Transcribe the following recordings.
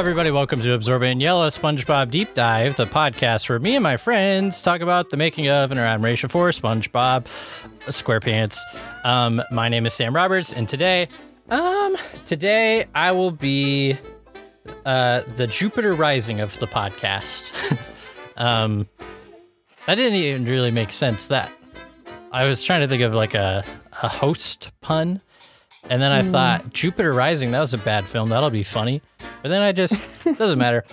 everybody. Welcome to Absorbent Yellow SpongeBob Deep Dive, the podcast where me and my friends talk about the making of and our admiration for SpongeBob SquarePants. Um, my name is Sam Roberts, and today, um, today I will be uh, the Jupiter Rising of the podcast. um, that didn't even really make sense. That I was trying to think of like a, a host pun. And then I thought Jupiter Rising, that was a bad film. That'll be funny. But then I just doesn't matter.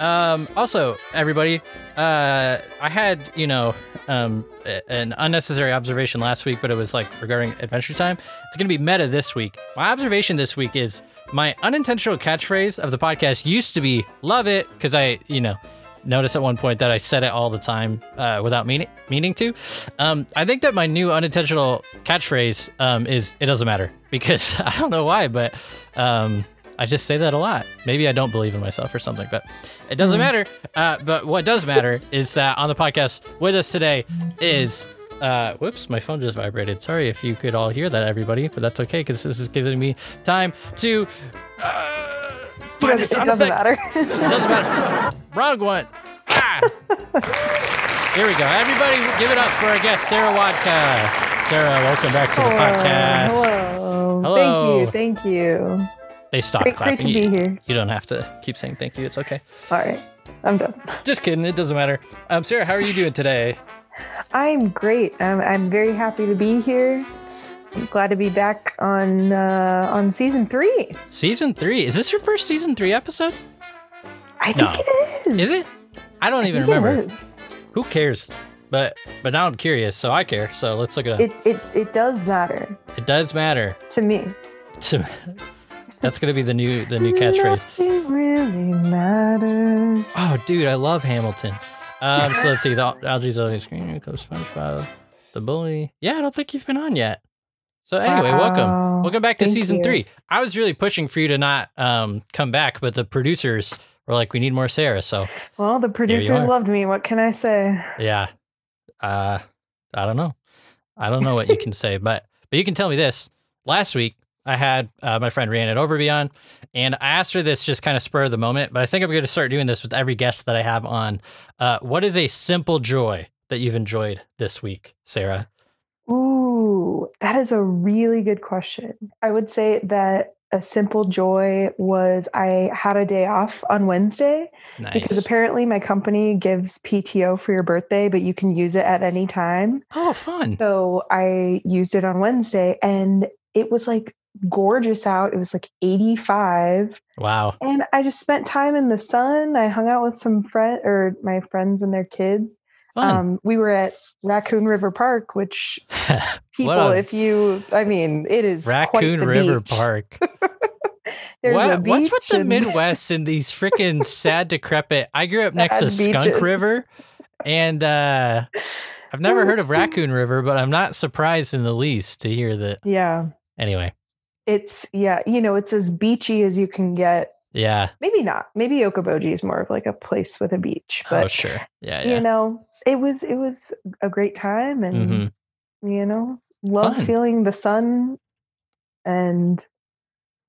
Um, also, everybody, uh, I had you know um, an unnecessary observation last week, but it was like regarding Adventure Time. It's gonna be meta this week. My observation this week is my unintentional catchphrase of the podcast used to be "love it" because I you know noticed at one point that I said it all the time uh, without meaning meaning to. Um, I think that my new unintentional catchphrase um, is "it doesn't matter" because I don't know why, but um, I just say that a lot. Maybe I don't believe in myself or something, but it doesn't matter. Uh, but what does matter is that on the podcast with us today is. Uh, whoops, my phone just vibrated. Sorry if you could all hear that, everybody, but that's okay because this is giving me time to uh, the It doesn't effect. matter. It doesn't matter. Wrong one. Ah. Here we go. Everybody, give it up for our guest, Sarah Wadka. Sarah, welcome back to the podcast. Hello. Hello. Thank you. Thank you. They stopped Great- great clapping. to be you, here. you don't have to keep saying thank you. It's okay. All right. I'm done. Just kidding. It doesn't matter. Um, Sarah, how are you doing today? I'm great. I'm, I'm very happy to be here. I'm glad to be back on uh, on season three. Season three. Is this your first season three episode? I think No. it is. Is it? I don't I even think remember. Who cares? But but now I'm curious, so I care. So let's look it up. It, It, it does matter It does matter. to me. To, that's gonna be the new the new catchphrase. Nothing really matters. Oh, dude, I love Hamilton. Um, so let's see. The al- algae's on the screen. SpongeBob, the bully. Yeah, I don't think you've been on yet. So anyway, welcome, Wow. welcome back to Thank season you. three. I was really pushing for you to not um come back, but the producers were like, "We need more Sarah." So Well, the producers loved me. What can I say? yeah, uh, I don't know. I don't know what you can say, but but you can tell me this. Last week, I had uh, my friend Rhiannon Overby on, and I asked her this just kind of spur of the moment. But I think I'm going to start doing this with every guest that I have on. Uh, what is a simple joy that you've enjoyed this week, Sarah? Ooh, that is a really good question. I would say that a simple joy was I had a day off on Wednesday because apparently my company gives PTO for your birthday, but you can use it at any time. Oh, fun. So I used it on Wednesday and it was like gorgeous out. It was like 85 Wow. and I just spent time in the sun. I hung out with some friend or my friends and their kids. Um, we were at Raccoon River Park, which people, a- if you, I mean, it is quite Raccoon River beach. Park. What, what's with the Midwest and these freaking sad, decrepit? I grew up next to Skunk beaches. River, and uh, I've never heard of Raccoon River, but I'm not surprised in the least to hear that. Yeah, Anyway, it's yeah, you know, it's as beachy as you can get. yeah. Maybe not. Maybe Okoboji is more of like a place with a beach, but oh, sure. Yeah, you know, it was it was a great time, and hmm you know, love Fun. feeling the sun, and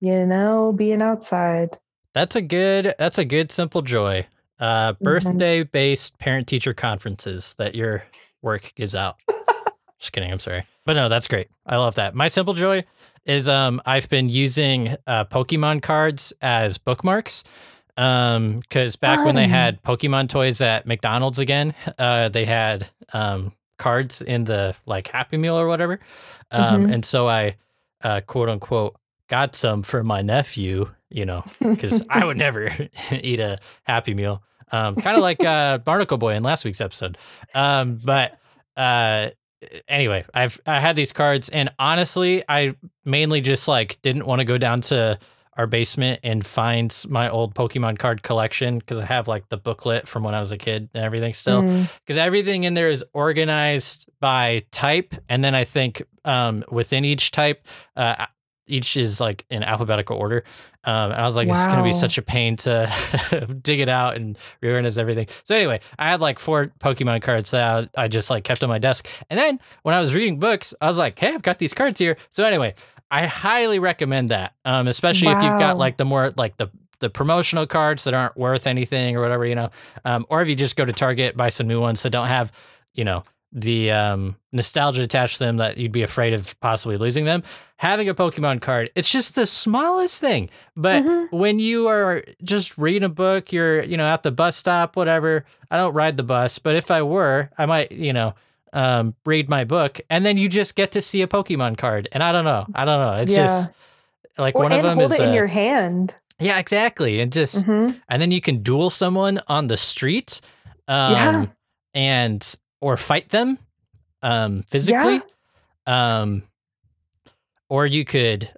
you know, being outside. That's a good. That's a good simple joy. Uh, Mm-hmm. birthday based parent teacher conferences that your work gives out. Just kidding. I'm sorry, but no, that's great. I love that. My simple joy is um I've been using uh, Pokemon cards as bookmarks. Um, because back when they had Pokemon toys at McDonald's again, uh, they had um cards in the like Happy Meal or whatever. Um, Mhm. and so I uh quote unquote got some for my nephew, you know, because I would never eat a Happy Meal. Um, kind of like uh, Barnacle Boy in last week's episode. Um, but uh, anyway, I've I had these cards, and honestly, I mainly just like didn't want to go down to our basement and find my old Pokemon card collection because I have like the booklet from when I was a kid and everything still Mm. because everything in there is organized by type and then i think um, within each type uh, each is like in alphabetical order um, and i was like this is going to be such a pain to dig it out and reorganize everything. So anyway i had like four pokemon cards that I, I just like kept on my desk and then when i was reading books i was like hey i've got these cards here. So anyway i highly recommend that um, especially if you've got like the more like the the promotional cards that aren't worth anything or whatever, you know, um, or if you just go to Target buy some new ones that don't have, you know, the um, nostalgia attached to them that you'd be afraid of possibly losing them. Having a Pokemon card, it's just the smallest thing. But Mhm. when you are just reading a book, you're, you know, at the bus stop, whatever. I don't ride the bus, but if I were, I might, you know, um, read my book, and then you just get to see a Pokemon card. And I don't know, I don't know. It's Yeah. just like Or, one of them hold is it in uh, your hand. yeah, exactly, and just Mhm. and then you can duel someone on the street, um, Yeah. and or fight them, um, physically, um, or you could,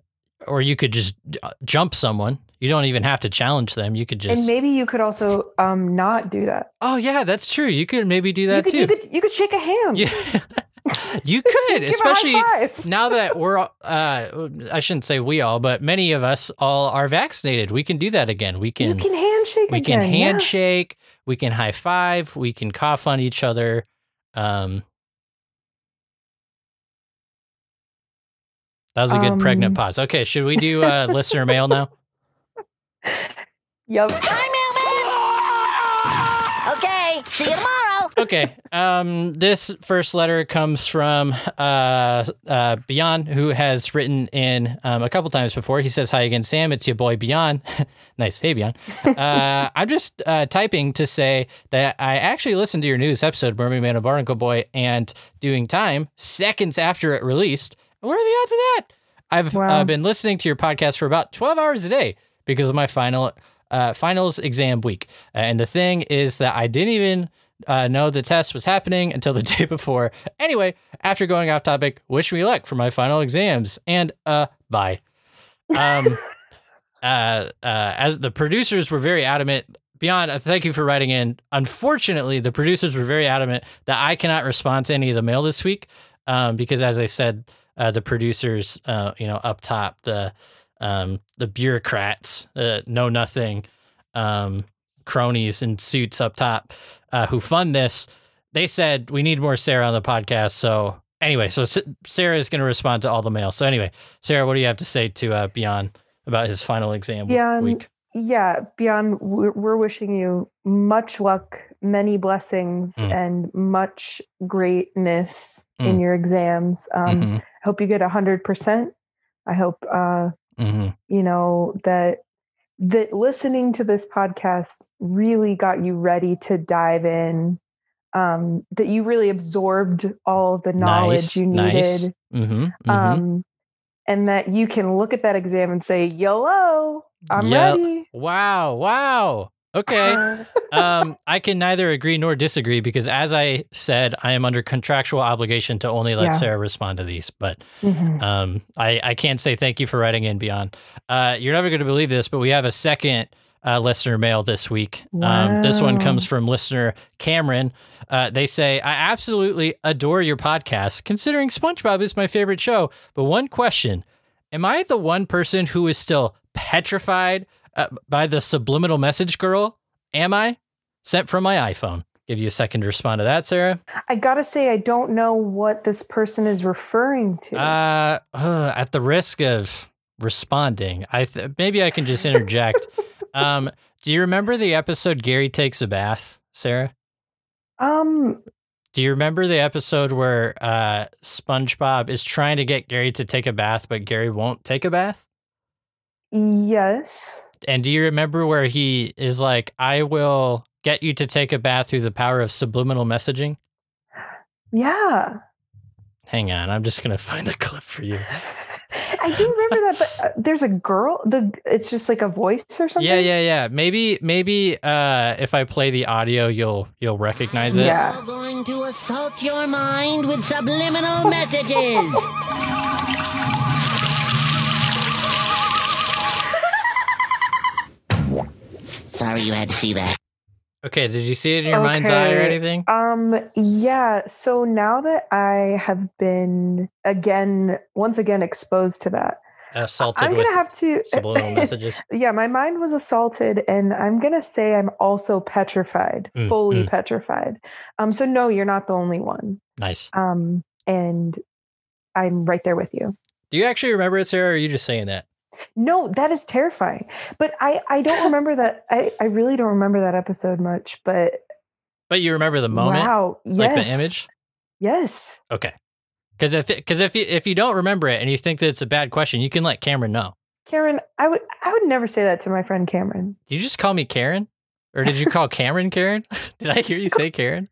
or you could just uh, jump someone. You don't even have to challenge them. You could just. And maybe you could also um not do that. oh yeah, that's true. You could maybe do You that could, too. you could you could shake a hand. yeah, you could, Give a high especially now that we're uh I shouldn't say we all, but many of us all are vaccinated. We can do that again. We you can can handshake we can again. yeah. handshake, we can high five, we can cough on each other. Um That was a good pregnant Um, pause. Okay, should we do uh listener mail now? Yep. Okay, see you tomorrow. Okay. Um, this first letter comes from uh, uh, Beyond, who has written in um, a couple times before. He says, Hi again, Sam. It's your boy, Beyond. nice. Hey, Beyond. Uh, I'm just uh, typing to say that I actually listened to your newest episode, Mermaid Man and Barnacle Boy, and doing time seconds after it released. What are the odds of that? I've Wow. uh, been listening to your podcast for about 12 hours a day because of my final uh, finals exam week. Uh, and the thing is that I didn't even uh, know the test was happening until the day before. Anyway, after going off topic, wish me luck for my final exams and uh, bye. Um, uh, uh, as the producers were very adamant. Beyond, uh, thank you for writing in. Unfortunately, the producers were very adamant that I cannot respond to any of the mail this week um, because, as I said, uh, the producers, uh, you know, up top, the um, the bureaucrats, uh, know nothing, um, cronies in suits up top uh, who fund this, they said we need more Sarah on the podcast. So anyway, so S- Sarah is going to respond to all the mail. So anyway, Sarah, what do you have to say to uh, Beyond about his final exam Beyond- week? Yeah, Beyond, we're wishing you much luck, many blessings, Mm. and much greatness in Mm. your exams. Um, Mhm, I hope you get a hundred percent. I hope uh, mhm. you know that that listening to this podcast really got you ready to dive in. Um, that you really absorbed all the knowledge Nice, you nice. needed. Mhm, mhm. Um, and that you can look at that exam and say, "YOLO, I'm Yep. ready." wow, wow. Okay. um, I can neither agree nor disagree because, as I said, I am under contractual obligation to only let Yeah. Sarah respond to these. But Mhm. um, I, I can't say thank you for writing in beyond. Uh, you're never going to believe this, but we have a second uh, listener mail this week. Um, this one comes from listener Cameron. Uh, they say, I absolutely adore your podcast, considering SpongeBob is my favorite show. But one question Am I the one person who is still petrified uh, by the subliminal message girl? Am I? Sent from my iPhone. Give you a second to respond to that, Sarah. I gotta say, I don't know what this person is referring to. Uh, ugh, at the risk of responding, I th- maybe I can just interject. um, do you remember the episode Gary takes a bath, Sarah? um, Do you remember the episode where uh, SpongeBob is trying to get Gary to take a bath, but Gary won't take a bath? yes. And do you remember where he is like, "I will get you to take a bath through the power of subliminal messaging"? Yeah. Hang on, I'm just gonna find the clip for you. I do remember that, but uh, there's a girl. The it's just like a voice or something. Yeah, yeah, yeah. Maybe, maybe uh, if I play the audio, you'll you'll recognize it. Yeah. We're going to assault your mind with subliminal messages. Sorry you had to see that. Okay, did you see it in your mind's eye or anything? Um. Yeah. So now that I have been again, once again, exposed to that, Assaulted I'm gonna have to. subliminal messages. yeah, my mind was assaulted, and I'm gonna say I'm also petrified, Mm, fully mm. petrified. Um. So no, you're not the only one. Nice. Um. And I'm right there with you. Do you actually remember it, Sarah? Or are you just saying that? No, that is terrifying. But I, I don't remember that. I, I really don't remember that episode much. But But you remember the moment, wow, like yes, the image? Yes. Okay. Because if because if you, if you don't remember it and you think that it's a bad question, you can let Cameron know. Karen, I would I would never say that to my friend Cameron. Did you just call me Karen, or did you call Cameron Karen? Did I hear you say Karen?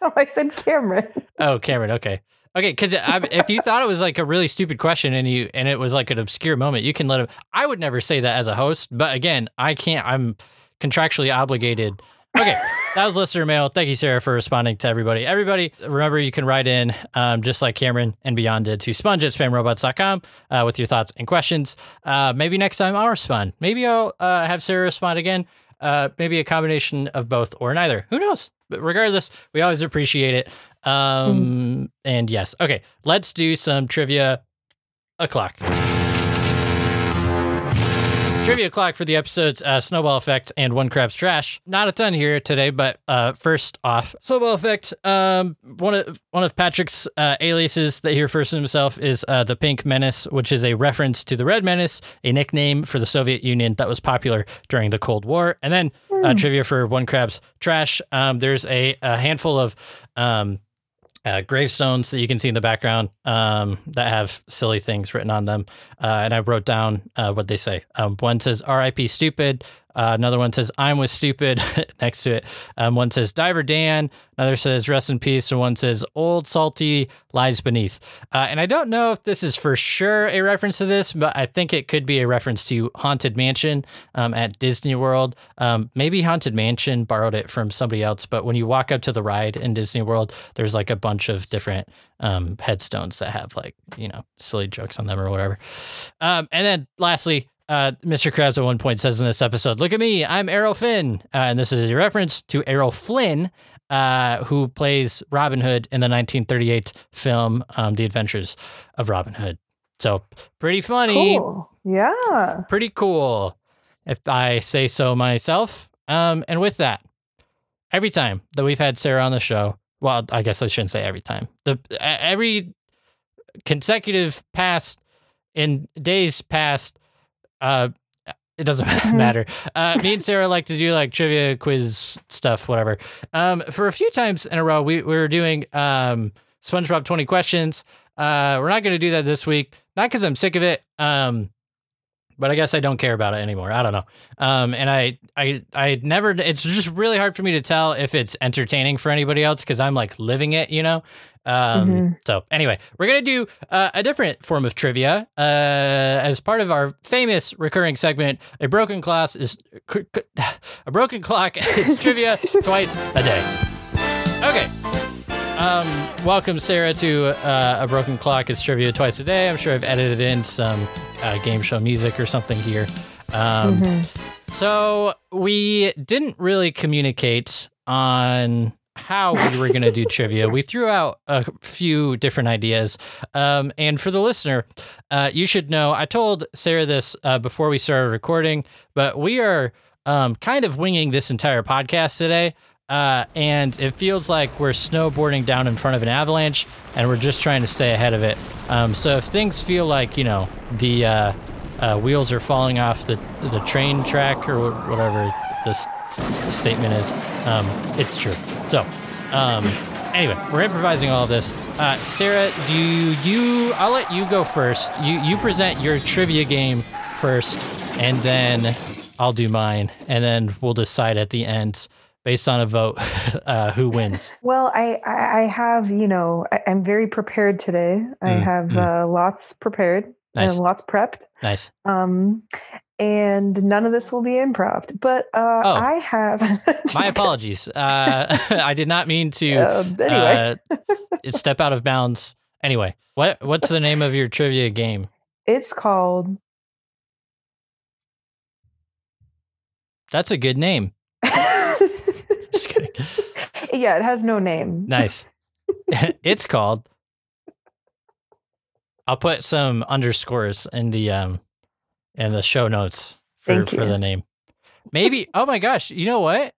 No, I said Cameron. Oh, Cameron. Okay. Okay, because if you thought it was like a really stupid question and you and it was like an obscure moment, you can let him. I would never say that as a host, but again, I can't. I'm contractually obligated. Okay, that was listener mail. Thank you, Sarah, for responding to everybody. Everybody, remember you can write in um, just like Cameron and Beyond did to sponge at spamrobots.com uh, with your thoughts and questions. Uh, maybe next time I'll respond. Maybe I'll uh, have Sarah respond again. Uh, maybe a combination of both or neither. Who knows? But regardless, we always appreciate it. Um, And yes, okay, let's do some trivia o'clock. Trivia o'clock for the episodes uh, Snowball Effect and One Crab's Trash. Not a ton here today, but uh, first off, Snowball Effect. Um, one of one of Patrick's uh, aliases that he refers to himself is uh, the Pink Menace, which is a reference to the Red Menace, a nickname for the Soviet Union that was popular during the Cold War. And then uh, trivia for One Crab's Trash. Um, there's a, a handful of um, uh, gravestones that you can see in the background um, that have silly things written on them. Uh, and I wrote down uh, what they say. Um, one says "R.I.P. Stupid." Uh, another one says "I'm with stupid" next to it. Um, one says "Diver Dan." Another says "Rest in peace," and one says "Old salty lies beneath." Uh, and I don't know if this is for sure a reference to this, but I think it could be a reference to Haunted Mansion um, at Disney World. Um, maybe Haunted Mansion borrowed it from somebody else, but when you walk up to the ride in Disney World, there's like a bunch of different um, headstones that have like you know silly jokes on them or whatever. Um, and then lastly, uh, Mr. Krabs at one point says in this episode, "Look at me, I'm Errol Finn," uh, and this is a reference to Errol Flynn, uh, who plays Robin Hood in the 1938 film um, "The Adventures of Robin Hood." So pretty funny, Cool. Yeah. pretty cool, if I say so myself. Um, and with that, every time that we've had Sarah on the show, well, I guess I shouldn't say every time. The every consecutive past in days past, uh, it doesn't matter. Uh, me and Sarah like to do like trivia quiz stuff, whatever. Um, for a few times in a row, we, we were doing um, SpongeBob 20 questions. Uh, we're not going to do that this week, not because I'm sick of it. Um, but I guess I don't care about it anymore. I don't know. Um, and I, I, I never. It's just really hard for me to tell if it's entertaining for anybody else because I'm like living it, you know. Um, Mhm. So anyway, we're gonna do uh, a different form of trivia uh, as part of our famous recurring segment. A broken clock is a broken clock. It's trivia twice a day. Okay. Um, welcome, Sarah, to uh, A Broken Clock. It's trivia twice a day. I'm sure I've edited in some uh, game show music or something here. Um, Mhm. So we didn't really communicate on how we were going to do trivia. We threw out a few different ideas. Um, and for the listener, uh, you should know I told Sarah this uh, before we started recording, but we are um, kind of winging this entire podcast today. Uh, and it feels like we're snowboarding down in front of an avalanche and we're just trying to stay ahead of it. Um, so if things feel like, you know, the uh, uh, wheels are falling off the, the train track or whatever this statement is, um, it's true. So, um, anyway, we're improvising all of this. Uh, Sarah, do you, I'll let you go first. You, you present your trivia game first, and then I'll do mine, and then we'll decide at the end based on a vote uh, who wins. Well, I, I I have, you know, I, I'm very prepared today. I Mm, have mm. uh, lots prepared Nice. and lots prepped. Nice. Um, and none of this will be improv. But uh, Oh. I have. My apologies. Uh, I did not mean to Uh, anyway, uh, step out of bounds. Anyway, what what's the name of your trivia game? it's called. That's a good name. Just kidding. yeah, it has no name. Nice. it's called. I'll put some underscores in the um in the show notes for for the name. Maybe. Oh my gosh! You know what?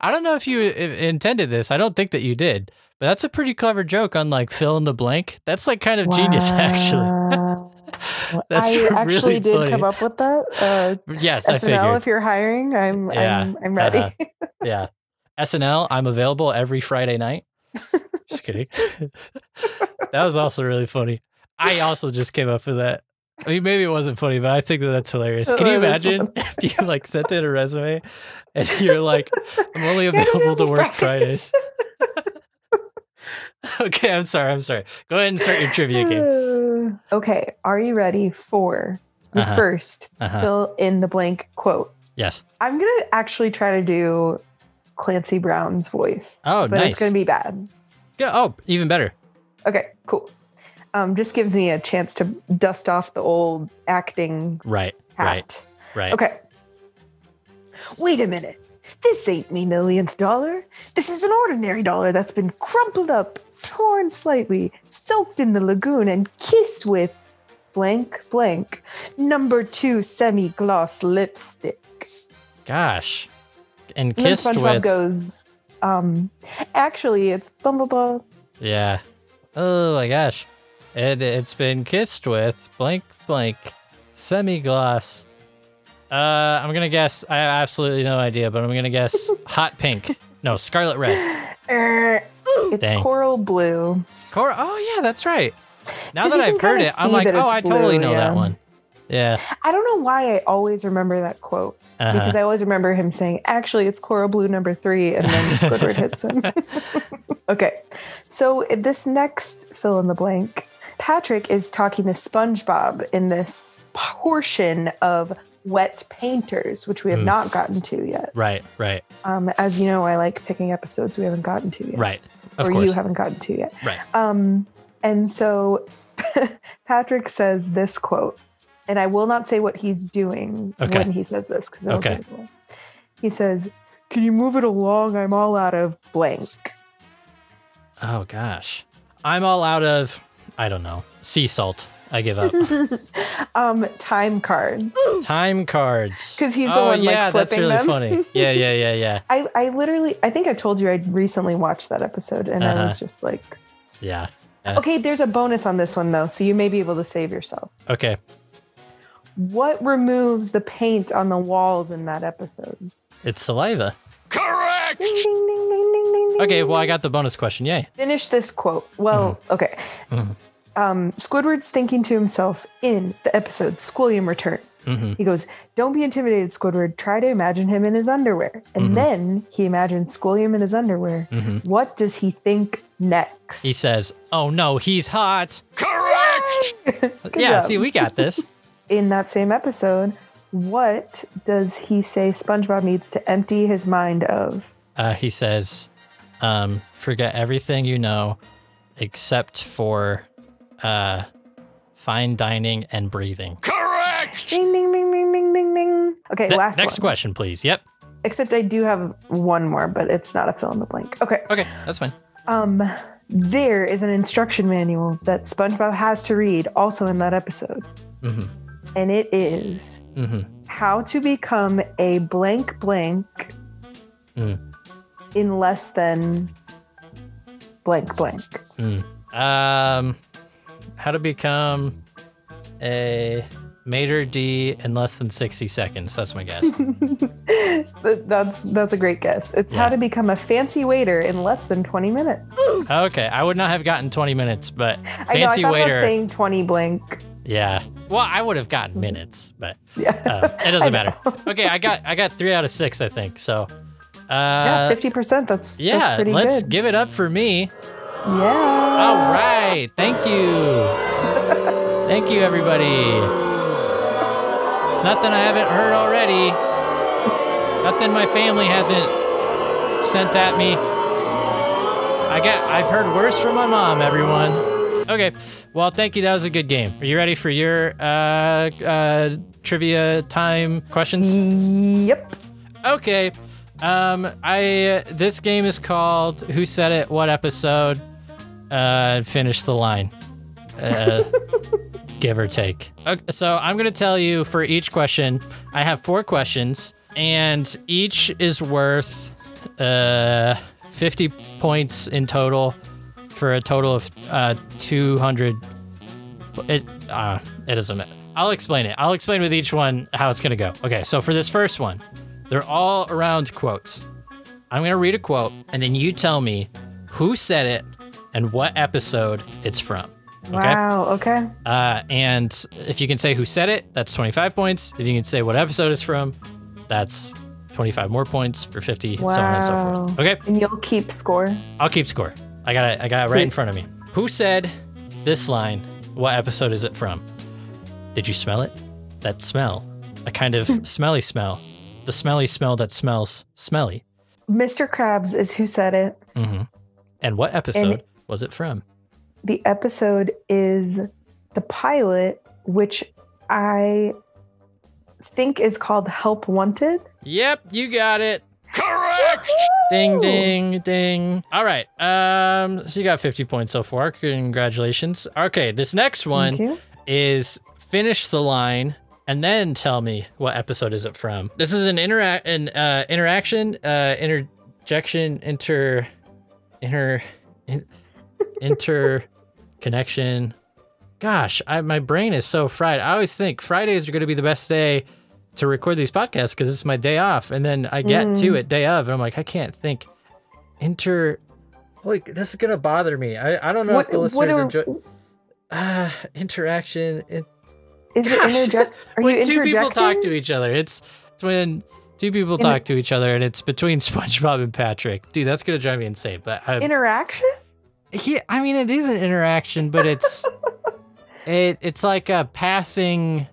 I don't know if you intended this. I don't think that you did. But that's a pretty clever joke on like fill in the blank. That's like kind of genius, actually. That's I actually really did funny. come up with that. Uh, Yes, I SNL, figured. if you're hiring, I'm Yeah, I'm, I'm ready. uh-huh. yeah. SNL, I'm available every Friday night. Just kidding. that was also really funny. I also just came up with that. I mean, maybe it wasn't funny, but I think that that's hilarious. Can you imagine if you like sent in a resume and you're like, I'm only available to work Fridays. Okay, I'm sorry. I'm sorry. Go ahead and start your trivia game. okay, are you ready for the Uh-huh. first Uh-huh. fill in the blank quote? Yes. I'm gonna actually try to do Clancy Brown's voice. Oh, but nice. it's gonna be bad. Yeah, oh, even better. Okay, cool. Um, just gives me a chance to dust off the old acting Right. hat. Right. Right. Okay. Wait a minute. This ain't me millionth dollar. This is an ordinary dollar that's been crumpled up, torn slightly, soaked in the lagoon, and kissed with blank blank number two semi gloss lipstick. Gosh. And And kissed SpongeBob with. goes, um, actually, it's Bumblebee. Yeah. Oh my gosh. It, it's been kissed with blank blank semi gloss. Uh, I'm gonna guess. I have absolutely no idea, but I'm gonna guess hot pink. No, scarlet red. Er, it's Dang. coral blue. Coral. oh yeah, that's right. Now that I've heard it, I'm like, oh, I totally blue, know that one. Yeah. I don't know why I always remember that quote. Uh-huh. because I always remember him saying, "Actually, it's Coral Blue number three, and then Squidward hits him. okay, so this next fill in the blank, Patrick is talking to SpongeBob in this portion of Wet Painters, which we have Mm. not gotten to yet. Right. Right. Um, as you know, I like picking episodes we haven't gotten to yet, Right. Of or course. you haven't gotten to yet. Right. Um, and so Patrick says this quote, and I will not say what he's doing Okay. when he says this because Okay. He says, "Can you move it along? I'm all out of blank." Oh gosh. I'm all out of. I don't know. Sea salt. I give up. um, time cards. Time cards. Because he's the oh, one, like, yeah, that's flipping really them. funny. Yeah, yeah, yeah, yeah, I, I literally, I think I told you I recently watched that episode, and I Uh-huh. was just like, yeah. Uh, okay, there's a bonus on this one though, so you may be able to save yourself. Okay. What removes the paint on the walls in that episode? It's saliva. Correct! Ding, ding, ding, ding, ding, ding, Okay, well, I got the bonus question. Yay. finish this quote. Well, okay. Mhm. Um, Squidward's thinking to himself in the episode Squilliam Returns. hmm He goes, Don't be intimidated, Squidward. Try to imagine him in his underwear. And Mhm. then he imagines Squilliam in his underwear. hmm What does he think next? He says, "Oh no, he's hot." Correct! Yeah, job. see, we got this. in that same episode, what does he say SpongeBob needs to empty his mind of? Uh, he says, um, "Forget everything you know, except for uh, fine dining and breathing." Correct! Ding, ding, ding, ding, ding, ding, ding. Okay, Ne- last next one. question, please. Yep. Except I do have one more, but it's not a fill in the blank. Okay. Okay, that's fine. Um, there is an instruction manual that SpongeBob has to read also in that episode. hmm And it is hmm how to become a blank blank Mm. In less than blank blank. Um, how to become a maître d' in less than sixty seconds? That's my guess. That's that's a great guess. It's Yeah. how to become a fancy waiter in less than 20 minutes. okay, I would not have gotten twenty minutes, but I know I fancy waiter. saying 20 blank. yeah. Well, I would have gotten minutes, but Yeah. uh, it doesn't matter. Okay, I got I got three out of six, I think. So, yeah, uh, 50%. That's yeah, that's pretty let's good. give it up for me. yeah. All right, thank you, thank you, everybody. It's nothing I haven't heard already. Nothing my family hasn't sent at me. I got I've heard worse from my mom, everyone. Okay. Well, thank you. That was a good game. Are you ready for your uh, uh, trivia time questions? Yep. Okay. Um, I this game is called Who Said It? What episode? Uh, finish the line. Uh, give or take. Okay, so I'm gonna tell you for each question. I have four questions, and each is worth uh 50 points in total for a total of uh 200. It uh it doesn't. I'll explain it. I'll explain with each one how it's gonna go. Okay, so for this first one, they're all around quotes. I'm gonna read a quote, and then you tell me who said it and what episode it's from. Okay. Wow. Okay. Uh, and if you can say who said it, that's 25 points. If you can say what episode it's from, that's 25 more points for 50, wow. so on and so forth. Okay, And you'll keep score. I'll keep score. I got it. I got it right in front of me. Who said this line? What episode is it from? Did you smell it? That smell, a kind of smelly smell, the smelly smell that smells smelly. Mr. Krabs is who said it. hmm And what episode was it from? The episode is the pilot, which I think is called Help Wanted. Yep, you got it. Correct. Ding ding ding. All right. Um so you got 50 points so far. Congratulations. Okay, this next one is finish the line and then tell me what episode is it from. This is an interact an uh interaction uh interjection inter inter in, inter connection. Gosh, I, my brain is so fried. I always think Fridays are going to be the best day to record these podcasts because it's my day off, and then I get to it day of, and I'm like, I can't think. Inter, like this is gonna bother me. I, I don't know if the listeners are- enjoy. Ah, interaction. Is it interject? Are when you two people talk to each other, it's it's when two people Inter- talk to each other, and it's between SpongeBob and Patrick. Dude, that's gonna drive me insane. But I, Interaction? yeah, I mean, it is an interaction, but it's it it's like a passing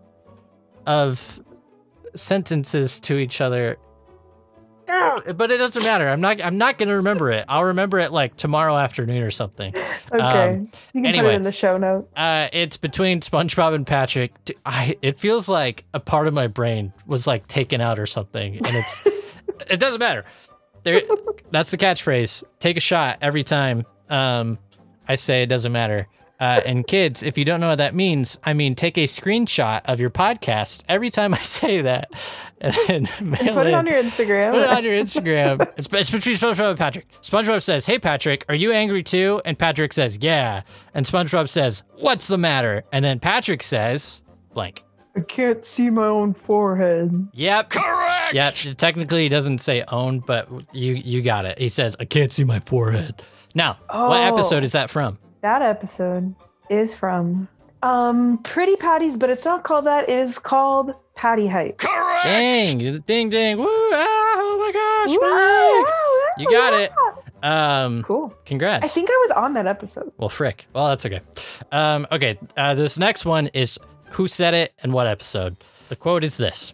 of sentences to each other. But it doesn't matter. I'm not. I'm not gonna remember it. I'll remember it like tomorrow afternoon or something. Okay. Um, you can put anyway. it in the show notes. Uh, it's between SpongeBob and Patrick. I. It feels like a part of my brain was like taken out or something, and it's. it doesn't matter. There. That's the catchphrase. Take a shot every time. Um, I say it doesn't matter. Uh, and kids, if you don't know what that means, I mean, take a screenshot of your podcast every time I say that, and then mail Put it in. on your Instagram. Put it on your Instagram. It's, it's between SpongeBob and Patrick. SpongeBob says, "Hey Patrick, are you angry too?" And Patrick says, "Yeah." And SpongeBob says, "What's the matter?" And then Patrick says, "Blank." I can't see my own forehead. Yep. Correct. Yep. Technically, he doesn't say own, but you you got it. He says, "I can't see my forehead." Now, what Oh. episode is that from? That episode is from um Pretty Patties, but it's not called that. It is called Patty Hype. Correct. Dang! Ding ding! Woo! Ah, oh my gosh! Wow, Mike! You got it. Um, Cool. congrats. I think I was on that episode. Well, frick. Well, that's okay. Um, okay, uh, this next one is who said it and what episode. The quote is this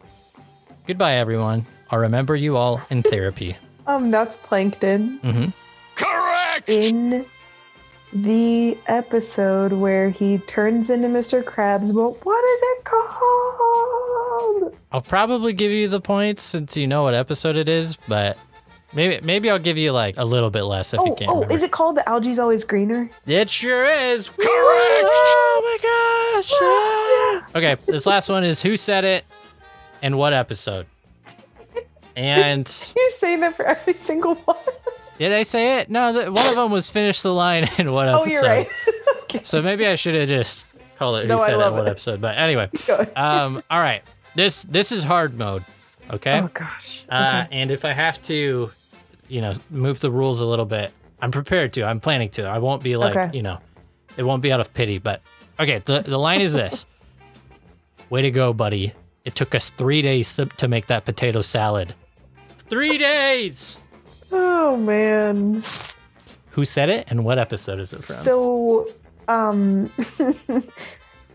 Goodbye, everyone. I'll remember you all in therapy. Um, that's Plankton hmm in the episode where he turns into Mr. Krabs. But what is it called? I'll probably give you the points since you know what episode it is, but maybe maybe I'll give you like a little bit less if you Oh, can't oh, remember. is it called The Algae's Always Greener? It sure is. Correct. Oh my gosh. Oh, okay, this last one is who said it and what episode. And You say that for every single one. Did I say it? No, the, one of them was finish the line in what oh, you're right. okay. So maybe I should have just called it who No, I said it what episode. But anyway, um, all right. This this is hard mode. Okay. Oh gosh. Uh, Okay. and if I have to, you know, move the rules a little bit, I'm prepared to. I'm planning to. I won't be like, Okay. you know, it won't be out of pity. But okay, the the line is this: Way to go, buddy! It took us three days to, to make that potato salad. Three days. Oh man. Who said it and what episode is it from? So, um,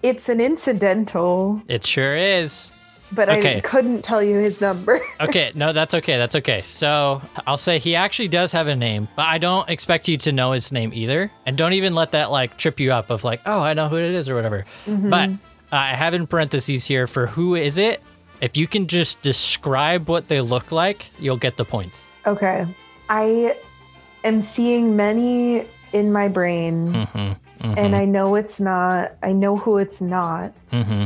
it's an incidental, it sure is. but Okay. I couldn't tell you his number. Okay, no, that's okay. That's okay. So I'll say he actually does have a name, but I don't expect you to know his name either. And don't even let that like trip you up of like, oh, I know who it is or whatever. But uh, I have in parentheses here for who is it. If you can just describe what they look like, you'll get the points. Okay. I am seeing many in my brain, Mm-hmm. and I know it's not, I know who it's not. mm-hmm.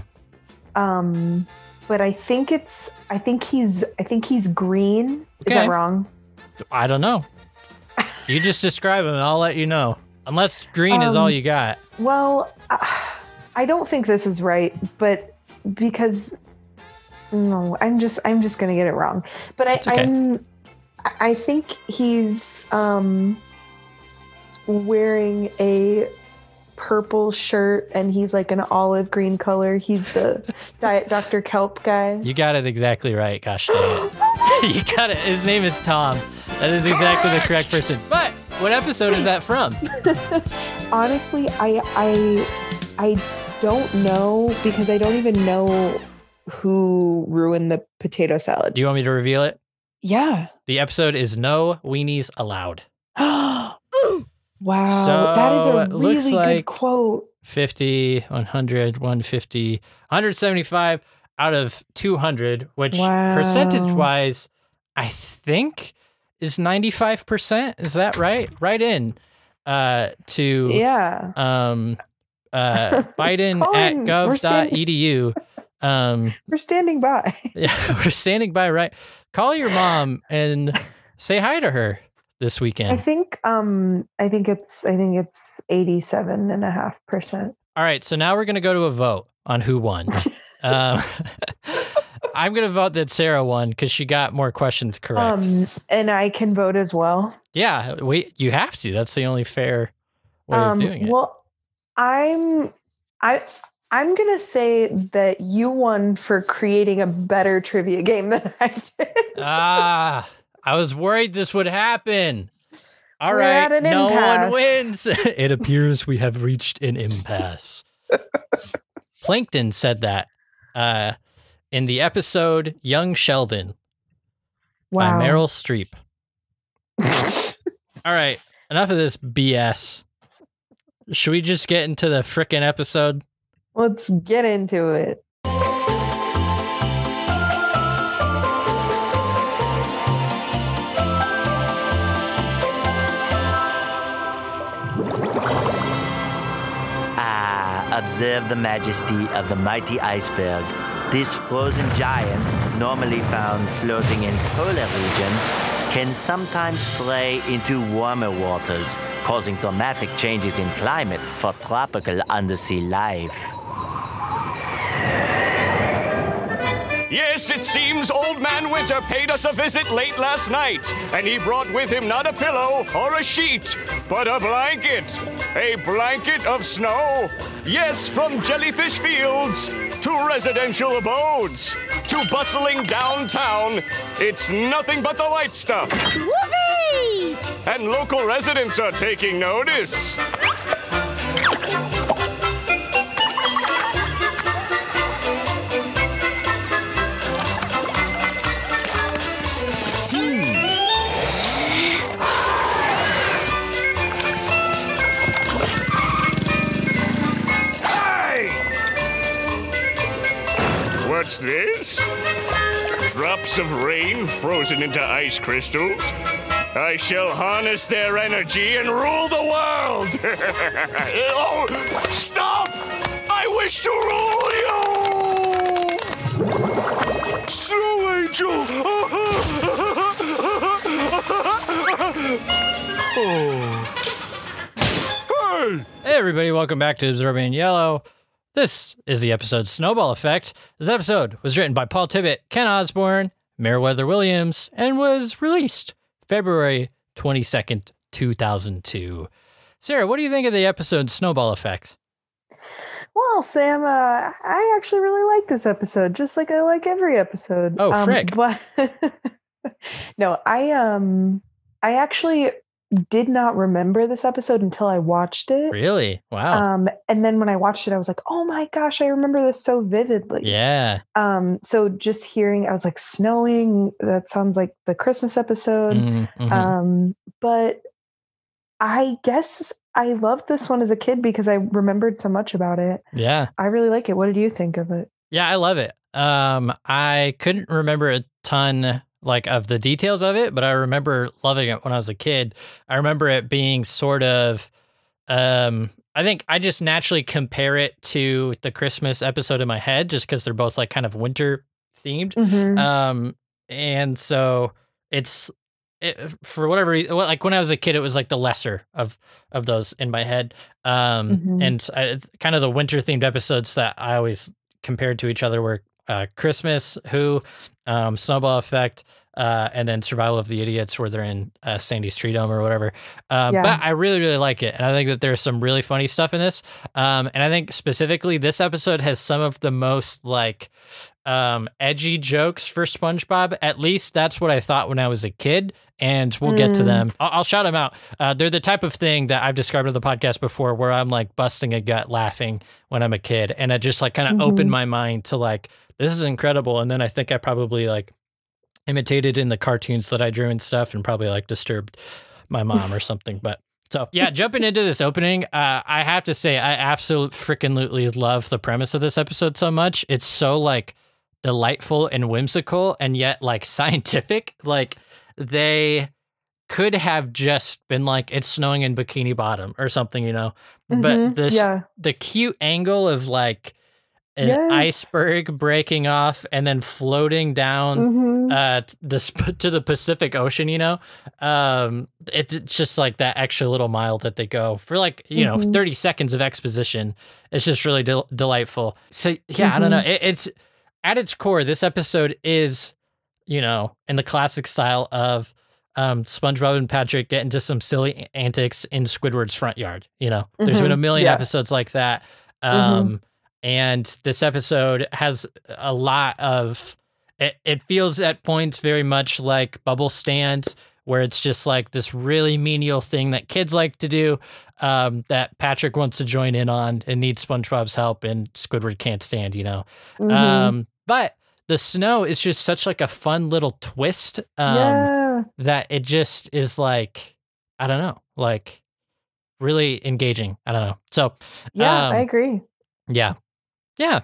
Um, but I think it's, I think he's, I think he's green. Is that wrong? I don't know. You just describe him, and I'll let you know. Unless green is all Um, you got. Well, uh, I don't think this is right, but because no, I'm just I'm just gonna get it wrong. But I, okay. I'm I think he's um wearing a purple shirt and he's like an olive green color. He's the Diet Dr. Kelp guy. You got it exactly right. Gosh you got it. His name is Tom. That is exactly the correct person. But what episode is that from? Honestly, I I I don't know because I don't even know who ruined the potato salad. Do you want me to reveal it? Yeah. The episode is No Weenies Allowed. wow. So, that is a really like- good quote. 50, 100, 150, 175 out of 200, which Wow. percentage wise, I think is 95%. Is that right? Right in uh, to Yeah. um, uh, Biden at Colin, we're gov.edu. Um, We're standing by. yeah, we're standing by right. Call your mom and say hi to her this weekend. I think um I think it's I think it's 87 and a half percent. All right, so now we're gonna go to a vote on who won. um, I'm gonna vote that Sarah won because she got more questions correct. Um and I can vote as well. yeah, we you have to. That's the only fair way um of doing it. well I'm I I'm gonna say that you won for creating a better trivia game than I did. ah, I was worried this would happen. All We're right, no impasse. one wins. it appears we have reached an impasse. Plankton said that uh, in the episode "Young Sheldon" wow. by Meryl Streep. All right, enough of this BS. Should we just get into the frickin' episode? Let's get into it. Ah, observe the majesty of the mighty iceberg. This frozen giant, normally found floating in polar regions, can sometimes stray into warmer waters, causing dramatic changes in climate for tropical undersea life. Yes, it seems Old Man Winter paid us a visit late last night, and he brought with him not a pillow or a sheet, but a blanket. A blanket of snow. Yes, from jellyfish fields to residential abodes to bustling downtown. It's nothing but the white stuff. Whoopee! And local residents are taking notice. What's this? Drops of rain frozen into ice crystals? I shall harness their energy and rule the world! oh, stop! I wish to rule you! Snow Angel! oh. Hey! Hey, everybody, welcome back to Absorbing Yellow. This is the episode Snowball Effect. This episode was written by Paul Tibbitt, Ken Osborne, Merriwether Williams, and was released February 22nd, 2002. Sarah, what do you think of the episode Snowball Effect? Well, Sam, uh, I actually really like this episode, just like I like every episode. Oh, um. But no, I um, I actually did not remember this episode until I watched it. Really? Wow. Um, and then when I watched it, I was like, "Oh my gosh, I remember this so vividly." yeah. Um, so just hearing, I was like, "Snowing." That sounds like the Christmas episode. Mhm, mhm. Um, but I guess I loved this one as a kid because I remembered so much about it. yeah. I really like it. What did you think of it? Yeah, I love it. Um, I couldn't remember a ton like of the details of it, but I remember loving it when I was a kid. I remember it being sort of um I think I just naturally compare it to the Christmas episode in my head just cuz they're both like kind of winter themed. Mhm. Um and so it's it, for whatever reason, like when I was a kid, it was like the lesser of of those in my head. Um, Mhm. and I, kind of the winter themed episodes that I always compared to each other were uh, Christmas, Who, um, Snowball Effect, uh, and then Survival of the Idiots, where they're in uh, Sandy's Treedome or whatever. Um, Yeah. But I really, really like it. And I think that there's some really funny stuff in this. Um, and I think specifically this episode has some of the most like um, edgy jokes for SpongeBob. At least that's what I thought when I was a kid. And we'll get to Mm. them. I'll, I'll shout them out. Uh, they're the type of thing that I've described on the podcast before where I'm like busting a gut laughing when I'm a kid. And it just like kind of Mhm. opened my mind to like, this is incredible. And then I think I probably like imitated in the cartoons that I drew and stuff and probably like disturbed my mom or something. But so yeah, jumping into this opening, uh, I have to say I absolutely freaking love the premise of this episode so much. It's so like delightful and whimsical and yet like scientific. Like they could have just been like it's snowing in Bikini Bottom or something, you know. Mhm, But this yeah. the cute angle of like an Yes. iceberg breaking off and then floating down Mhm. uh t- the sp- to the Pacific Ocean, you know. Um it's it's just like that extra little mile that they go for like, you know, Mhm. 30 seconds of exposition. It's just really del- delightful. So yeah, I don't know. Mm-hmm. It, it's at its core this episode is, you know, in the classic style of um, SpongeBob and Patrick get into some silly antics in Squidward's front yard. You know, there's been a Mhm. million Yeah. episodes like that. Um, And this episode has a lot of, it, it feels at points very much like Bubble Stand, where it's just like this really menial thing that kids like to do um, that Patrick wants to join in on and needs SpongeBob's help and Squidward can't stand, you know. Mhm. Um, but the snow is just such like a fun little twist. Um, yeah. that it just is like I don't know, like really engaging. I don't know. So Yeah, I um, agree. yeah, yeah,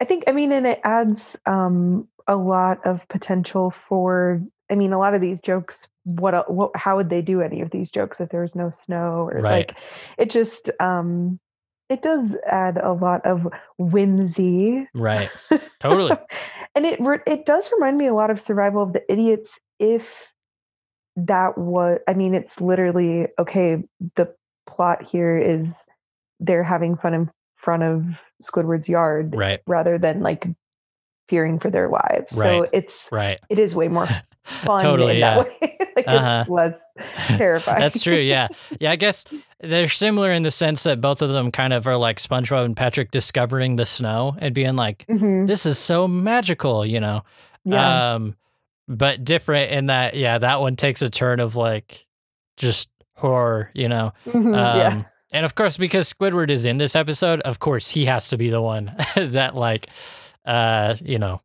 I think I mean, and it adds um, a lot of potential for. I mean, a lot of these jokes. What, what? How would they do any of these jokes if there was no snow? Or Right. like, it just. um It does add a lot of whimsy. right, totally. and it it does remind me a lot of Survival of the Idiots. If that was, I mean, it's literally okay. The plot here is they're having fun in front of Squidward's yard right, rather than like fearing for their lives. So it's right. it is way more fun totally, in yeah. that way. like Uh-huh. it's less terrifying. That's true. Yeah, yeah. I guess they're similar in the sense that both of them kind of are like SpongeBob and Patrick discovering the snow and being like, Mhm. "This is so magical," you know. Yeah. Um, but different in that, yeah, that one takes a turn of like just horror, you know. Mhm. yeah. And of course, because Squidward is in this episode, of course he has to be the one that like, uh, you know,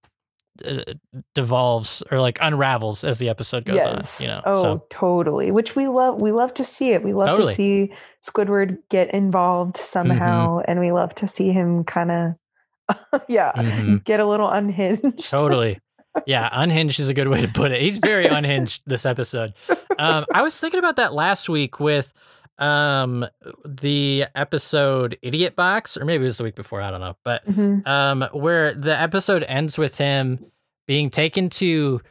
devolves or like unravels as the episode goes on. You know, Oh, so totally. Which we love. We love to see it. We love Totally. Mm-hmm. to see Squidward get involved somehow, and we love to see him kind of, yeah, Mhm. get a little unhinged. totally. Yeah, unhinged is a good way to put it. He's very unhinged this episode. Um, I was thinking about that last week with um the episode Idiot Box, or maybe it was the week before. I don't know, but Mhm. um, where the episode ends with him being taken to,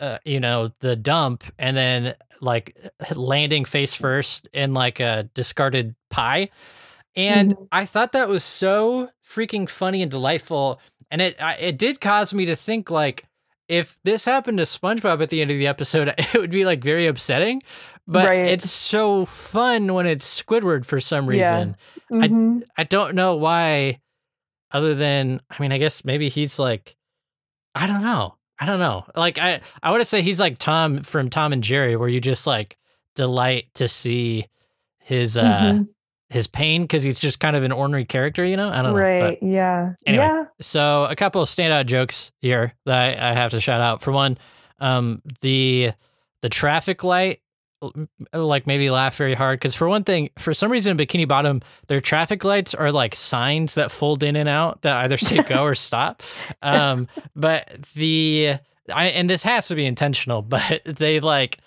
uh, you know, the dump and then like landing face first in like a discarded pie. And Mhm. I thought that was so freaking funny and delightful. And it I, it did cause me to think like if this happened to SpongeBob at the end of the episode, it would be like very upsetting. But Right. it's so fun when it's Squidward for some Yeah. reason. Mhm. I don't know why, other than I mean, I guess maybe he's like, I don't know, I don't know. Like I, I want to say he's like Tom from Tom and Jerry, where you just like delight to see his uh Mhm. his pain because he's just kind of an ornery character, you know. I don't know. Right. yeah. Anyway. Yeah. so a couple of standout jokes here that I, I have to shout out. For one, um, the the traffic light, uh, like maybe laugh very hard because for one thing, for some reason, in Bikini Bottom, their traffic lights are like signs that fold in and out that either say go or stop. Um, but the I and this has to be intentional, but they like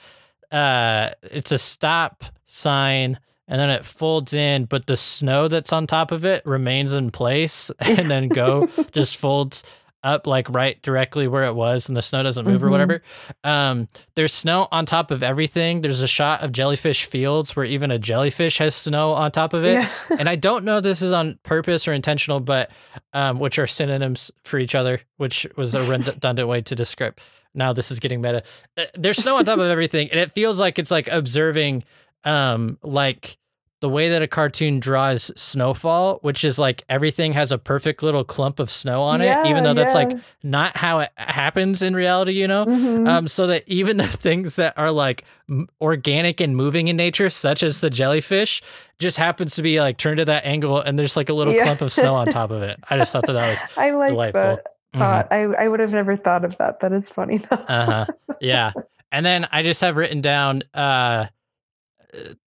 uh, it's a stop sign. And then it folds in, but the snow that's on top of it remains in place, and then go just folds up like right directly where it was and the snow doesn't move or Mhm. whatever. Um, there's snow on top of everything. There's a shot of jellyfish fields where even a jellyfish has snow on top of it. Yeah. and I don't know if this is on purpose or intentional, but um, which are synonyms for each other, which was a redundant way to describe. Now this is getting meta. Uh, There's snow on top of everything, and it feels like it's like observing, um, like the way that a cartoon draws snowfall, which is like everything has a perfect little clump of snow on it, even though that's like not how it happens in reality, you know. Mhm. Um, so that even the things that are like m- organic and moving in nature, such as the jellyfish, just happens to be like turned to that angle, and there's like a little Yeah. clump of snow on top of it. I just thought that that was I like delightful. that thought. I, I would have never thought of that. That is funny though. Uh huh. Yeah. And then I just have written down. Uh,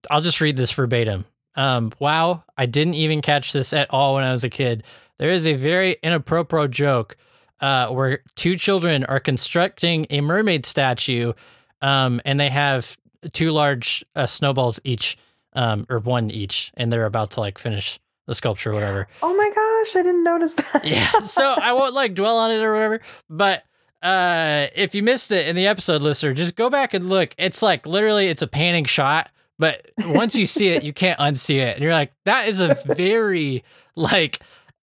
I'll just read this verbatim. Um, wow, I didn't even catch this at all when I was a kid. There is a very inappropriate joke uh, where two children are constructing a mermaid statue, um, and they have two large uh, snowballs each, um, or one each, and they're about to like finish the sculpture or whatever. oh my gosh, I didn't notice that. Yeah. So I won't like dwell on it or whatever. But uh if you missed it in the episode listener, just go back and look. It's like literally it's a panning shot, but once you see it, you can't unsee it. And you're like, that is a very like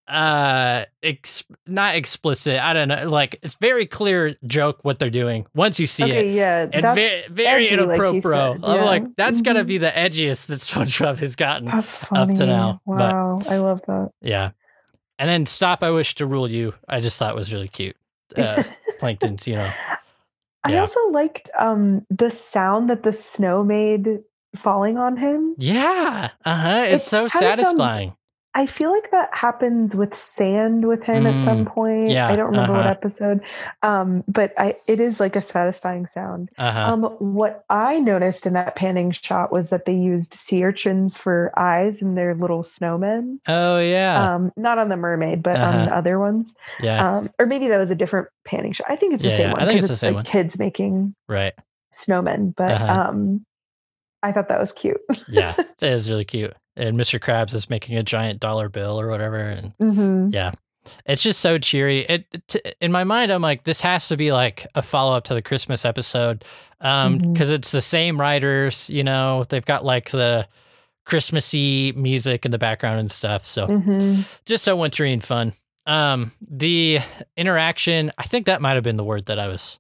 uh ex- not explicit i don't know like it's very clear joke what they're doing once you see okay, it yeah. and very, very edgy, like inappropriate. said, I'm yeah. like, that's gotta Mhm. be the edgiest that SpongeBob has gotten. that's funny. now, but- Wow, I love that. Yeah. And then stop. I wish to rule you. I just thought was really cute. Uh, Plankton's, you know. I also liked um the sound that the snow made falling on him. Yeah. Uh huh. It's It so kinda sounds- satisfying. I feel like that happens with sand with him at some point. Mm, yeah, I don't remember what uh-huh. episode, um, but I it is like a satisfying sound. Uh huh. Um, what I noticed in that panning shot was that they used sea urchins for eyes and their little snowmen. oh yeah. Um, not on the mermaid, but on Uh-huh. the other ones. yeah. Um, or maybe that was a different panning shot. I think it's the Yeah, same yeah, one. I think it's the same like one. Kids making right. snowmen, but Uh-huh. um, I thought that was cute. Yeah. That is really cute. And Mr. Krabs is making a giant dollar bill or whatever. And hmm yeah. It's just so cheery. It, it in my mind, I'm like, this has to be like a follow up to the Christmas episode, um, because it's the same writers. You know, they've got like the Christmassy music in the background and stuff. So hmm just so wintry and fun. Um, the interaction, I think that might have been the word that I was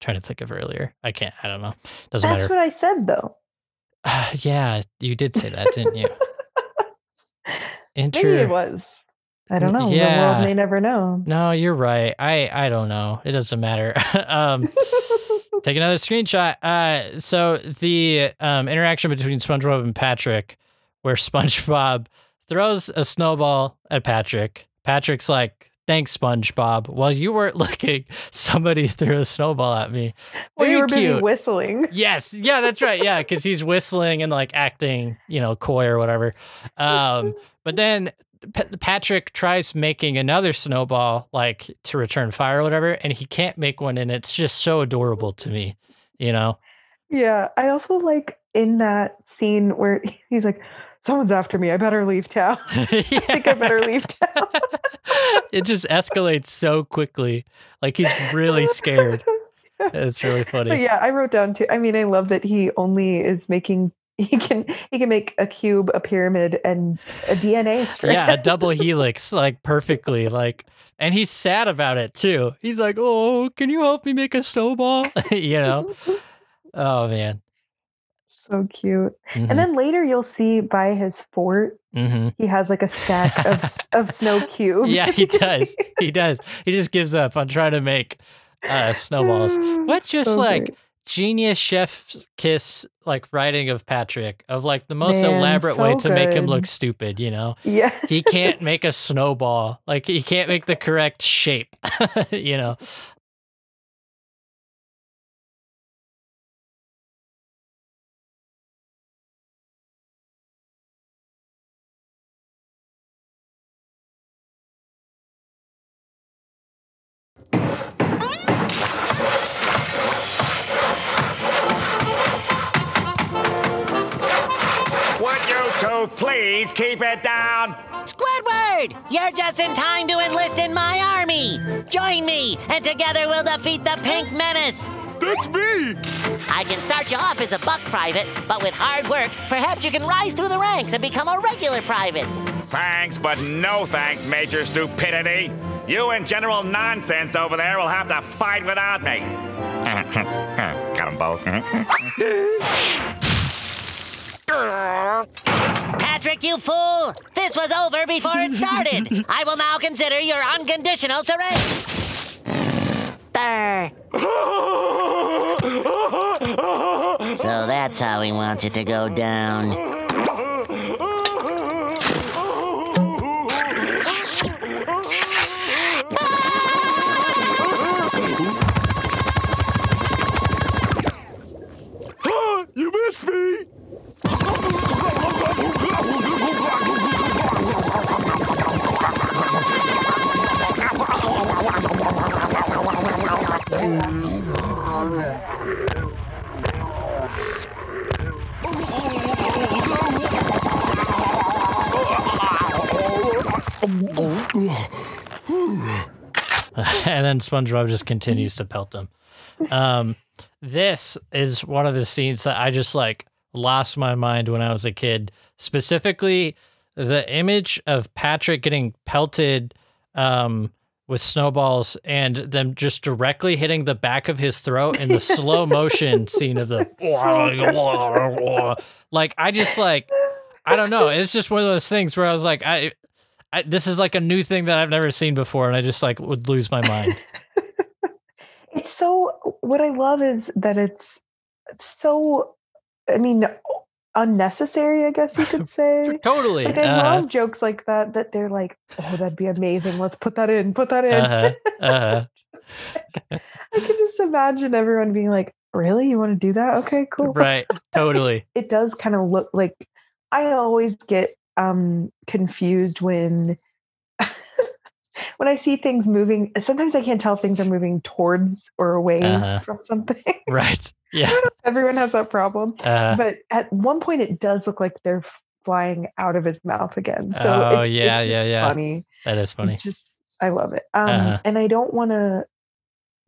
trying to think of earlier. I can't. I don't know. Doesn't That's matter. what I said, though. yeah, you did say that, didn't you? Maybe Inter- it was. I don't know. The Yeah. world may never know. No, you're right. I I don't know. It doesn't matter. um, take another screenshot. Uh, so the um, interaction between SpongeBob and Patrick, where SpongeBob throws a snowball at Patrick. Patrick's like, "Thanks, SpongeBob." While you weren't looking, somebody threw a snowball at me. well, you were busy cute. whistling. Yes, yeah, that's right. Yeah, because he's whistling and like acting, you know, coy or whatever. Um, but then P- Patrick tries making another snowball, like to return fire or whatever, and he can't make one, and it's just so adorable to me, you know. Yeah. I also like in that scene where he's like, someone's after me. I better leave town. I think I better leave town. it just escalates so quickly, like he's really scared. It's really But funny. yeah, I wrote down too. I mean, I love that he only is making he can he can make a cube, a pyramid, and a DNA strand. Yeah, a double helix, like perfectly, like, and he's sad about it too. He's like, "Oh, can you help me make a snowball?" you know. Oh man. So cute. Mhm, And then later you'll see by his fort, mhm. he has like a stack of of snow cubes. Yeah, he does. He does. He just gives up on trying to make uh, snowballs. But just So like great. genius chef's kiss, like writing of Patrick, of like the most Man, elaborate so way to make him look stupid. You know, yeah, he can't make a snowball. Like he can't make the correct shape. you know. Would please keep it down? Squidward! You're just in time to enlist in my army! Join me, and together we'll defeat the Pink Menace! That's me! I can start you off as a buck private, but with hard work, perhaps you can rise through the ranks and become a regular private. Thanks, but no thanks, Major Stupidity. You and General Nonsense over there will have to fight without me. Got them both. Patrick, you fool! This was over before it started! I will now consider your unconditional surrender! So that's how he wants it to go down. Ah! you missed me! and then SpongeBob just continues to pelt him. Um, this is one of the scenes that I just like lost my mind when I was a kid. Specifically, the image of Patrick getting pelted um, with snowballs and them just directly hitting the back of his throat in the slow motion scene of the like. I just like I don't know. It's just one of those things where I was like, I, I this is like a new thing that I've never seen before, and I just like would lose my mind. It's so what I love is that it's it's so I mean unnecessary, I guess you could say. totally. Like I Uh-huh. love jokes like that that they're like, oh, that'd be amazing. Let's put that in, put that in. Uh-huh. Uh-huh. I can just imagine everyone being like, Really? You want to do that? Okay, cool. Right. Totally. It does kind of look like I always get um confused when when I see things moving. Sometimes I can't tell if things are moving towards or away Uh-huh. from something. Right. Yeah. Everyone has that problem. Uh, but at one point it does look like they're flying out of his mouth again. So Oh, it's, yeah, it's yeah, yeah. funny. that is funny. It's just I love it. Um Uh-huh. and I don't want to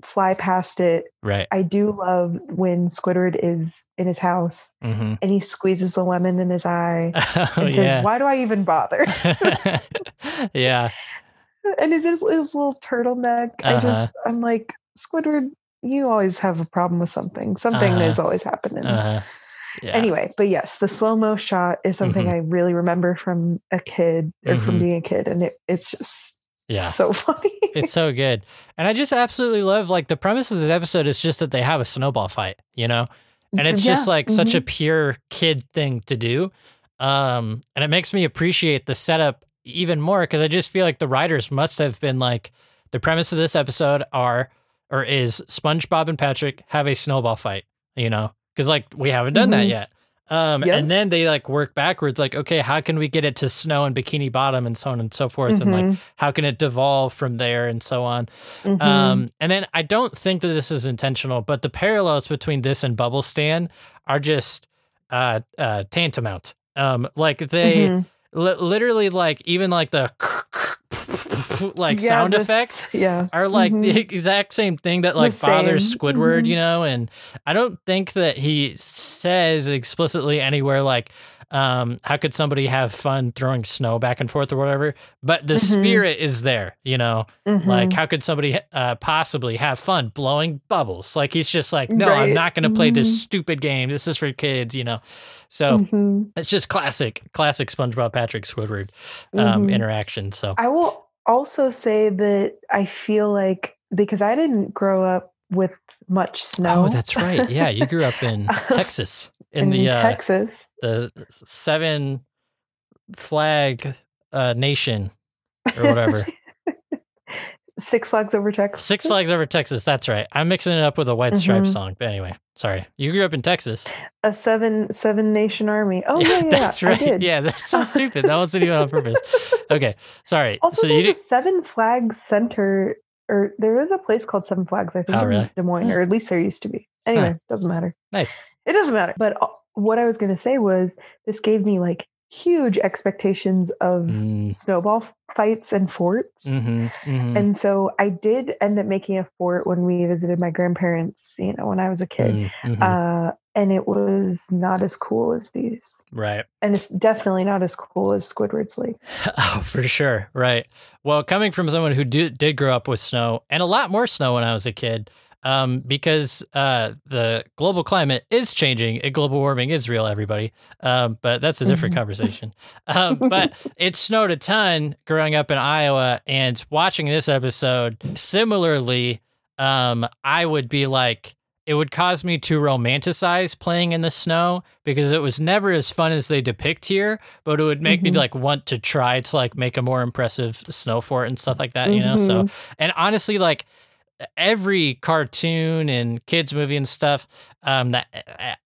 fly past it. Right. I do love when Squidward is in his house hmm and he squeezes the lemon in his eye Oh, and says, yeah. "Why do I even bother?" yeah. And his, his little turtleneck. I Uh-huh. just I'm like Squidward. You always have a problem with something. Something Uh-huh. is always happening. Uh-huh. Yeah. Anyway, but yes, the slow mo shot is something Mhm. I really remember from a kid or from Mhm. being a kid, and it, it's just Yeah. so funny. It's so good. And I just absolutely love like the premise of this episode is just that they have a snowball fight, you know? And it's just Yeah, like such a mhm. pure kid thing to do. Um, and it makes me appreciate the setup even more because I just feel like the writers must have been like the premise of this episode are or is SpongeBob and Patrick have a snowball fight, you know? Because like we haven't done that Mhm. yet. Um, Yes. and then they like work backwards, like, okay, how can we get it to snow in Bikini Bottom and so on and so forth? And like, Mhm, how can it devolve from there and so on? mhm. Um, and then I don't think that this is intentional, but the parallels between this and Bubble Stand are just uh, uh, tantamount. Um, like they Li- literally like even like the like Yeah, sound this- effects Yeah. are like Mhm. the exact same thing that like bothers same. Squidward, Mhm. you know, and I don't think that he says explicitly anywhere like um how could somebody have fun throwing snow back and forth or whatever, but the Mhm. spirit is there, you know. Like Mhm. how could somebody uh possibly have fun blowing bubbles? Like he's just like, "No, I'm not going to play this Mhm. stupid game. This is for kids, you know." So, Mhm. it's just classic, classic SpongeBob Patrick Squidward um Mhm. interaction. So, I will also say that I feel like because I didn't grow up with much snow. Oh, that's right. Yeah, you grew up in Texas in, in the uh, Texas. the seven flag uh, nation or whatever. Six Flags over Texas. Six Flags over Texas. That's right. I'm mixing it up with a White Stripes Mhm. song. But anyway, sorry. You grew up in Texas. A seven seven nation army. Oh yeah, yeah, that's I right. Yeah, that's so stupid. That wasn't even on purpose. Okay, sorry. Also, so you there's did, a Seven Flags Center, or there is a place called Seven Flags. I think Oh, in? Des Moines, Hmm. or at least there used to be. Anyway, doesn't matter. nice. It doesn't matter. But uh, what I was going to say was this gave me like huge expectations of Mm, snowball fights and forts. mhm, mhm, And so I did end up making a fort when we visited my grandparents, you know, when I was a kid. mm, mhm. Uh, and it was not as cool as these. right. And it's definitely not as cool as Squidward's Lake. Oh, for sure. Right. Well, coming from someone who do, did grow up with snow and a lot more snow when I was a kid, um, because uh, the global climate is changing and global warming is real, everybody. Um, but that's a different Mhm. conversation. Um, but it snowed a ton growing up in Iowa, and watching this episode, similarly, um, I would be like, it would cause me to romanticize playing in the snow because it was never as fun as they depict here, but it would make me Mhm. like want to try to like make a more impressive snow fort and stuff like that, you know? So, and honestly, like every cartoon and kids movie and stuff um, that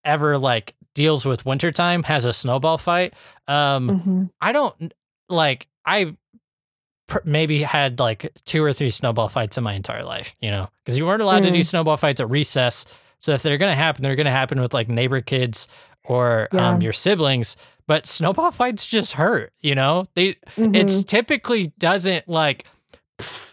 ever like deals with wintertime has a snowball fight. Um, Mhm. I don't like I pr- maybe had like two or three snowball fights in my entire life, you know, because you weren't allowed to do Mm. snowball fights at recess. So if they're gonna happen, they're gonna happen with like neighbor kids or um, your siblings. But snowball fights just hurt, you know. They it's typically doesn't like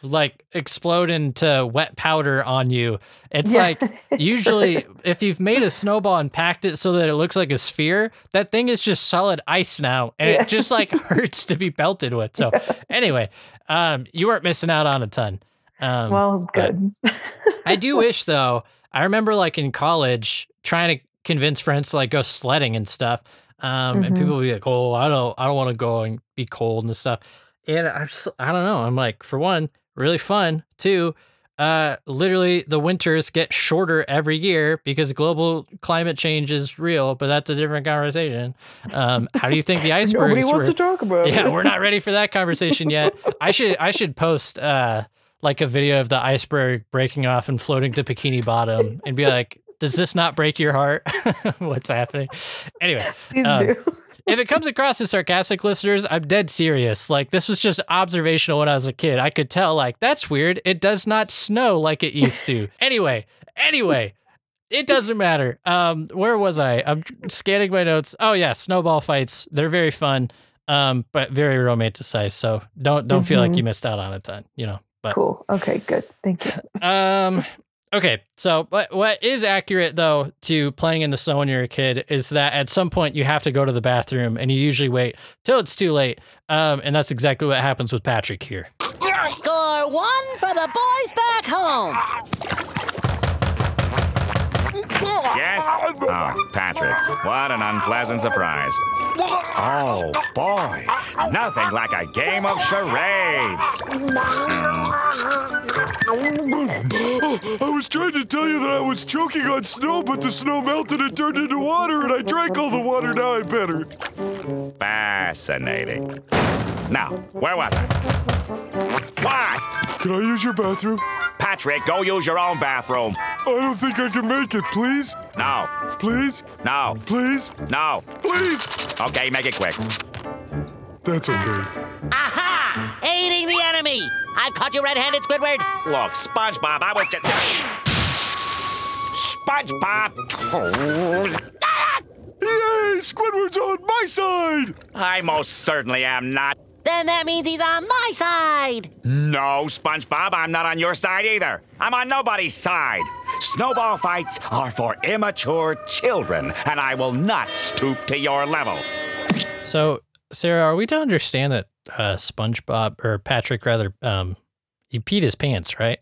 like explode into wet powder on you. It's Yeah. like usually if you've made a snowball and packed it so that it looks like a sphere, that thing is just solid ice now and Yeah. it just like hurts to be belted with. So anyway, um you weren't missing out on a ton. Um well, good. I do wish though. I remember like in college trying to convince friends to like go sledding and stuff. Um, and Mhm. people would be like, "Oh, I don't, I don't want to go and be cold and stuff." And I just, I don't know. I'm like, for one, really fun. Two, uh, literally the winters get shorter every year because global climate change is real. But that's a different conversation. Um, how do you think the icebergs? Nobody wants were? to talk about yeah, it. we're not ready for that conversation yet. I should I should post uh like a video of the iceberg breaking off and floating to Bikini Bottom and be like, does this not break your heart? What's happening? Anyway, Please um, do. If it comes across as sarcastic listeners, I'm dead serious. Like this was just observational when I was a kid. I could tell like that's weird. It does not snow like it used to. anyway, anyway, it doesn't matter. Um, where was I? I'm scanning my notes. Oh yeah, snowball fights. They're very fun. Um, but very romanticized. So don't don't feel like Mhm. you missed out on a ton. You know. But Cool. Okay, good. Thank you. um okay, so what what is accurate though to playing in the snow when you're a kid is that at some point you have to go to the bathroom and you usually wait till it's too late. Um and that's exactly what happens with Patrick here. Score one for the boys back home. Yes? Oh, Patrick, what an unpleasant surprise. Oh, boy. Nothing like a game of charades. Hmm. I was trying to tell you that I was choking on snow, but the snow melted and turned into water, and I drank all the water. Now I'm better. Fascinating. Now, where was I? What? Can I use your bathroom? Patrick, go use your own bathroom. I don't think I can make it. Please? No, Please? no, Please? no. Please? Okay, make it quick. That's okay. Aha! Aiding the enemy. I've caught you red-handed, Squidward. Look, SpongeBob, I was just. SpongeBob! Yay! Squidward's on my side! I most certainly am not. Then that means he's on my side. No, SpongeBob, I'm not on your side either. I'm on nobody's side. Snowball fights are for immature children, and I will not stoop to your level. So Sarah, are we to understand that uh SpongeBob or Patrick rather um he peed his pants, right?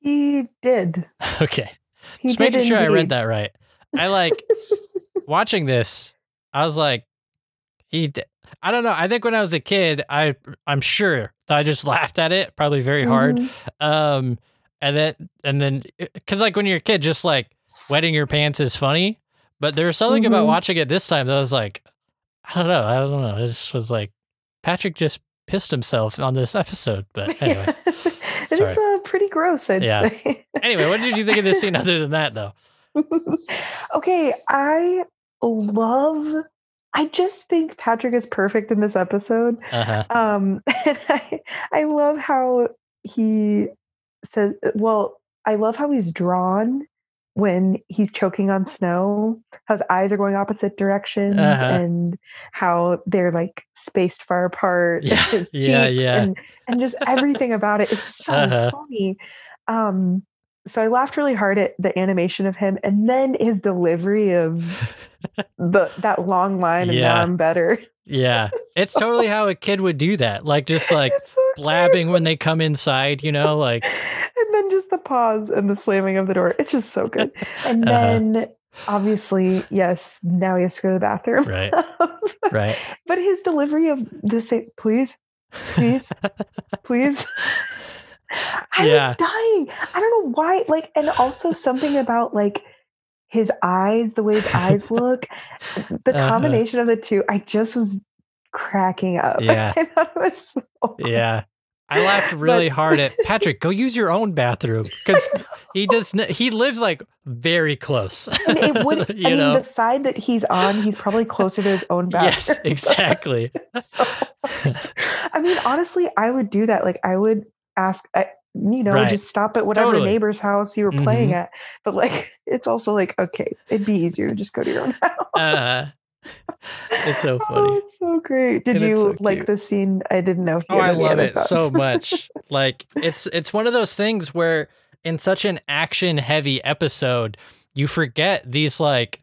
He did. okay. He Just did making sure I read that right. I like watching this. I was like, he. I don't know. I think when I was a kid, I I'm sure I just laughed at it probably very hard. Mhm. Um, and then and then because like when you're a kid, just like wetting your pants is funny. But there was something about Mhm. watching it this time that was like, I don't know. I don't know. It just was like Patrick just pissed himself on this episode. But anyway, it is uh, pretty gross. I'd Yeah. say. anyway, what did you think of this scene other than that though? okay, I love. I just think Patrick is perfect in this episode. Uh huh. Um, and I, I love how he says. Well, I love how he's drawn when he's choking on snow, how his eyes are going opposite directions Uh-huh. and how they're like spaced far apart. Yeah, his yeah, yeah. And, and just everything about it is so Uh-huh. funny. Um, so I laughed really hard at the animation of him and then his delivery of the that long line and Yeah. now I'm better. Yeah. It's totally how a kid would do that. Like just like so blabbing when they come inside, you know, like and then just the pause and the slamming of the door. It's just so good. And Uh-huh. then obviously, yes, now he has to go to the bathroom. Right. right. but his delivery of the say, please, please, please. I Yeah. was dying. I don't know why. Like, and also something about like his eyes, the way his eyes look, the Uh-huh. combination of the two, I just was cracking up. Yeah. I thought it was so. Yeah. I laughed really hard at Patrick. Go use your own bathroom because he does. He lives like very close. And it would, you I mean, know. the side that he's on, he's probably closer to his own bathroom. yes, exactly. So, I mean, honestly, I would do that. Like, I would ask, I, you know, Right. just stop at whatever Totally. neighbor's house you were playing Mhm. at. But like, it's also like, okay, it'd be easier to just go to your own house. Uh, it's so Oh, funny. it's so great. Did And you so like the scene? I didn't know Oh, I love it so much. Like it's it's one of those things where in such an action heavy episode, you forget these like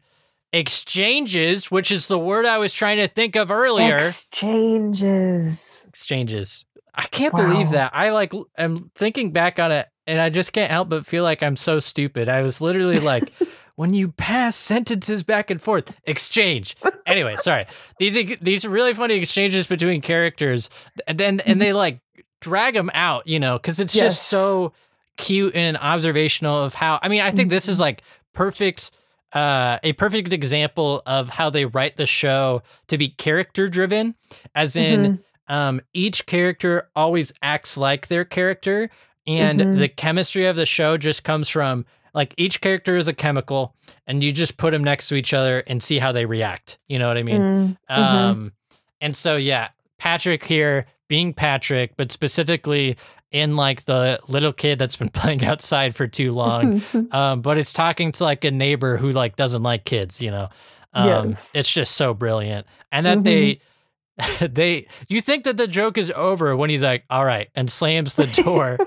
exchanges, which is the word I was trying to think of earlier. Exchanges. exchanges. I can't believe that. I like am thinking back on it and I just can't help but feel like I'm so stupid. I was literally like when you pass sentences back and forth, exchange. Anyway, sorry. These these are really funny exchanges between characters and then and mm-hmm. they like drag them out, you know, cuz it's Yes. just so cute and observational of how I mean, I think this is mm-hmm. like perfect uh, a perfect example of how they write the show to be character driven, as in mm-hmm. Um, each character always acts like their character, and Mhm. the chemistry of the show just comes from like each character is a chemical, and you just put them next to each other and see how they react. You know what I mean? Mm, mhm. Um, and so yeah, Patrick here being Patrick, but specifically in like the little kid that's been playing outside for too long. um, but it's talking to like a neighbor who like doesn't like kids, you know. Um, Yes. it's just so brilliant. And that they they you think that the joke is over when he's like, all right, and slams the door.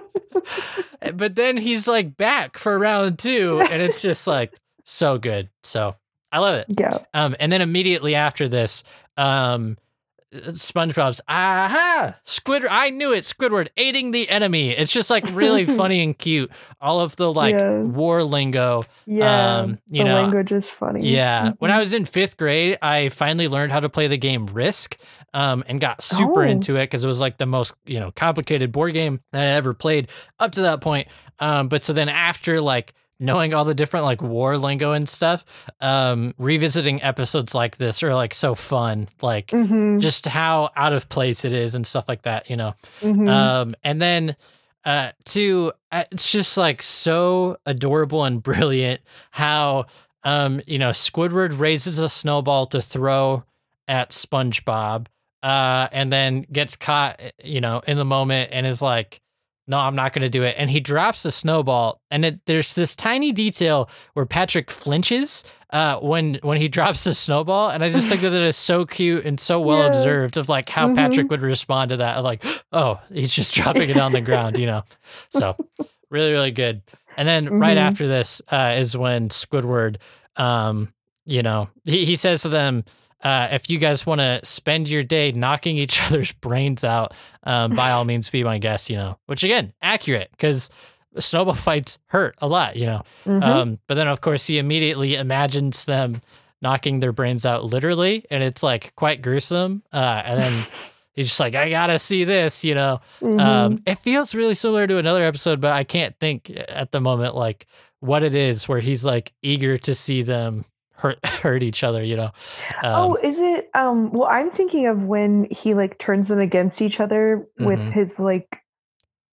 but then he's like back for round two, and it's just like so good. So I love it. yeah. Um, and then immediately after this, um, SpongeBob's aha Squid. I knew it. Squidward aiding the enemy. It's just like really funny and cute. All of the like war lingo. Yeah. Um, you the know, language is funny. Yeah. When I was in fifth grade, I finally learned how to play the game Risk. Um, and got super Oh. into it because it was like the most you know complicated board game that I ever played up to that point. Um, but so then after like knowing all the different like war lingo and stuff, um, revisiting episodes like this are like so fun. Like Mhm, just how out of place it is and stuff like that, you know. mhm. Um, and then uh, two, uh, it's just like so adorable and brilliant how um, you know Squidward raises a snowball to throw at SpongeBob, uh, and then gets caught, you know, in the moment and is like. No, I'm not going to do it. And he drops the snowball, and it, there's this tiny detail where Patrick flinches uh, when when he drops the snowball, and I just think that it is so cute and so well Yeah. observed of like how Mhm. Patrick would respond to that. Like, oh, he's just dropping it on the ground, you know. So really, really good. And then right Mhm. after this uh, is when Squidward, um, you know, he, he says to them, uh, if you guys want to spend your day knocking each other's brains out, um, by all means, be my guest, you know, which again, accurate because snowball fights hurt a lot, you know. Mhm. Um, but then, of course, he immediately imagines them knocking their brains out literally, and it's like quite gruesome. Uh, and then he's just like, I gotta see this, you know. Mhm. Um, it feels really similar to another episode, but I can't think at the moment like what it is where he's like eager to see them hurt hurt each other, you know. Um, oh, is it? Um, well, I'm thinking of when he like turns them against each other with Mhm. his like,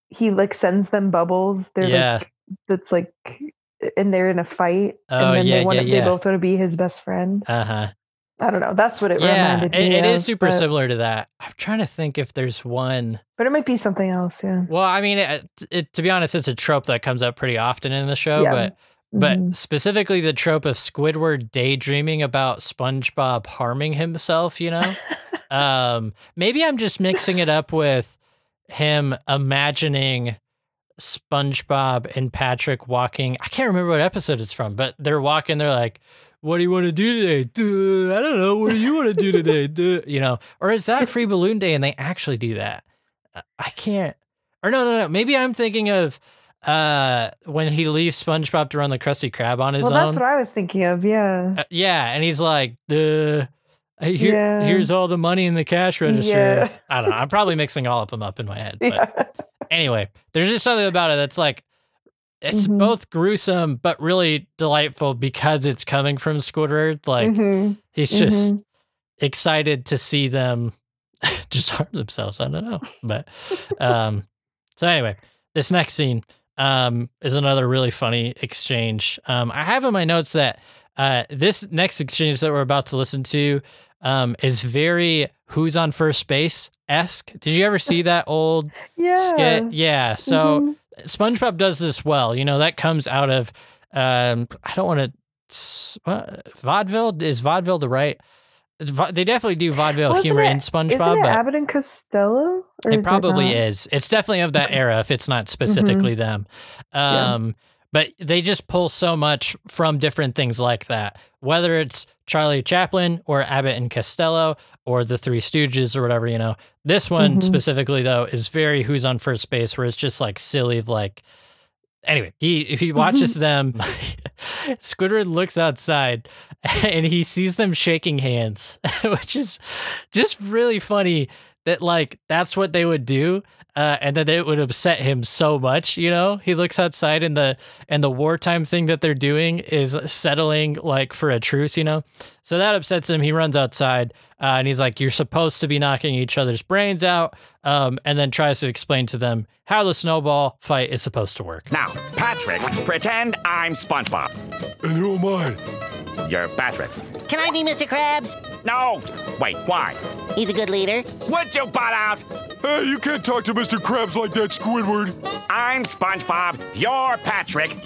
he like sends them bubbles. They're yeah. like that's like, and they're in a fight, Oh, and then yeah, they want yeah, yeah. they both want to be his best friend. Uh huh. I don't know. That's what it Yeah, reminded it, me it of. is super but, similar to that. I'm trying to think if there's one. but it might be something else. Yeah. Well, I mean, it, it, to be honest, it's a trope that comes up pretty often in the show, Yeah. but but Mhm. specifically the trope of Squidward daydreaming about SpongeBob harming himself, you know? um, maybe I'm just mixing it up with him imagining SpongeBob and Patrick walking. I can't remember what episode it's from, but they're walking, they're like, what do you want to do today? Duh, I don't know. What do you want to do today? Duh, you know, or is that Free Balloon Day and they actually do that? I- I can't. Or no, no, no. Maybe I'm thinking of uh when he leaves SpongeBob to run the Krusty Krab on his Well, own. that's what I was thinking of. Yeah. Uh, yeah, and he's like, the here, Yeah. here's all the money in the cash register. Yeah. I don't know. I'm probably mixing all of them up in my head. But Yeah. anyway, there's just something about it that's like it's Mhm. both gruesome but really delightful because it's coming from Squidward. Like Mhm. he's just Mhm. excited to see them just harm themselves. I don't know. But um so anyway, this next scene um is another really funny exchange. Um I have in my notes that uh this next exchange that we're about to listen to um is very who's on first base esque. Did you ever see that old yeah. skit? Yeah. So Mhm. SpongeBob does this well. You know, that comes out of um I don't want to what, vaudeville is vaudeville the right they definitely do vaudeville Wasn't humor it- in Isn't SpongeBob, it but Abbott and Costello? Or it is probably not? is. It's definitely of that era if it's not specifically them. Yeah. Um but they just pull so much from different things like that. Whether it's Charlie Chaplin or Abbott and Costello or the Three Stooges or whatever, you know. This one Mhm. specifically though is very who's on first base where it's just like silly like anyway, he if he watches them Squidward looks outside and he sees them shaking hands, which is just really funny that like that's what they would do. Uh, and then it would upset him so much, you know. He looks outside, and the and the wartime thing that they're doing is settling like for a truce, you know. So that upsets him. He runs outside, uh, and he's like, "You're supposed to be knocking each other's brains out," um, and then tries to explain to them how the snowball fight is supposed to work. Now, Patrick, pretend I'm SpongeBob. And who am I? You're Patrick. Can I be Mr. Krabs? No! Wait, why? He's a good leader. Would you butt out? Hey, you can't talk to Mr. Krabs like that, Squidward. I'm SpongeBob. You're Patrick.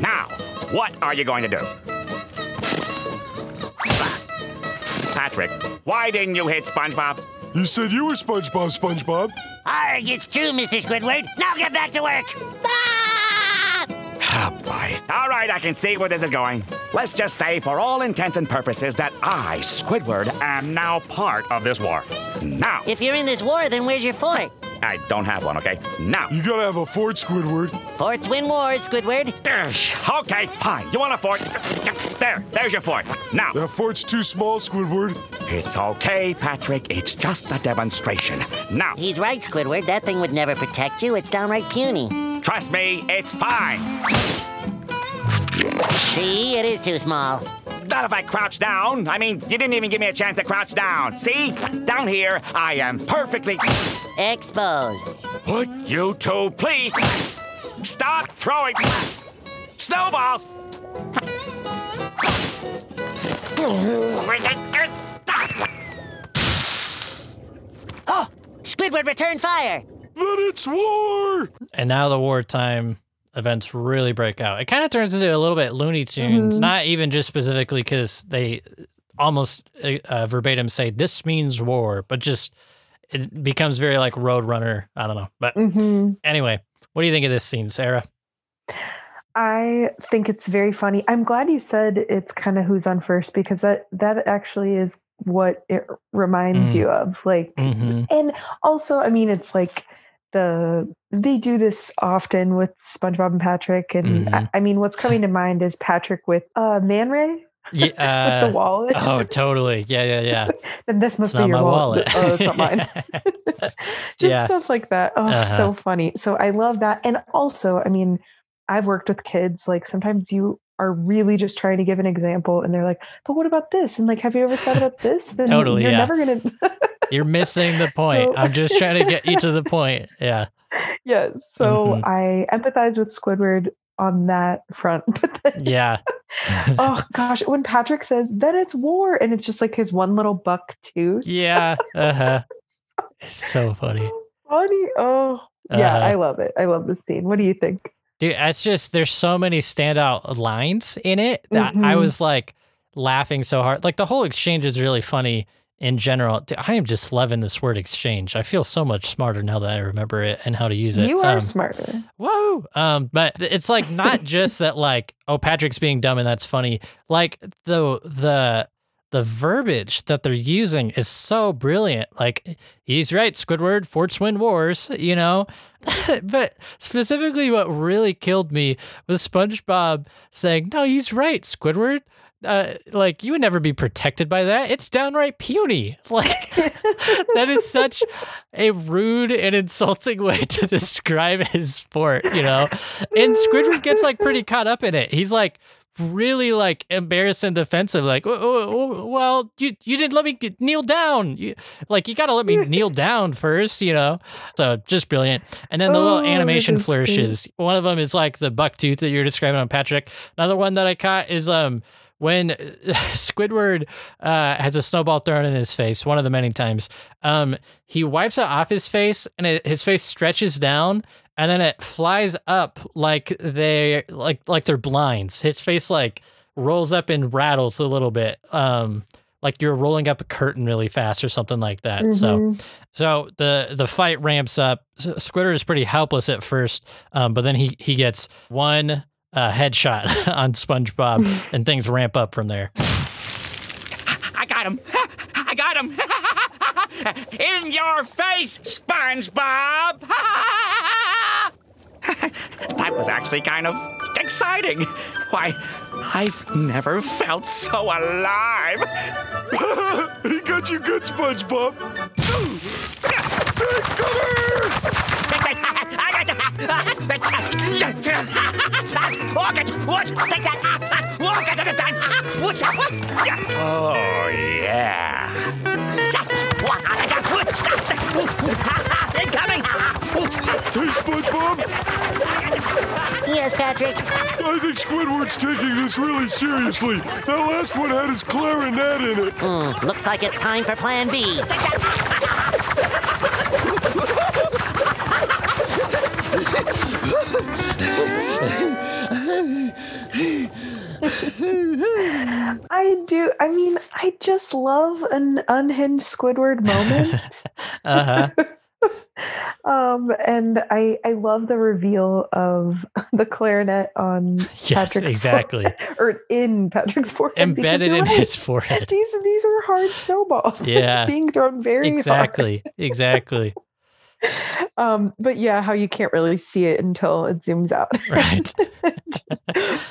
Now, what are you going to do? Patrick, why didn't you hit SpongeBob? You said you were SpongeBob, SpongeBob. Arg, it's true, Mr. Squidward. Now get back to work. Ah! Oh, boy. All right, I can see where this is going. Let's just say, for all intents and purposes, that I, Squidward, am now part of this war. Now, If you're in this war, then where's your fort? I don't have one, okay? Now. You gotta have a fort, Squidward. Forts win wars, Squidward. Ugh, Okay, fine. You want a fort? There, there's your fort. Now, That fort's too small, Squidward. it's okay, Patrick. It's just a demonstration. Now, He's right, Squidward. That thing would never protect you. It's downright puny. Trust me, it's fine. See, it is too small. Not if I crouch down. I mean, you didn't even give me a chance to crouch down. See? Down here, I am perfectly. Exposed. Would you two please stop throwing snowballs? Oh, Squidward returned fire. Then it's war! And now the wartime events really break out. It kind of turns into a little bit Looney Tunes, not even just specifically because they almost uh, uh, verbatim say this means war, but just it becomes very like Roadrunner. I don't know. But Mhm. anyway, what do you think of this scene, Sarah? I think it's very funny. I'm glad you said it's kind of who's on first because that that actually is what it reminds Mm. you of. Like, Mhm. and also, I mean, it's like the they do this often with SpongeBob and Patrick, and Mhm. I, I mean, what's coming to mind is Patrick with uh Man Ray Yeah, with uh, the wallet. oh, totally. Yeah, yeah, yeah. then this must It's be your my wallet. wallet. Oh, it's not mine. Just Yeah. stuff like that. Oh, Uh-huh. so funny. So I love that. And also, I mean, I've worked with kids. Like sometimes you are really just trying to give an example, and they're like, "But what about this?" And like, have you ever thought about this? And Totally, You're yeah. never gonna. You're missing the point. So- I'm just trying to get you to the point. Yeah. yes. So Mhm. I empathize with Squidward on that front. But then, Yeah. oh gosh, when Patrick says, "Then it's war," and it's just like his one little buck tooth. yeah. Uh-huh. It's so funny. Funny. Oh. Yeah, Uh-huh. I love it. I love this scene. What do you think? Dude, that's just there's so many standout lines in it that I Mhm. was like laughing so hard. Like the whole exchange is really funny in general. Dude, I am just loving this word exchange. I feel so much smarter now that I remember it and how to use it. You are Um, smarter. Whoa. Um, but it's like not just that like, oh, Patrick's being dumb and that's funny. Like the the the verbiage that they're using is so brilliant. Like he's right, Squidward, forts win wars, you know? but specifically what really killed me was SpongeBob saying, No, he's right, Squidward. Uh, like you would never be protected by that. It's downright puny. Like that is such a rude and insulting way to describe his sport, you know. And Squidward gets like pretty caught up in it. He's like really like embarrassed and defensive, like, "Oh, oh, oh, well, you you didn't let me get, kneel down. You, like you got to let me kneel down first, you know. So just brilliant. And then the Oh, little animation this is flourishes. One of them is like the buck tooth that you're describing on Patrick. Another one that I caught is um when Squidward uh, has a snowball thrown in his face, one of the many times, um, he wipes it off his face and it, his face stretches down and then it flies up like they like like they're blinds. His face like rolls up and rattles a little bit. Um, like you're rolling up a curtain really fast or something like that. So Mhm. so the the fight ramps up. S- Squidward is pretty helpless at first, um, but then he he gets one uh, headshot on SpongeBob, and things ramp up from there. I got him. I got him. In your face, SpongeBob. that was actually kind of exciting. Why, I've never felt so alive. he got you good, SpongeBob. Take cover! Oh, yeah. SpongeBob. Yes, Patrick. I think Squidward's taking this really seriously. That last one had his clarinet in it. Hmm, looks like it's time for Plan B. I do. I mean, I just love an unhinged Squidward moment. Uh huh. um, and I I love the reveal of the clarinet on yes, Patrick's exactly. forehead, or in Patrick's forehead. Embedded in right. his forehead. These these are hard snowballs. Yeah. being thrown very hard. Exactly. Exactly. Um, but yeah, how you can't really see it until it zooms out. Right.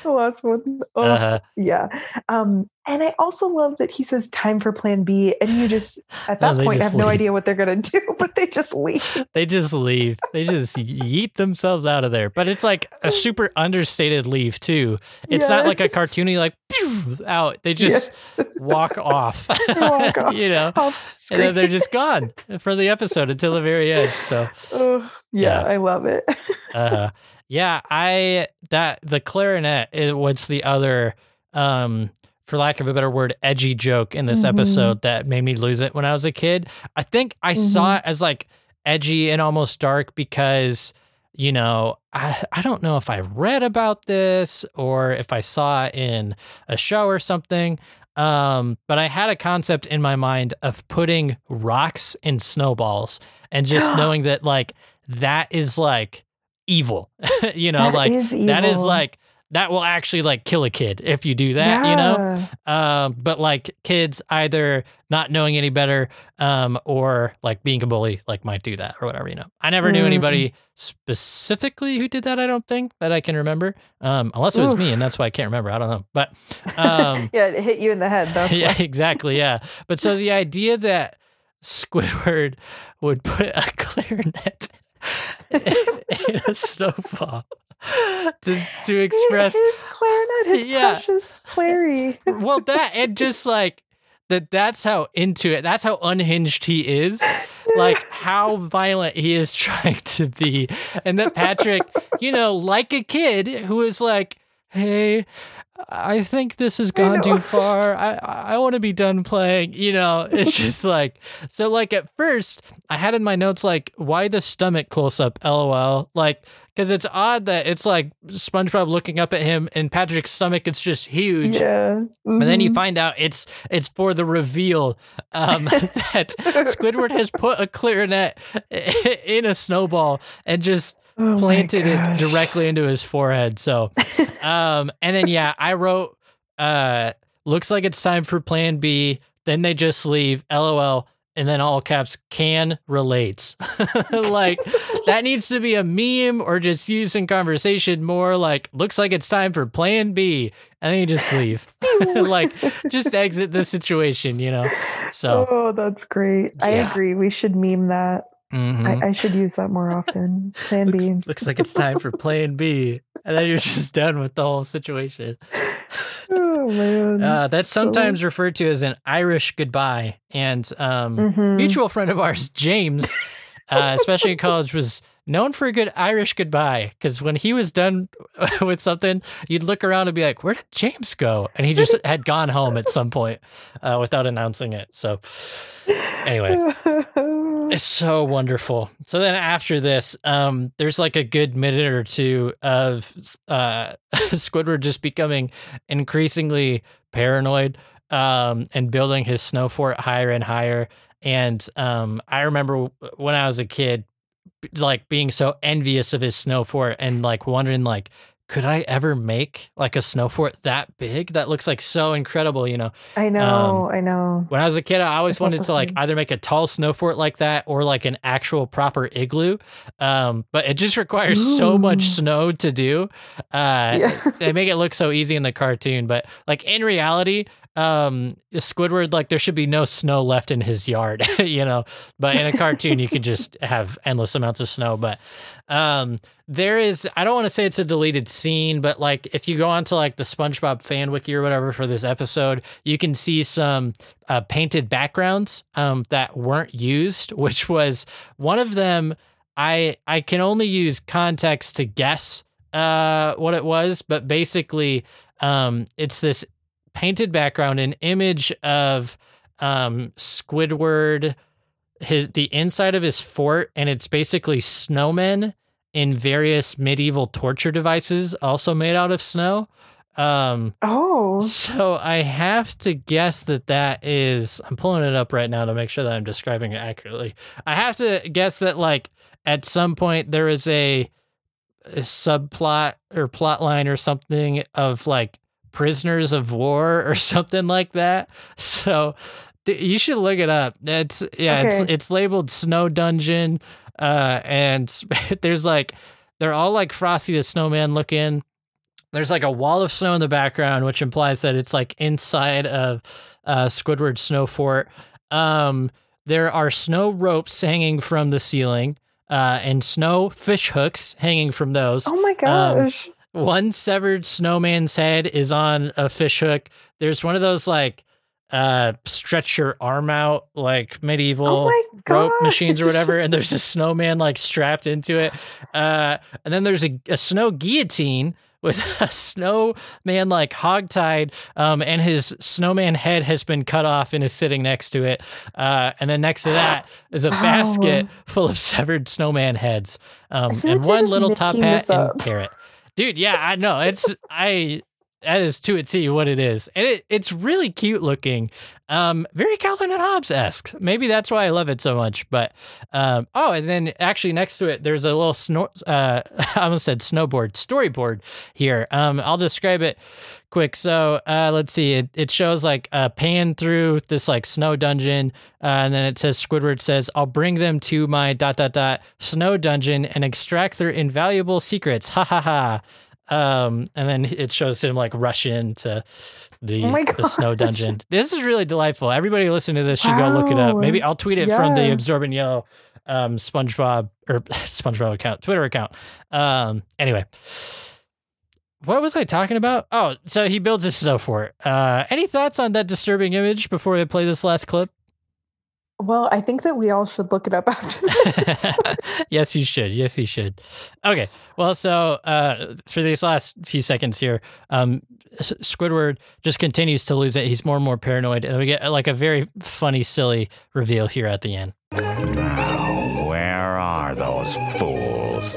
the last one. Oh, Uh huh. yeah. Um, and I also love that he says time for plan B, and you just at that they point have no idea what they're gonna do, but they just leave. They just leave. They just yeet themselves out of there. But it's like a super understated leave too. It's not like a cartoony like out. They just walk off. walk off. you know. And then they're just gone for the episode until the very end. So Ugh, yeah, Yeah. I love it. uh yeah i that the clarinet is what's the other um for lack of a better word edgy joke in this Mhm. episode that made me lose it when i was a kid. I think i saw it as like edgy and almost dark because you know I, I don't know if i read about this or if i saw it in a show or something um but i had a concept in my mind of putting rocks in snowballs and just knowing that like that is like evil. You know That like that is like that will actually like kill a kid if you do that you know Yeah. um but like kids either not knowing any better um or like being a bully like might do that or whatever you know i never knew Mm. anybody specifically who did that i don't think that i can remember um unless it was me and that's why i can't remember i don't know but um yeah, it hit you in the head. That's yeah, why. exactly. Yeah. But so the idea that Squidward would put a clarinet in a snowball to to express his clarinet, his Yeah. precious Clary. well that and just like that that's how into it that's how unhinged he is like how violent he is trying to be and that patrick you know like a kid who is like hey, I think this has gone too far. I I want to be done playing. You know, it's just like so. Like at first, I had in my notes like why the stomach close up, lol. Like because it's odd that it's like SpongeBob looking up at him, and Patrick's stomach it's just huge. Yeah. And then you Mhm. find out it's it's for the reveal um, that Squidward has put a clarinet in a snowball and just Oh planted it directly into his forehead. So, um, and then yeah, I wrote, uh, looks like it's time for Plan B. Then they just leave, LOL, and then all caps can relates. like that needs to be a meme or just used in conversation more. Like looks like it's time for Plan B, and then you just leave. like just exit the situation, you know. So. Oh, that's great. I agree. We should meme that. mhm. I, I should use that more often. Plan looks, B. looks like it's time for plan B. And then you're just done with the whole situation. Oh man. Uh, that's So- sometimes referred to as an Irish goodbye. And um, Mhm. mutual friend of ours, James, uh, especially in college, was known for a good Irish goodbye. Because when he was done with something, you'd look around and be like, "Where did James go?" And he just had gone home at some point uh, without announcing it. So anyway, It's so wonderful. So then after this, um, there's like a good minute or two of uh, Squidward just becoming increasingly paranoid um, and building his snow fort higher and higher. And um, I remember when I was a kid, like being so envious of his snow fort and like wondering like, could I ever make like a snow fort that big? That looks like so incredible, you know. I know. I know. When I was a kid, I always wanted to like either make a tall snow fort like that or like an actual proper igloo. Um, but it just requires so much snow to do. Uh, Yeah. they make it look so easy in the cartoon, but like in reality, um, Squidward, like there should be no snow left in his yard, you know. But in a cartoon, you could just have endless amounts of snow. But um, there is, I don't want to say it's a deleted scene, but like if you go onto like the SpongeBob fan wiki or whatever for this episode, you can see some uh, painted backgrounds um, that weren't used, which was one of them. I I can only use context to guess uh, what it was, but basically, um, it's this painted background, an image of um, Squidward, his the inside of his fort, and it's basically snowmen in various medieval torture devices, also made out of snow. Um, Oh. so I have to guess that that is. I'm pulling it up right now to make sure that I'm describing it accurately. I have to guess that like at some point there is a, a subplot or plot line or something of like prisoners of war or something like that. So you should look it up. It's yeah, it's Okay. it's labeled Snow Dungeon, uh, and there's like they're all like Frosty the Snowman looking. There's like a wall of snow in the background, which implies that it's like inside of uh, Squidward's snow fort. Um, there are snow ropes hanging from the ceiling, uh, and snow fish hooks hanging from those. Oh my Um, gosh. One severed snowman's head is on a fish hook. There's one of those like uh stretch your arm out like medieval oh rope machines or whatever and there's a snowman like strapped into it uh and then there's a, a snow guillotine with a snowman like hogtied um and his snowman head has been cut off and is sitting next to it uh and then next to that is a Oh. basket full of severed snowman heads um and like one little top hat and carrot. Dude yeah i know it's i that is to a T what it is. And it, it's really cute looking. Um, very Calvin and Hobbes esque. Maybe that's why I love it so much. But um, oh, and then actually next to it, there's a little snow. Uh, I almost said snowboard storyboard here. Um, I'll describe it quick. So uh, let's see. It, it shows like a pan through this like snow dungeon, uh, and then it says Squidward says, "I'll bring them to my dot dot dot snow dungeon and extract their invaluable secrets." Ha ha ha. Um, and then it shows him like rush into the Oh the snow dungeon. This is really delightful. Everybody listening to this should go look it up. Maybe I'll tweet it from the absorbent yellow um SpongeBob or SpongeBob account, Twitter account. Um anyway. What was I talking about? Oh, so he builds a snow fort. Uh any thoughts on that disturbing image before I play this last clip? Well, I think that we all should look it up after this. yes, you should. Yes, you should. Okay. Well, so uh, for these last few seconds here, um, Squidward just continues to lose it. He's more and more paranoid, and we get like a very funny, silly reveal here at the end. Now, where are those fools?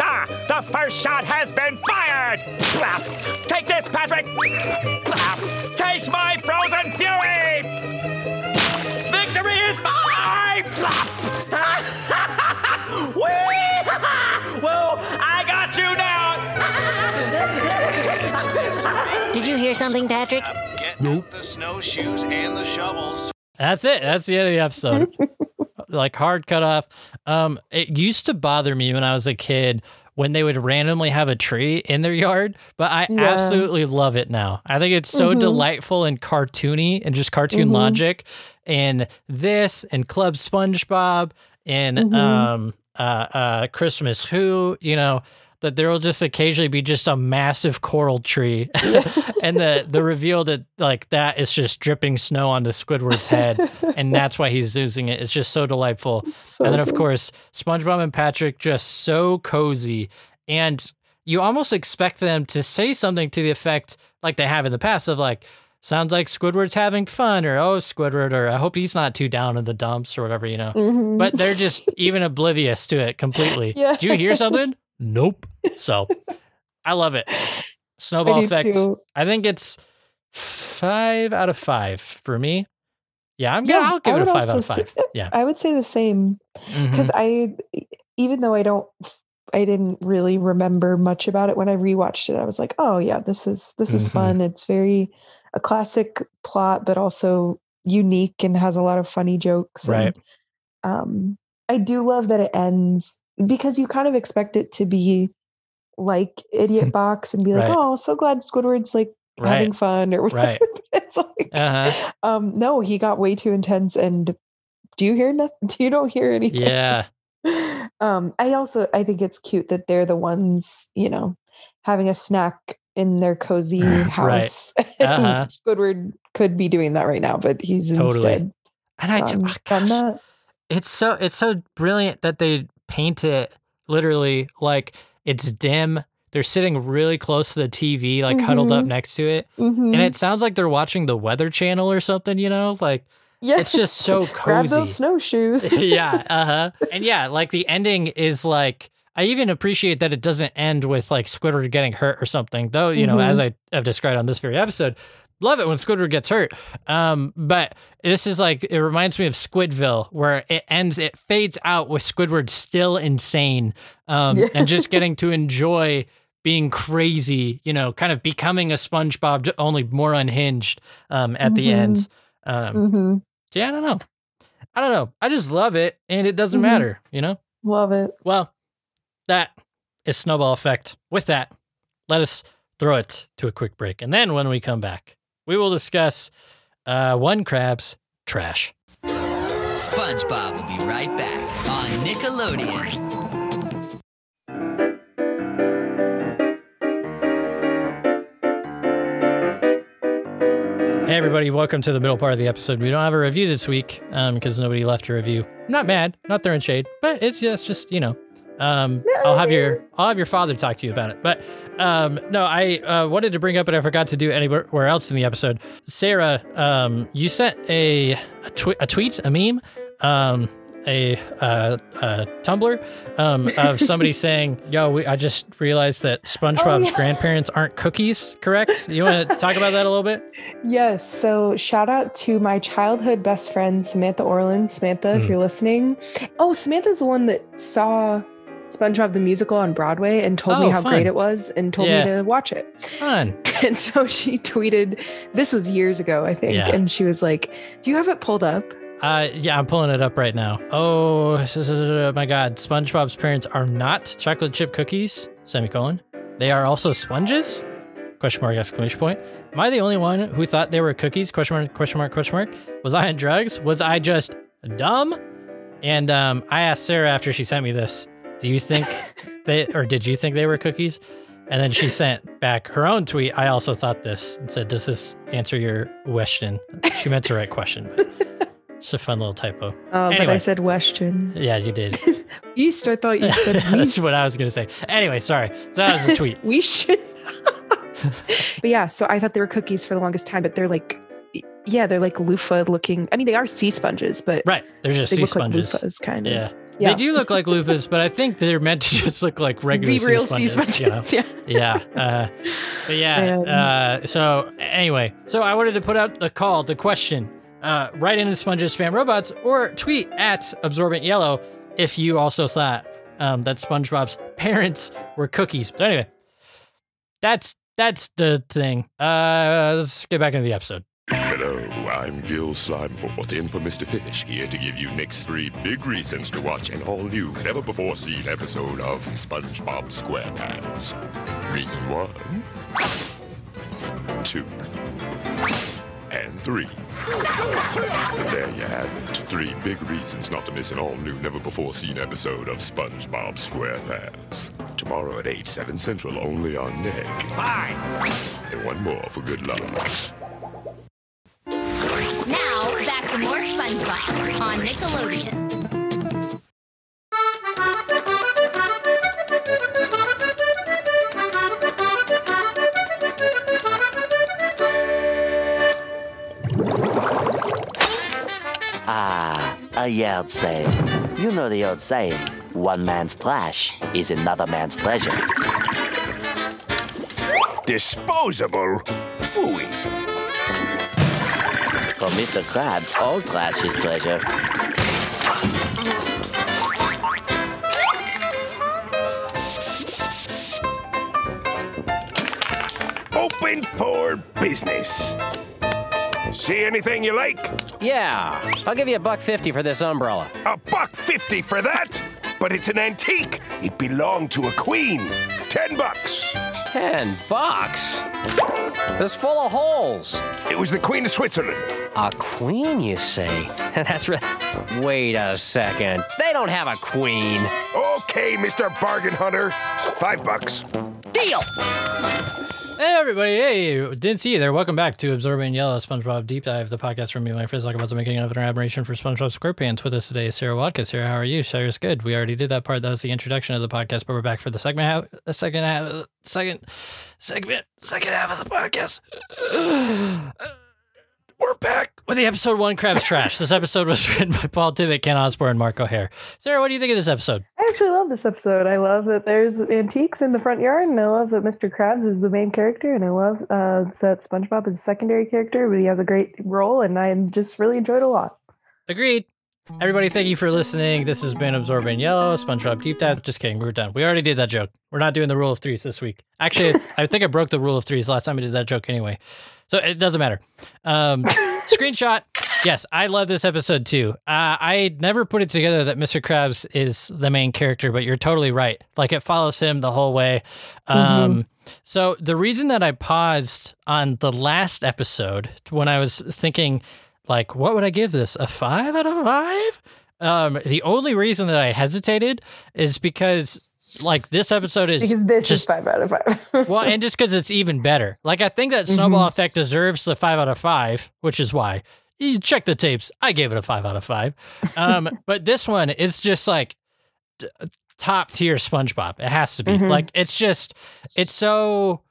Ah, the first shot has been fired! Blap! Take this, Patrick! Blap! Taste my frozen fury! Victory is mine! Blap! Whee! Whoa, I got you now! Did you hear something, Patrick? Get out the snowshoes and the shovels. That's it. That's the end of the episode. like hard cut off. Um, it used to bother me when I was a kid when they would randomly have a tree in their yard, but I Yeah. absolutely love it now. I think it's so Mhm. delightful and cartoony and just cartoon Mhm. logic. And this and Club SpongeBob and Mhm. um uh uh Christmas Who, you know, that there will just occasionally be just a massive coral tree and the the reveal that like that is just dripping snow onto Squidward's head and that's why he's using it. It's just so delightful. So and then of good. course, SpongeBob and Patrick just so cozy and you almost expect them to say something to the effect like they have in the past of like sounds like Squidward's having fun or oh Squidward or I hope he's not too down in the dumps or whatever, you know. Mhm. But they're just even oblivious to it completely. Yes. Do you hear something? Nope. So I love it. Snowball I effect. too. I think it's five out of five for me. Yeah, I'm gonna. Yeah, I'll give it a five out of say- five. Yeah, I would say the same because I, even though I don't, I didn't really remember much about it when I rewatched it. I was like, oh yeah, this is this is Mhm. fun. It's very a classic plot, but also unique and has a lot of funny jokes. and, right. um, I do love that it ends because you kind of expect it to be like Idiot Box and be like, Right. oh, so glad Squidward's like having fun or whatever. Right. it's like, Uh huh. um, no, he got way too intense. And do you hear nothing? Do you don't hear anything? Yeah. um, I also I think it's cute that they're the ones, you know, having a snack in their cozy house. Uh-huh. Squidward could be doing that right now, but he's Totally. instead And I, gone, oh, gosh, nuts. It's so it's so brilliant that they paint it literally like it's dim. They're sitting really close to the TV, like huddled up Mhm. next to it, Mhm. and it sounds like they're watching the Weather Channel or something. You know, like yeah. it's just so cozy. Grab those snowshoes. yeah, uh huh. And yeah, like the ending is like I even appreciate that it doesn't end with like Squidward getting hurt or something. Though you know, as I have described on this very episode, love it when Squidward gets hurt. Um, but this is like it reminds me of Squidville, where it ends, it fades out with Squidward still insane, um, and just getting to enjoy being crazy. You know, kind of becoming a SpongeBob, only more unhinged. Um, at the Mhm. end. Um, hmm so yeah, I don't know. I don't know. I just love it, and it doesn't Mhm. matter. You know. Love it. Well, that is snowball effect. With that, let us throw it to a quick break, and then when we come back, we will discuss uh, one crab's trash. SpongeBob will be right back on Nickelodeon. Hey everybody, welcome to the middle part of the episode. We don't have a review this week because nobody left a review. Not mad, not throwing shade, but it's just just you know. Um, I'll have your I'll have your father talk to you about it. But um, no, I uh, wanted to bring up, and I forgot to do anywhere else in the episode. Sarah, um, you sent a a, twi- a tweet, a meme, um, a, uh, a Tumblr um, of somebody saying, "Yo, we, I just realized that SpongeBob's yeah. grandparents aren't cookies." Correct? You want to talk about that a little bit? Yes. So shout out to my childhood best friend, Samantha Orland. Samantha, Mm. if you're listening. Oh, Samantha's the one that saw SpongeBob the musical on Broadway and told Oh, me how fun. great it was and told Yeah. me to watch it. Fun. And so she tweeted, this was years ago, I think. Yeah. And she was like, Do you have it pulled up? Uh, yeah, I'm pulling it up right now. Oh my God, SpongeBob's parents are not chocolate chip cookies. Semicolon. They are also sponges. Question mark! Exclamation point. Am I the only one who thought they were cookies? Question mark! Question mark! Question mark. Was I on drugs? Was I just dumb? And um, I asked Sarah after she sent me this. Do you think they, or did you think they were cookies? And then she sent back her own tweet. I also thought this and said, "Does this answer your question?" She meant to write question. But It's a fun little typo. Uh, But I said Western. Yeah, you did. East, I thought you said That's what I was gonna say. Anyway, sorry. So that was the tweet. we should. but yeah, so I thought they were cookies for the longest time, but they're like, yeah, they're like loofah looking. I mean, they are sea sponges, but Right. They're just they sea look sponges. like loofahs, kind of. Yeah. Yeah. They do look like loofahs, but I think they're meant to just look like regular Be sea real sponges. sea you know? sponges. yeah. Yeah. Uh, but yeah. And- Uh, so anyway, so I wanted to put out the call, the question. Uh, write into sponges spam robots or tweet at absorbent yellow if you also thought um, that SpongeBob's parents were cookies. But anyway, that's that's the thing. Uh, let's get back into the episode. Hello, I'm Gil Slimeforth in for Mr. Fish, here to give you Nick's three big reasons to watch an all new, never before seen episode of SpongeBob SquarePants. Reason one, two, and three. There you have it. Three big reasons not to miss an all new, never before seen episode of SpongeBob SquarePants. Tomorrow at 8, 7 Central, only on Nick. Bye. And one more for good luck. To more on Nickelodeon. Ah, a yard sale. You know the old saying one man's trash is another man's treasure. Disposable. Fooey. For Mr. Krabs, all trash is treasure. Open for business. See anything you like? Yeah, I'll give you a buck fifty for this umbrella. A buck fifty for that? But it's an antique. It belonged to a queen. Ten bucks. Ten bucks? It's full of holes. It was the Queen of Switzerland. A queen, you say? That's right. Wait a second. They don't have a queen. Okay, Mr. Bargain Hunter. Five bucks. Deal. Hey everybody! Hey, didn't see you there. Welcome back to Absorbent Yellow SpongeBob Deep Dive, the podcast from me and my friends talk about the making of an admiration for SpongeBob SquarePants. With us today Sarah Watkins. Sarah, how are you? Sarah's good. We already did that part. That was the introduction of the podcast, but we're back for the segment half, the second half, second segment, second half of the podcast. We're back with the episode one Crab's Trash. This episode was written by Paul Tibbitt, Kent Osborne, and Mark O'Hare. Sarah, what do you think of this episode? I actually love this episode. I love that there's antiques in the front yard, and I love that Mr. Krabs is the main character, and I love uh, that SpongeBob is a secondary character, but he has a great role, and I just really enjoyed a lot. Agreed. Everybody, thank you for listening. This has been Absorbent Yellow, SpongeBob Deep Dive. Just kidding, we're done. We already did that joke. We're not doing the rule of threes this week. Actually, I think I broke the rule of threes last time I did that joke anyway. So it doesn't matter. Um, screenshot. Yes, I love this episode too. Uh, I never put it together that Mr. Krabs is the main character, but you're totally right. Like it follows him the whole way. Um, So the reason that I paused on the last episode when I was thinking, like, what would I give this? A five out of five? Um, the only reason that I hesitated is because, like, this episode is Because this is five out of five. well, and just because it's even better. Like, I think that Snowball Mhm. Effect deserves the five out of five, which is why you check the tapes. I gave it a five out of five. Um, but this one is just like t- top tier SpongeBob. It has to be. Mhm. Like, it's just, it's so,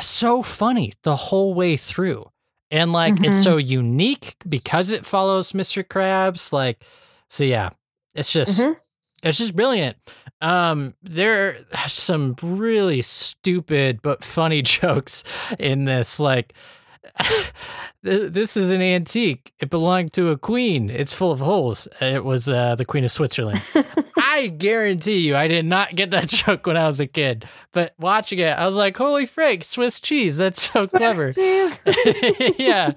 so funny the whole way through. And like, it's Mhm. so unique because it follows Mr. Krabs. Like, so yeah, it's just, Mhm. it's just brilliant. Um, there are some really stupid but funny jokes in this. Like, this is an antique. It belonged to a queen. It's full of holes. It was uh, the Queen of Switzerland. I guarantee you, I did not get that joke when I was a kid. But watching it, I was like, "Holy frick, Swiss cheese! That's so clever." yeah.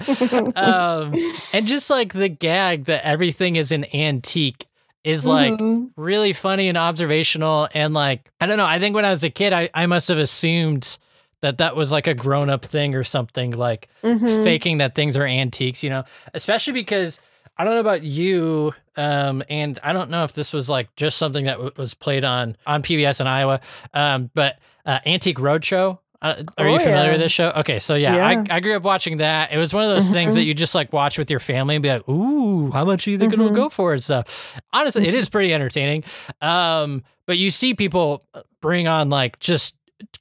Um, and just like the gag that everything is an antique is like Mhm. really funny and observational. And like, I don't know. I think when I was a kid, I, I must have assumed that that was like a grown up thing or something, like Mhm. faking that things are antiques, you know, especially because I don't know about you. Um, and I don't know if this was like just something that w- was played on, on PBS in Iowa. Um, but, uh, Antique Roadshow. Uh, are you Oh, familiar yeah. with this show? Okay, so yeah, Yeah. Mm-hmm. I, I grew up watching that. It was one of those things that you just like watch with your family and be like, "Ooh, how much are you think it'll Mm-hmm. go for?" and stuff. Honestly, it is pretty entertaining. Um, but you see people bring on like just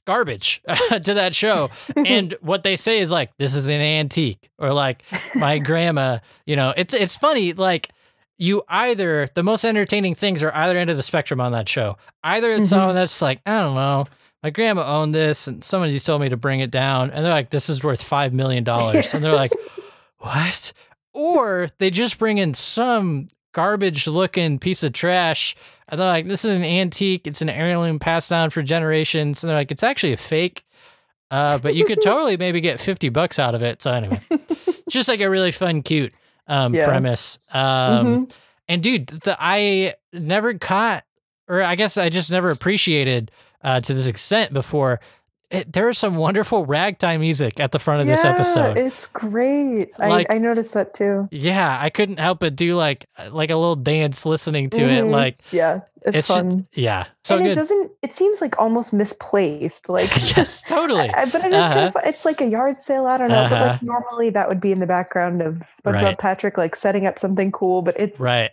garbage to that show, and what they say is like, "This is an antique," or like, "My grandma," you know. It's it's funny like. You either the most entertaining things are either end of the spectrum on that show. Either it's Mhm. someone that's like, I don't know, my grandma owned this and somebody told me to bring it down and they're like this is worth five million dollars and they're like what or they just bring in some garbage looking piece of trash and they're like this is an antique it's an heirloom passed down for generations and they're like it's actually a fake uh, but you could totally maybe get 50 bucks out of it so anyway just like a really fun cute um, Yeah. premise um, Mhm. and dude the, i never caught or i guess i just never appreciated uh, to this extent before. It, there is some wonderful ragtime music at the front of this Yeah, episode. It's great. Like- I, I noticed that too. yeah, I couldn't help but do like like a little dance listening to it. Mhm. Like yeah, it's, it's fun. yeah, so and it doesn't. It seems like almost misplaced. Like yes, totally. But it is kind Uh-huh. of. It's like a yard sale. I don't know. But Uh-huh. like normally that would be in the background of SpongeBob Right. Patrick like setting up something cool. But it's Right.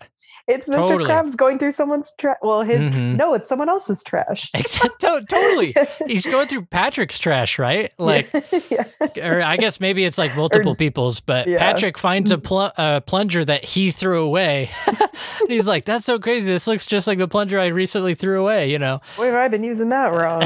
it's Mr. Totally. Krabs going through someone's trash. Well, his Mhm. no, it's someone else's trash. Except, to- totally. He's going through Patrick's trash, right? Like, yeah. or I guess maybe it's like multiple people's, but yeah. Patrick finds a pl- uh, plunger that he threw away. and he's like, that's so crazy. This looks just like the plunger I recently threw away, you know? Boy, have I been using that wrong?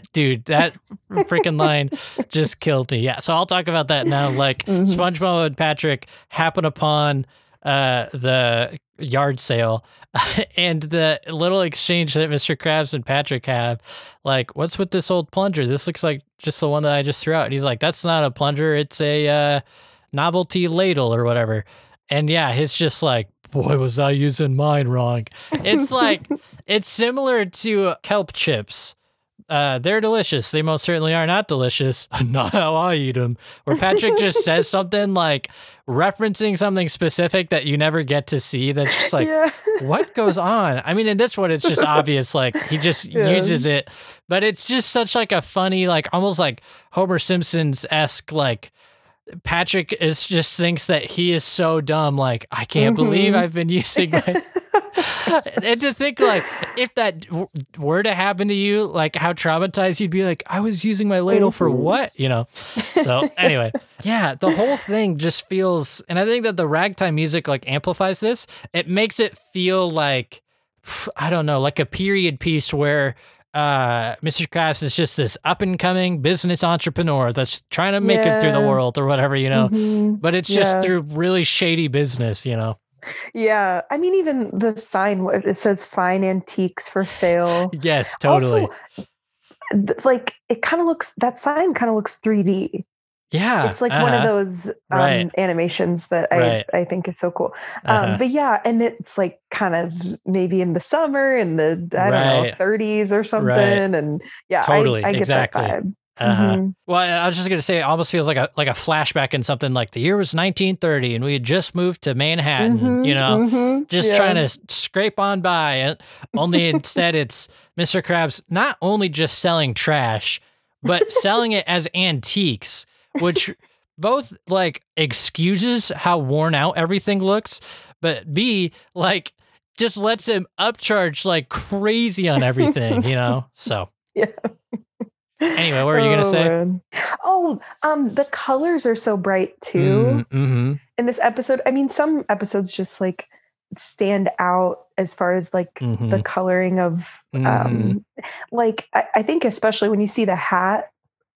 Dude, that freaking line just killed me. Yeah, so I'll talk about that now. Like Mm-hmm. SpongeBob and Patrick happen upon uh, the yard sale and the little exchange that Mr. Krabs and Patrick have. Like, what's with this old plunger? This looks like just the one that I just threw out. And he's like, that's not a plunger. It's a uh, novelty ladle or whatever. And yeah, he's just like, boy, was I using mine wrong. It's like, it's similar to kelp chips. Uh, they're delicious. They most certainly are not delicious. not how I eat them. Where Patrick just says something like referencing something specific that you never get to see. That's just like, yeah. what goes on? I mean, in this one, it's just obvious. Like he just Yeah. uses it, but it's just such like a funny, like almost like Homer Simpson's esque like. Patrick is just thinks that he is so dumb. Like I can't believe Mhm. I've been using my. and to think like if that were to happen to you, like how traumatized you'd be. Like I was using my ladle for Mhm. what, you know? So anyway, yeah, the whole thing just feels, and I think that the ragtime music like amplifies this. It makes it feel like I don't know, like a period piece where uh, Mr. Krabs is just this up and coming business entrepreneur that's trying to make it through the world or whatever, you know. Mhm. But it's just Yeah. through really shady business, you know. Yeah, I mean, even the sign it says "Fine Antiques for Sale." Yes, totally. Also, it's like it kind of looks. That sign kind of looks 3D. Yeah, it's like one of uh-huh. those um, Right. animations that I Right. I think is so cool. Um, Uh-huh. But yeah, and it's like kind of maybe in the summer in the I don't know 30s or something, Right. and yeah, Totally, I, I get exactly. that vibe. Uh-huh. Mhm. Well, I was just gonna say, it almost feels like a like a flashback in something like the year was 1930, and we had just moved to Manhattan. Mhm, You know, mhm, just yeah. trying to scrape on by. And only instead, it's Mr. Krabs not only just selling trash, but selling it as antiques, which both like excuses how worn out everything looks, but B like just lets him upcharge like crazy on everything. You know, so. Yeah. Anyway, what were you gonna Oh, say? man. Oh, um, the colors are so bright too Mm-hmm. in this episode. I mean, some episodes just like stand out as far as like the Mhm. coloring of um like I, I think especially when you see the hat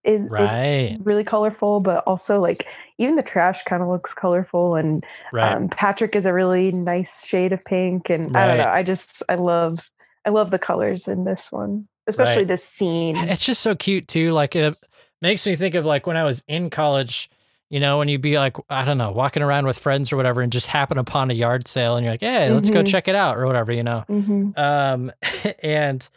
it, Right. it's really colorful but also like even the trash kind of looks colorful and Right. um, patrick is a really nice shade of pink and i don't know i just i love i love the colors in this one especially Right. this scene It's just so cute too. Like it makes me think of like when I was in college, you know, when you'd be like, I don't know, walking around with friends or whatever and just happen upon a yard sale and you're like, hey, let's go Mhm. check it out or whatever, you know. Mhm. Um and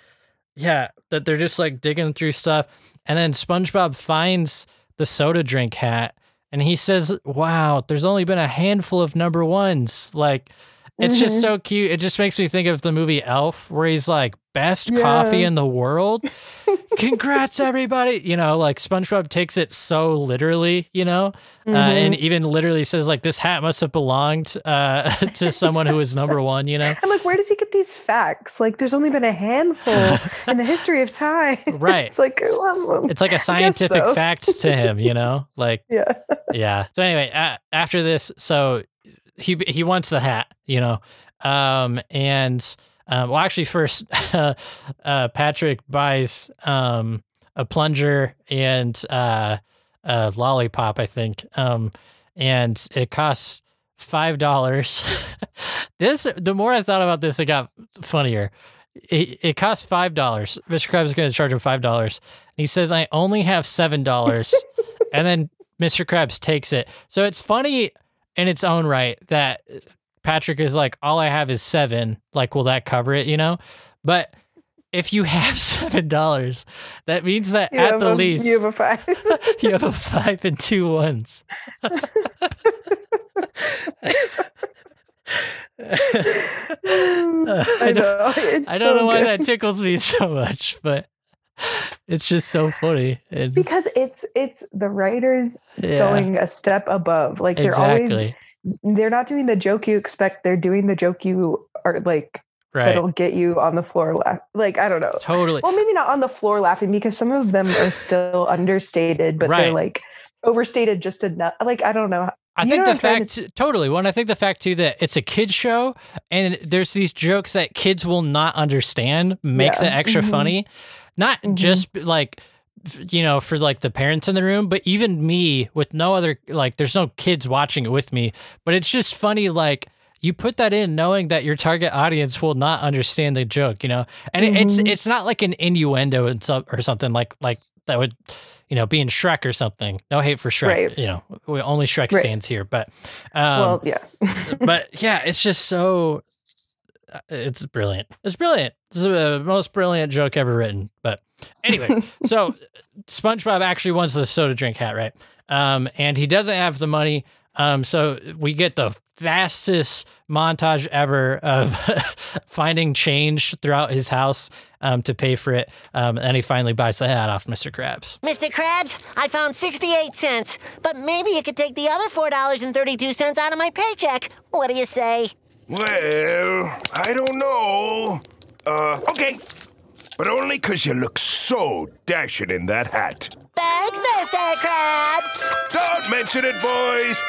yeah, that they're just like digging through stuff. And then SpongeBob finds the soda drink hat and he says, Wow, there's only been a handful of number ones. Like it's just Mhm. so cute. It just makes me think of the movie Elf, where he's like, best coffee in the world. congrats everybody you know like spongebob takes it so literally you know uh, and even literally says like this hat must have belonged uh, to someone who was number one you know I'm like, where does he get these facts? Like, there's only been a handful in the history of time. Right. it's like, um, it's like a scientific so. fact to him you know like Yeah. yeah. So anyway, a after this, so he he wants the hat, you know, um, and um, well, actually, first, uh, Patrick buys um a plunger and uh, a lollipop, I think, um, and it costs five dollars. this, the more I thought about this, it got funnier. It, it costs five dollars. Mr. Krabs is going to charge him five dollars. He says, "I only have seven dollars," and then Mr. Krabs takes it. So it's funny in its own right that Patrick is like, "All I have is seven. Like, will that cover it?" You know, but if you have seven dollars, that means that You at the a- least you have a five. you have a five and two ones. I. It's I don't know why that tickles me so much, but it's just so funny. And because it's it's the writers Yeah. going a step above. Like they're always they're not doing the joke you expect. They're doing the joke you are like right. that'll get you on the floor laugh. Like I don't know. Totally. Well, maybe not on the floor laughing because some of them are still understated, but Right. they're like overstated just enough. Like I don't know. I You think the trying to fact totally one. I think the fact too that it's a kids show and there's these jokes that kids will not understand makes Yeah. it extra Mhm. funny. Not Mhm. just like you know for like the parents in the room, but even me with no other like there's no kids watching it with me, but it's just funny like you put that in knowing that your target audience will not understand the joke, you know. And it it's it's not like an innuendo and some or something like like that would you know, be in Shrek or something. No hate for Shrek. Right. You know, we only Shrek Right. stands here, but um, well, yeah. but yeah, it's just so it's brilliant. It's brilliant. It's the most brilliant joke ever written. But anyway, so SpongeBob actually wants the soda drink hat, right? Um, and he doesn't have the money. Um, so we get the fastest montage ever of finding change throughout his house um, to pay for it. Um, and he finally buys the hat off Mr. Krabs. Mr. Krabs, I found 68 cents, but maybe you could take the other $4.32 out of my paycheck. What do you say? Well, I don't know. Uh, okay. But only 'cause you look so dashing in that hat. Thanks, Mr. Krabs. Don't mention it, boys.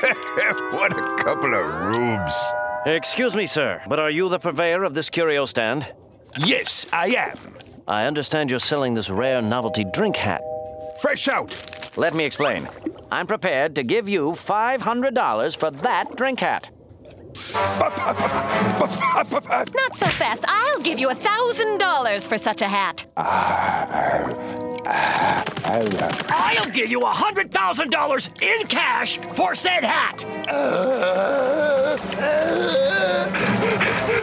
what a couple of rubes. Excuse me, sir, but are you the purveyor of this curio stand? Yes, I am. I understand you're selling this rare novelty drink hat. Fresh out. Let me explain. I'm prepared to give you $500 for that drink hat. Not so fast. I'll give you a thousand dollars for such a hat. I'll give you a hundred thousand dollars in cash for said hat.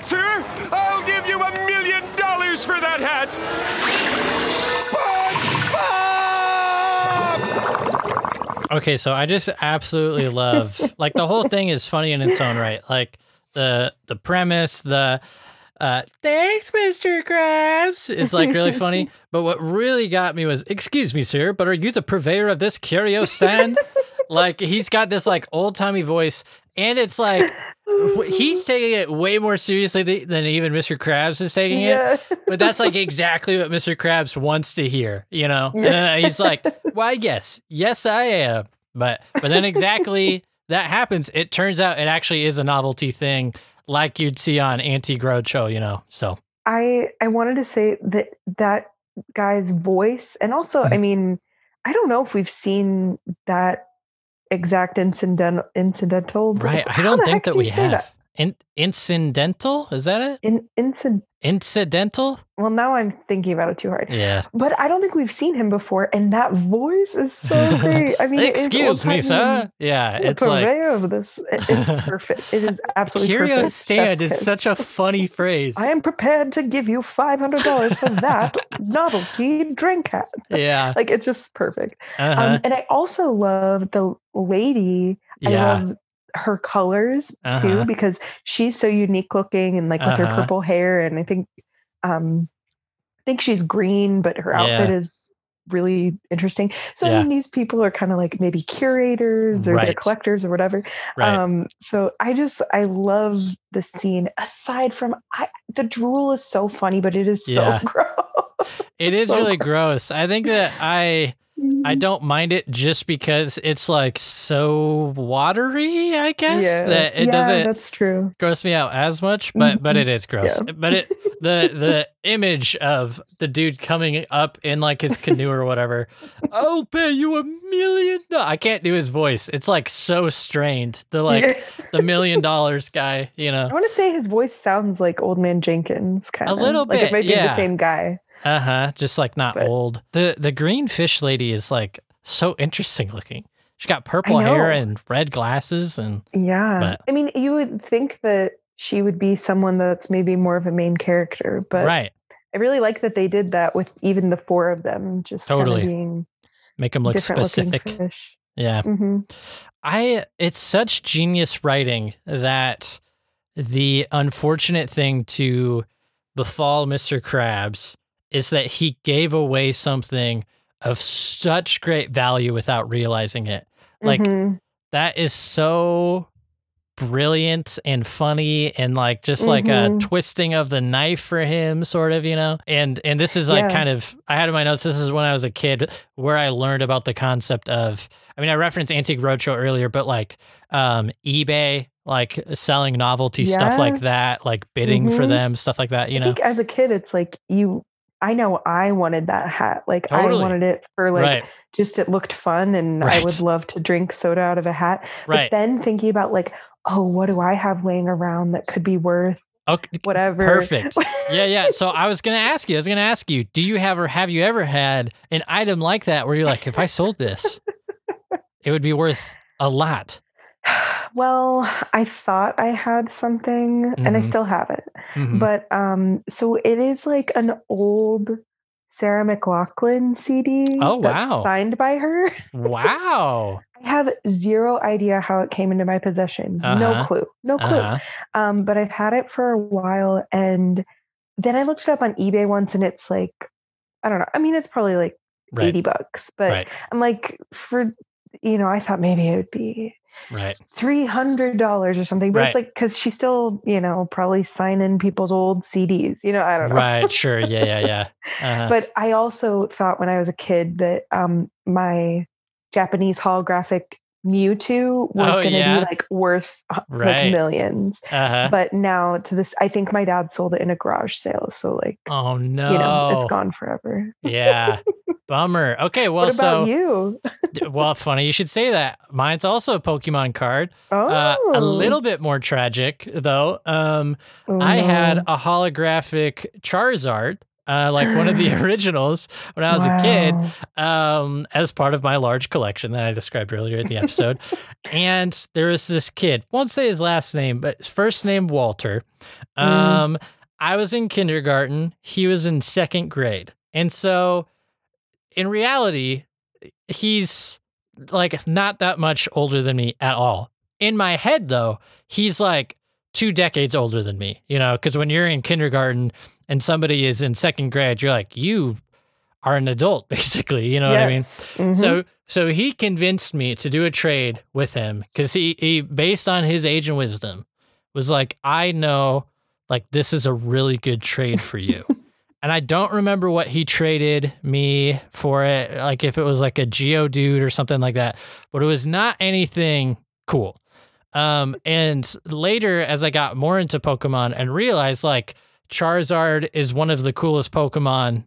Sir, I'll give you a million dollars for that hat. Okay, so I just absolutely love like the whole thing is funny in its own right. Like the the premise, the uh thanks, Mr. Krabs is like really funny. But what really got me was, excuse me, sir, but are you the purveyor of this curio stand? like he's got this like old timey voice, and it's like he's taking it way more seriously than even Mr. Krabs is taking Yeah. it. But that's like exactly what Mr. Krabs wants to hear, you know? Yeah. he's like, why, yes, yes, I am. But but then exactly that happens. It turns out it actually is a novelty thing, like you'd see on Antique Roadshow, you know. So I I wanted to say that that guy's voice, and also, Hmm. I mean, I don't know if we've seen that exact incident incidental. right, I don't think that we have that? In, incidental. Is that it? In incid. Incidental. Well, now I'm thinking about it too hard. Yeah. But I don't think we've seen him before, and that voice is so great. I mean, Excuse me, sir. Yeah, it's like of this. It's perfect. It is absolutely curio perfect. stand is such a funny phrase. I am prepared to give you five hundred dollars for that novelty drink hat. Yeah. like it's just perfect. Uh-huh. Um, and I also love the lady. I Yeah. love her colors too Uh-huh. because she's so unique looking and like with her Uh-huh. purple hair and I think um I think she's green, but her outfit Yeah. is really interesting. So I mean, these people are kind of like maybe curators or they're Right. collectors or whatever. Right. Um, so I just I love the scene. Aside from I, the drool is so funny, but it is so gross. It is So really gross. I think that I I mm-hmm. don't mind it just because it's like so watery, I guess, Yes. that it yeah, doesn't That's true. gross me out as much, but but mm-hmm. it is gross. Yeah. But it the the image of the dude coming up in like his canoe or whatever. I'll pay you a million. do-" I can't do his voice. It's like so strained. The like Yeah. the million dollars guy, you know. I want to say his voice sounds like Old Man Jenkins, kind of A little like bit, it might be yeah. the same guy. Uh huh. Just like not old. The the green fish lady is like so interesting looking. She's got purple hair and red glasses and Yeah, But- I mean, you would think that she would be someone that's maybe more of a main character, but right. I really like that they did that with even the four of them, just Totally. kind of being Make them look specific. Yeah. hmm I it's such genius writing that the unfortunate thing to befall Mr. Krabs is that he gave away something of such great value without realizing it. Like Mhm. that is so brilliant and funny and like just like a Mhm. twisting of the knife for him sort of you know and and this is like Yeah. kind of i had in my notes this is when i was a kid where i learned about the concept of i mean i referenced antique roadshow earlier but like um ebay like selling novelty stuff like that like bidding for Mhm. them stuff like that you I know as a kid, it's like you. I know I wanted that hat. Like Totally. I wanted it for like Right. just it looked fun, and I would love to drink soda out of a hat. Right. But then thinking about like, oh, what do I have laying around that could be worth okay whatever? Perfect. yeah, yeah. So I was gonna ask you. I was gonna ask you. Do you have or have you ever had an item like that where you're like, if I sold this, it would be worth a lot. Well, I thought I had something and I Mhm. still have it. Mhm. But um so it is like an old Sarah McLachlan CD. Oh, wow. Signed by her. Wow. I have zero idea how it came into my possession. No Uh-huh. clue. No clue. Uh-huh. Um, but I've had it for a while and then I looked it up on eBay once and it's like I don't know. I mean it's probably like Right. 80 bucks, but Right. I'm like for you know, I thought maybe it would be Right. three hundred dollars or something. But Right. it's like because she's still, you know, probably signing people's old CDs. You know, I don't know. Right. Sure. Yeah. Yeah. Yeah. Uh-huh. but I also thought when I was a kid that um my Japanese holographic Mewtwo was Oh, going to yeah? be like worth uh, Right. like millions. Uh-huh. But now to this, I think my dad sold it in a garage sale. So like, oh no. you know, it's gone forever. yeah. Bummer. Okay. Well, what about so you? well, funny you should say that. Mine's also a Pokemon card. Oh, Uh, a little bit more tragic though. Um, Oh, I had a holographic Charizard, uh, like one of the originals when I was a kid, um, as part of my large collection that I described earlier in the episode. and there was this kid, won't say his last name, but his first name Walter. Mm. Um, I was in kindergarten. He was in second grade, and so in reality, he's like not that much older than me at all. In my head, though, he's like two decades older than me, you know, because when you're in kindergarten and somebody is in second grade, you're like, you are an adult, basically. You know what I mean? Yes. Mhm. So, so he convinced me to do a trade with him because he, he, based on his age and wisdom, was like, I know, like, this is a really good trade for you. and I don't remember what he traded me for it, like if it was like a Geodude or something like that, but it was not anything cool. Um, and later, as I got more into Pokemon and realized like Charizard is one of the coolest Pokemon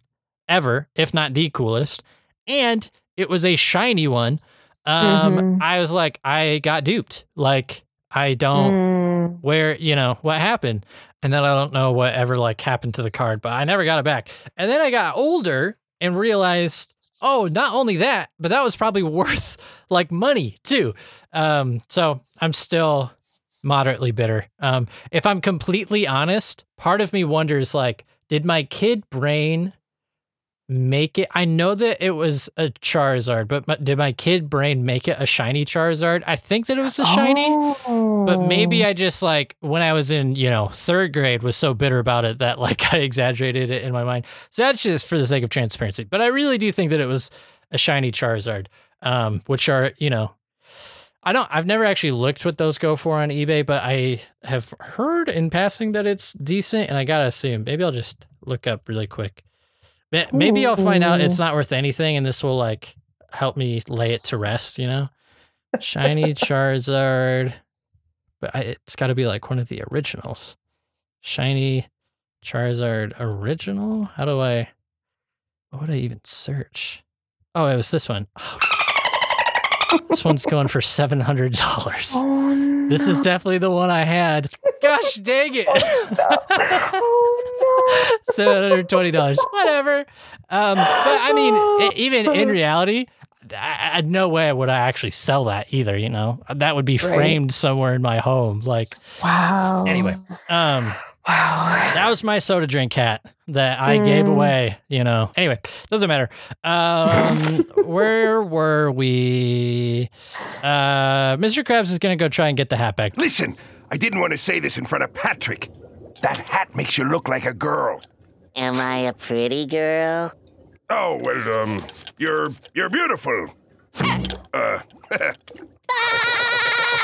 ever, if not the coolest, and it was a shiny one. Um, Mhm. I was like, I got duped. Like, I don't Mm. where you know what happened and then i don't know what ever like happened to the card but i never got it back and then i got older and realized oh not only that but that was probably worth like money too um so i'm still moderately bitter um if i'm completely honest part of me wonders like did my kid brain make it. I know that it was a Charizard, but my, did my kid brain make it a shiny Charizard? I think that it was a shiny, but maybe Oh. I just like when I was in you know third grade was so bitter about it that like I exaggerated it in my mind. So that's just for the sake of transparency. But I really do think that it was a shiny Charizard, um, which are you know. I don't. I've never actually looked what those go for on eBay, but I have heard in passing that it's decent, and I gotta assume. Maybe I'll just look up really quick. Ma- Maybe I'll find out it's not worth anything, and this will like help me lay it to rest. You know, shiny Charizard, but I, it's got to be like one of the originals. Shiny Charizard original. How do I? What would I even search? Oh, it was this one. Oh, this one's going for seven hundred dollars. Oh, This is definitely the one I had. Gosh dang it. Oh, Seven hundred twenty dollars. Whatever. Um, but I mean, even in reality, I, I, no way would I actually sell that either. You know, that would be Right. framed somewhere in my home. Like, Wow. anyway, um, Wow. that was my soda drink hat that I gave Mm. away. You know. Anyway, doesn't matter. Um, where were we? Uh, Mr. Krabs is gonna go try and get the hat back. Listen, I didn't want to say this in front of Patrick. That hat makes you look like a girl. Am I a pretty girl? Oh, well, um, you're you're beautiful. Uh,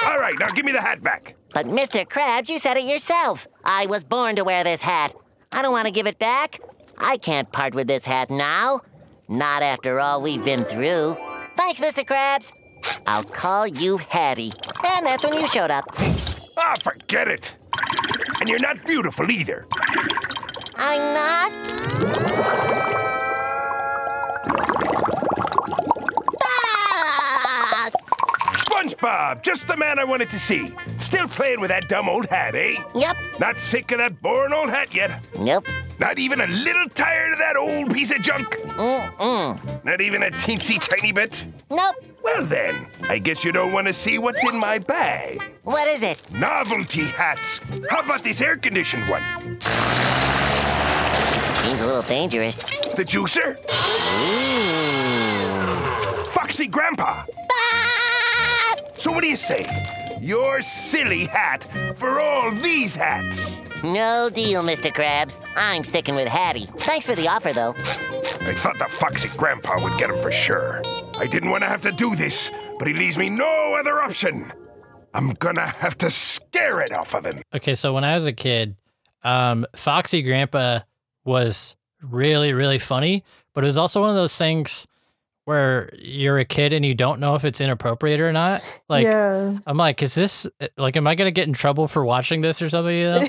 all right, now give me the hat back. But Mr. Krabs, you said it yourself. I was born to wear this hat. I don't want to give it back. I can't part with this hat now. Not after all we've been through. Thanks, Mr. Krabs. I'll call you Hattie. And that's when you showed up. Ah, forget it. And you're not beautiful either. I'm not. Ah! SpongeBob, just the man I wanted to see. Still playing with that dumb old hat, eh? Yep. Not sick of that boring old hat yet? Nope. Not even a little tired of that old piece of junk? Mm-mm. Not even a teensy tiny bit? Nope. Well then, I guess you don't want to see what's in my bag. What is it? Novelty hats. How about this air-conditioned one? Seems a little dangerous. The juicer? Foxy Grandpa. So what do you say? Your silly hat for all these hats. No deal, Mr. Krabs. I'm sticking with Hattie. Thanks for the offer, though. I thought the foxy grandpa would get him for sure. I didn't want to have to do this, but he leaves me no other option. I'm gonna have to scare it off of him. Okay, so when I was a kid, um, Foxy Grandpa was really, really funny, but it was also one of those things where you're a kid and you don't know if it's inappropriate or not. Like, yeah. I'm like, is this like, am I gonna get in trouble for watching this or something? You know?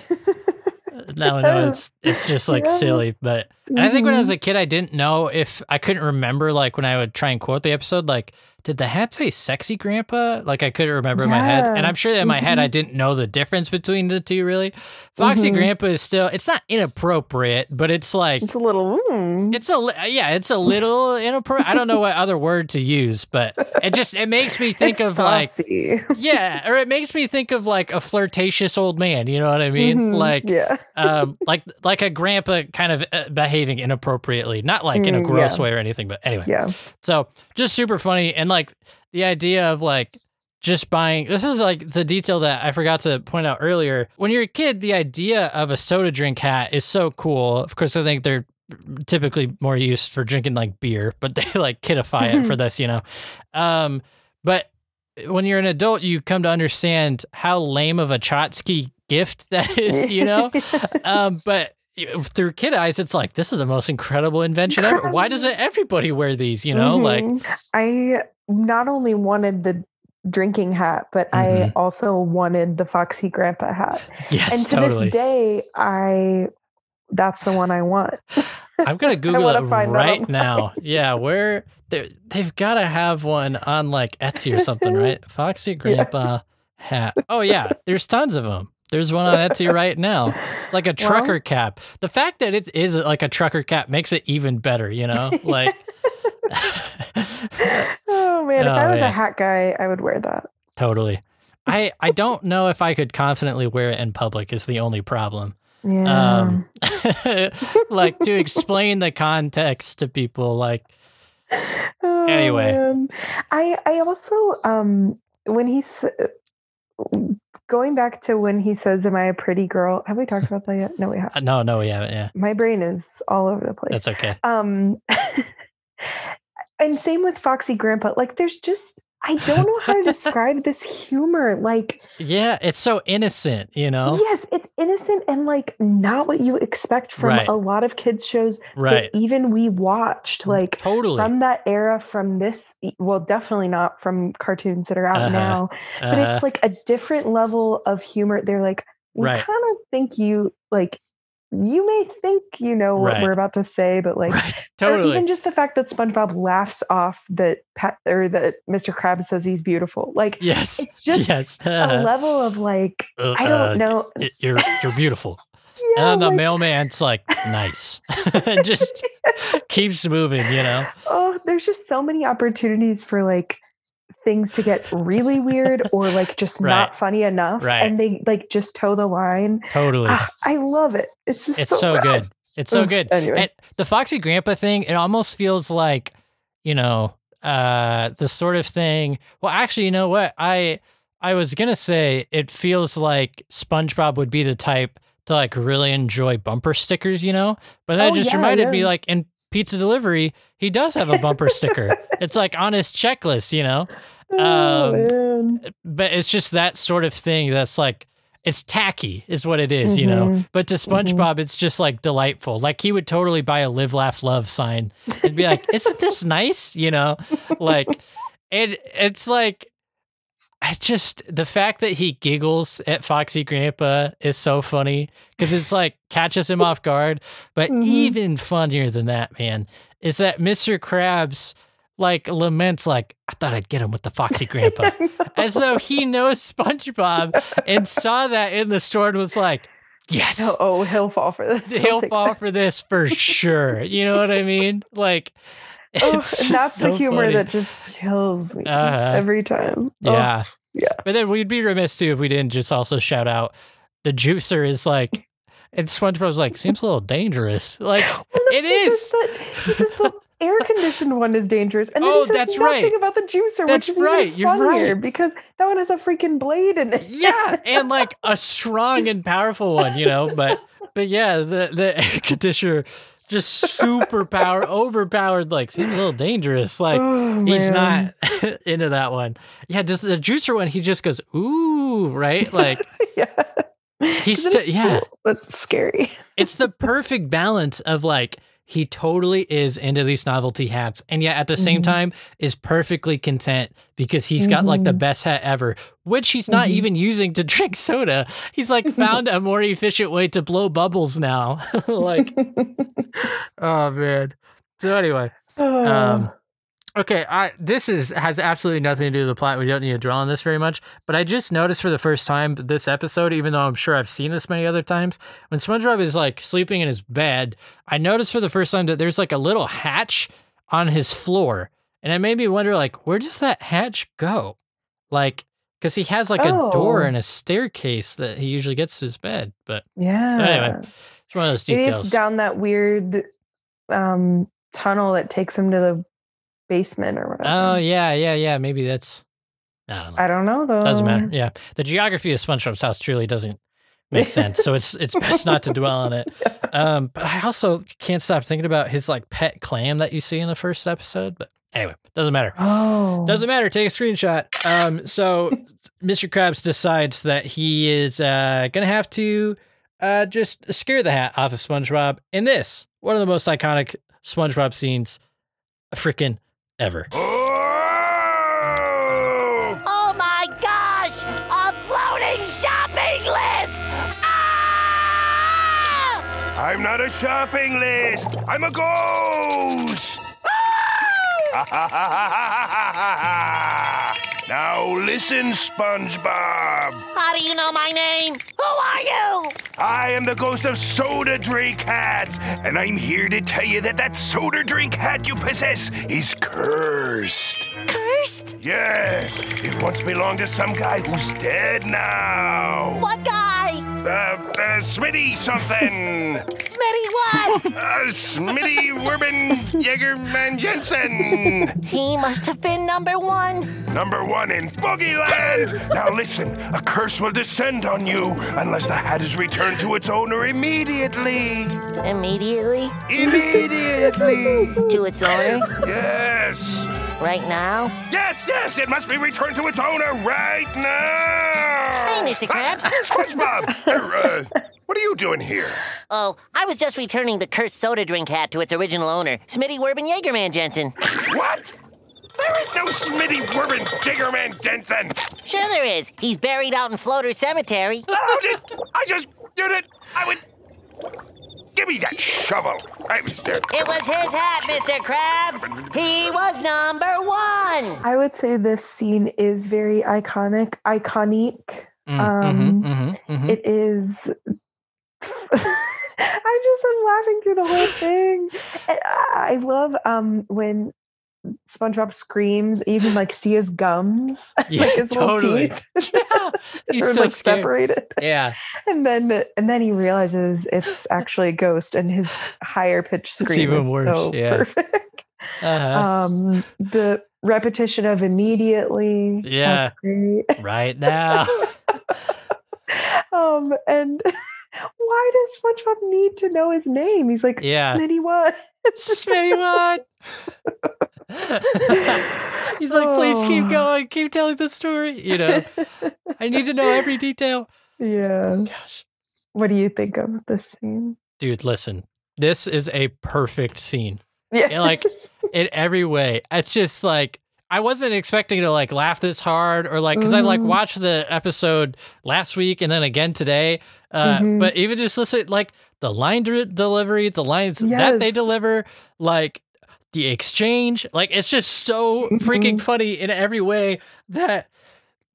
no, no, it's it's just like Yeah. silly. But and I think when I was mm-hmm. a kid, I didn't know if I couldn't remember like when I would try and quote the episode, like. Did the hat say sexy grandpa? Like I couldn't remember in my head. And I'm sure that in my head I Mhm. didn't know the difference between the two really. Foxy Mhm. grandpa is still it's not inappropriate, but it's like It's a little. Mm. it's a yeah, it's a little inappropriate. I don't know what other word to use, but it just it makes me think of like yeah, or it makes me think of like a flirtatious old man. You know what I mean? Mhm, Like, yeah. um, like like a grandpa kind of uh, behaving inappropriately, not like in a Mm, gross yeah. way or anything, but anyway. Yeah. So just super funny, and like the idea of like just buying. This is like the detail that I forgot to point out earlier. When you're a kid, the idea of a soda drink hat is so cool. Of course, I think they're typically more used for drinking like beer, but they like kidify it for this, you know. Um, but when you're an adult, you come to understand how lame of a tchotchke gift that is, you know. um, but through kid eyes, it's like this is the most incredible invention ever. Why doesn't everybody wear these? You know, like Mhm. I not only wanted the drinking hat, but I Mhm. also wanted the Foxy Grandpa hat. yes, and to totally. this day, I that's the one I want. I'm gonna Google it right now. Yeah, where they they've got to have one on like Etsy or something, right? Foxy Grandpa hat. Oh yeah, there's tons of them. There's one on Etsy right now. It's like a trucker cap. The fact that it is like a trucker cap makes it even better. You know, like Oh man, if Oh, I was yeah. a hat guy, I would wear that. totally. I I don't know if I could confidently wear it in public. Is the only problem. Yeah. Um, like to explain the context to people. Like, Oh, Anyway. man. I I also um when he's going back to when he says, "Am I a pretty girl?" Have we talked about that yet? No, we have. uh, no, no, we haven't. Yeah, My brain is all over the place. that's okay. Um, and same with Foxy Grandpa. Like, there's just I don't know how to describe this humor. Like, Yeah, it's so innocent, you know? yes, it's innocent and like not what you expect from Right. a lot of kids shows Right. that even we watched. Like, Totally. from that era, from this, well, definitely not from cartoons that are out Uh-huh. now, but Uh-huh. it's like a different level of humor. They're like, we Right. kind of think you like. You may think you know what Right. we're about to say, but like, or Totally. even just the fact that SpongeBob laughs off that Pat or that Mr. Krabs says he's beautiful. Like, Yes. it's just yes. a level of like, Uh, I don't uh, know. You're you're beautiful. Yeah, and then the like- mailman's like, nice. and just keeps moving, you know? oh, there's just so many opportunities for like things to get really weird or like just Right. not funny enough, Right. and they like just toe the line. Totally. Ah, I love it. It's just it's so, good. It's so good. anyway. And the Foxy Grandpa thing, it almost feels like, you know, uh the sort of thing. Well, actually, you know what? I I was gonna say it feels like SpongeBob would be the type to like really enjoy bumper stickers, you know? But that Oh, just yeah, reminded me like in pizza delivery, he does have a bumper sticker. It's like on his checklist, you know? Oh, Um, man. but it's just that sort of thing that's like it's tacky is what it is, you know. Mhm. But to SpongeBob, it's just like delightful. Like he would totally buy a live, laugh, love sign and be like, "Isn't this nice?" You know, like it. It's like I just the fact that he giggles at Foxy Grandpa is so funny because it's like catches him off guard. But Mhm. even funnier than that, man, is that Mr. Krabs like laments like I thought I'd get him with the Foxy Grandpa, as though he knows SpongeBob and saw that in the store and was like, yes, Oh, oh, he'll fall for this. he'll fall that. for this for sure. You know what I mean? Like, Oh, it's and just that's so the humor funny. that just kills me Uh-huh. every time. Oh, Yeah. yeah. But then we'd be remiss too if we didn't just also shout out the juicer is like, and SpongeBob's like, seems a little dangerous. Like, it He is. that- he says the air conditioned one is dangerous, and then Oh, he says that's nothing right. about the juicer, That's which is right. even You're funnier right. because that one has a freaking blade in it. Yeah. And like a strong and powerful one, you know, but, but yeah, the, the air conditioner just super power, overpowered, like seems a little dangerous. Like, Oh, he's not into that one. Yeah. Just the juicer one, he just goes, ooh, right? Like, yeah he's, Isn't t- it yeah. cool? That's scary. it's the perfect balance of like he totally is into these novelty hats and yet at the same Mhm. time is perfectly content because he's got like the Mhm. best hat ever which he's not Mhm. even using to drink soda he's like found a more efficient way to blow bubbles now like oh man so anyway Oh. um Okay, I this is has absolutely nothing to do with the plot. We don't need to dwell on this very much. But I just noticed for the first time this episode, even though I'm sure I've seen this many other times, when SpongeBob is like sleeping in his bed, I noticed for the first time that there's like a little hatch on his floor, and it made me wonder, like, where does that hatch go? Like, because he has like a door Oh. and a staircase that he usually gets to his bed. But Yeah. so anyway, it's one of those Maybe details. it's down that weird um, tunnel that takes him to the basement or whatever. Oh yeah, yeah, yeah. Maybe that's. I don't know. I don't know though. Doesn't matter. Yeah, the geography of SpongeBob's house truly doesn't make sense. So it's it's best not to dwell on it. Um, but I also can't stop thinking about his like pet clam that you see in the first episode. But anyway, doesn't matter. Oh. Doesn't matter. Take a screenshot. Um, so Mr. Krabs decides that he is uh gonna have to uh just scare the hat off of SpongeBob in this one of the most iconic SpongeBob scenes, freaking ever. Oh my gosh! A floating shopping list! Ah! I'm not a shopping list. I'm a ghost. now listen, SpongeBob. How do you know my name? Who are you? I am the ghost of soda drink hats, and I'm here to tell you that that soda drink hat you possess is cursed. Cursed? Yes, it once belonged to some guy who's dead now. What guy? Uh, uh, Smitty something. Smitty what? Uh, Smitty Werben Jaegerman Jensen. He must have been number one. Number one in Boogieland. Now listen, a curse will descend on you unless the hat is returned to its owner immediately. Immediately? Immediately. to its owner? Yes. Right now? Yes, yes, it must be returned to its owner right now. Hey, Mr. Krabs. SpongeBob, uh, uh, what are you doing here? Oh, I was just returning the cursed soda drink hat to its original owner, Smitty Werben Jaegerman Jensen. What? There is no Smitty Werben Diggerman Jensen. Sure there is. He's buried out in Floater Cemetery. How did I just did it? I would. Give me that shovel. I was there. It was his hat, Mr. Krabs. He was number one. I would say this scene is very iconic. Iconic. Mm, um, mhm, mhm, mhm. It is. I just am laughing through the whole thing. And I I love um when SpongeBob screams, can like see his gums, Yeah, like his little totally. teeth. He's so like scared. separated. Yeah. And then and then he realizes it's actually a ghost, and his higher pitched It's scream even is worse, so yeah. perfect. Uh-huh. Um, the repetition of immediately. Yeah. right now. Um, and why does SpongeBob need to know his name? He's like, Yeah. Smitty what? Smitty what? He's like, please keep Oh. going, keep telling the story. You know, I need to know every detail. Yeah. Gosh. What do you think of this scene? Dude, listen, this is a perfect scene. Yeah. And, like in every way. It's just like I wasn't expecting to like laugh this hard or like because I like Mhm. watched the episode last week and then again today. Uh, Mhm. But even just listen, like the line de- delivery, the lines that they deliver, like the exchange, like it's just so freaking Mhm. funny in every way that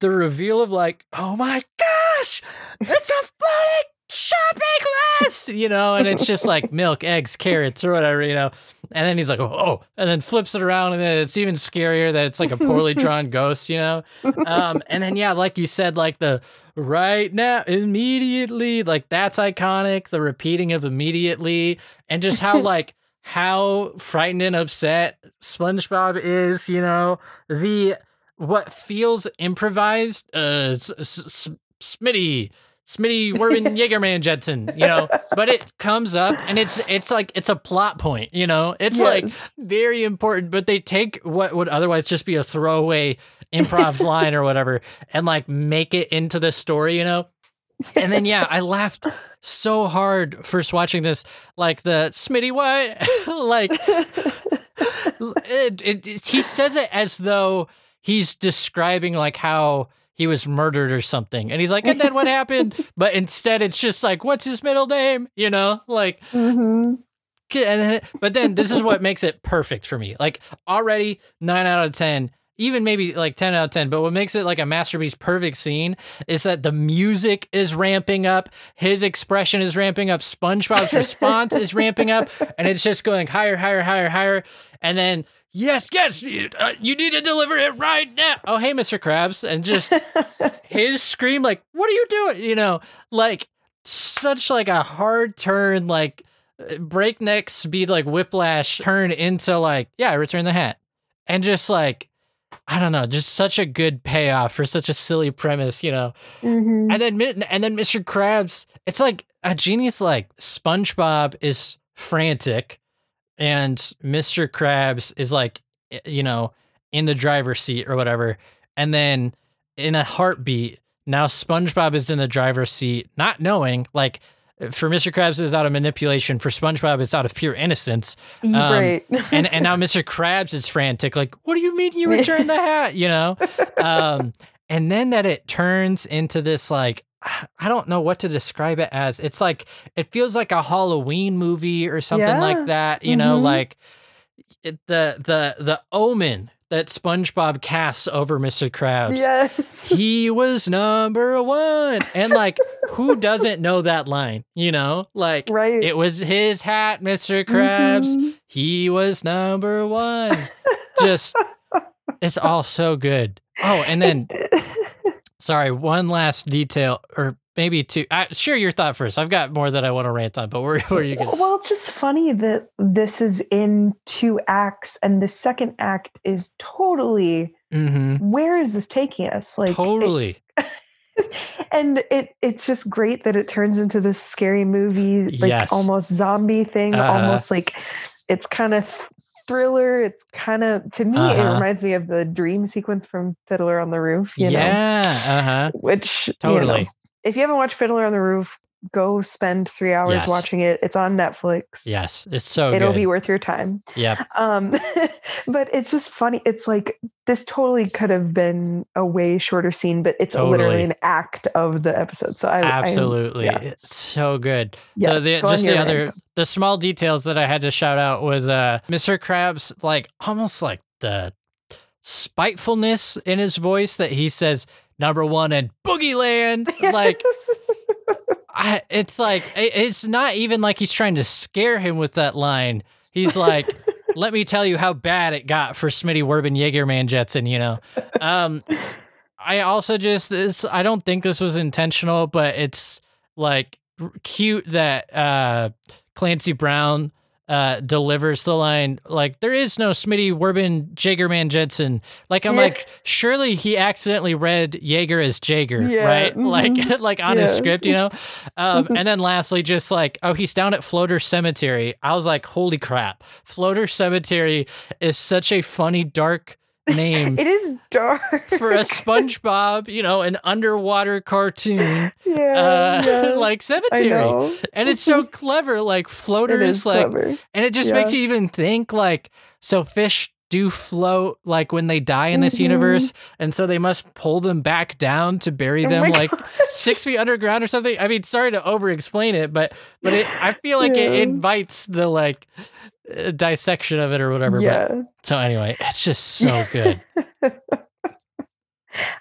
the reveal of like, oh my gosh, it's a floating shopping list, you know, and it's just like milk, eggs, carrots, or whatever, you know. And then he's like, oh, oh, and then flips it around, and then it's even scarier that it's like a poorly drawn ghost, you know. Um, and then yeah, like you said, like the right now, immediately, like that's iconic. The repeating of immediately, and just how like how frightened and upset SpongeBob is, you know, the what feels improvised, uh, S- S- S- Smitty, Smitty Werben Jaegerman Jetson, you know, but it comes up and it's it's like it's a plot point, you know, it's like very important, but they take what would otherwise just be a throwaway improv line or whatever and like make it into the story, you know. And then yeah, I laughed so hard first watching this, like the Smitty what, like it, it, it- he says it as though he's describing like how he was murdered or something, and he's like, and then what happened? But instead, it's just like, what's his middle name? You know, like Mm-hmm. and then, but then this is what makes it perfect for me. Like already nine out of ten, even maybe like ten out of ten. But what makes it like a masterpiece, perfect scene is that the music is ramping up, his expression is ramping up, SpongeBob's response is ramping up, and it's just going higher, higher, higher, higher, and then. Yes, yes, you, uh, you need to deliver it right now. Oh, hey, Mr. Krabs. And just his scream, like, what are you doing? You know, like such like a hard turn, like breakneck speed like whiplash turn into like yeah return the hat and just like i don't know just such a good payoff for such a silly premise you know Mm-hmm. and then and then mr krabs it's like a genius like spongebob is frantic and mr krabs is like you know in the driver's seat or whatever and then in a heartbeat now spongebob is in the driver's seat not knowing like for Mr. Krabs, it was out of manipulation. For SpongeBob, it's out of pure innocence. Um, Right. and and now Mr. Krabs is frantic. Like, what do you mean you returned the hat? You know. Um, and then that it turns into this like I don't know what to describe it as. It's like it feels like a Halloween movie or something Yeah. like that. You know, Mhm. like it, the the the omen that SpongeBob casts over Mr. Krabs yes. he was number one. And like, who doesn't know that line? You know, like, Right. it was his hat, Mr. Krabs. Mhm. He was number one. Just, it's all so good. Oh, and then, sorry, one last detail, or maybe two. Uh, share your thought first. I've got more that I want to rant on, but where, where are you going? Well, it's just funny that this is in two acts, and the second act is totally. Mm-hmm. Where is this taking us? Like it- Totally. and it it's just great that it turns into this scary movie, like Yes. almost zombie thing, Uh-huh. almost like it's kind of thriller. It's kind of to me, it Uh-huh. reminds me of the dream sequence from Fiddler on the Roof. You know, yeah. Uh huh. which you Totally. know, if you haven't watched Fiddler on the Roof, go spend three hours Yes. watching it. It's on Netflix. Yes. It's so It'll good. be worth your time. Yep. Um, but it's just funny. It's like this totally could have been a way shorter scene, but it's literally an act of the episode. So I Absolutely. yeah. It's so good. Yeah, so the just the other the small details that I had to shout out was uh Mr. Krabs like almost like the spitefulness in his voice that he says number one and Boogie Land. Like I, it's like it- it's not even like he's trying to scare him with that line. He's like, "Let me tell you how bad it got for Smitty Werben Jaegerman Jetson." You know, um, I also just this. I don't think this was intentional, but it's like r- cute that uh, Clancy Brown uh, delivers the line like there is no Smitty Werben Jagerman Jensen. Like I'm Yeah. like surely he accidentally read Jaeger as Jaeger, Yeah, right? Like mhm. like on his script, you know. Um, and then lastly, just like oh he's down at Floater Cemetery. I was like holy crap, Floater Cemetery is such a funny dark name it is dark for a SpongeBob, you know, an underwater cartoon. Yeah, uh, yeah. like cemetery, and it's so clever. Like floaters, is like, clever. and it just makes you even think like, so fish do float like when they die in this Mhm. universe, and so they must pull them back down to bury Oh them my like six feet underground or something. I mean, sorry to over explain it, but but it, I feel like it invites the like dissection of it or whatever. Yeah. But so anyway, it's just so good.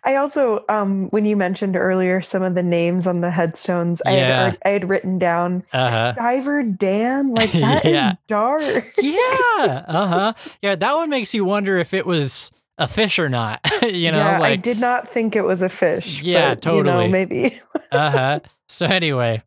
I also, um, when you mentioned earlier some of the names on the headstones, I, had, I had written down Uh huh. Diver Dan. Like that is Yeah. dark. Yeah. Uh huh. Yeah, that one makes you wonder if it was a fish or not. you know, yeah, I did not think it was a fish. Yeah, but, you know, totally. maybe. uh huh. So anyway,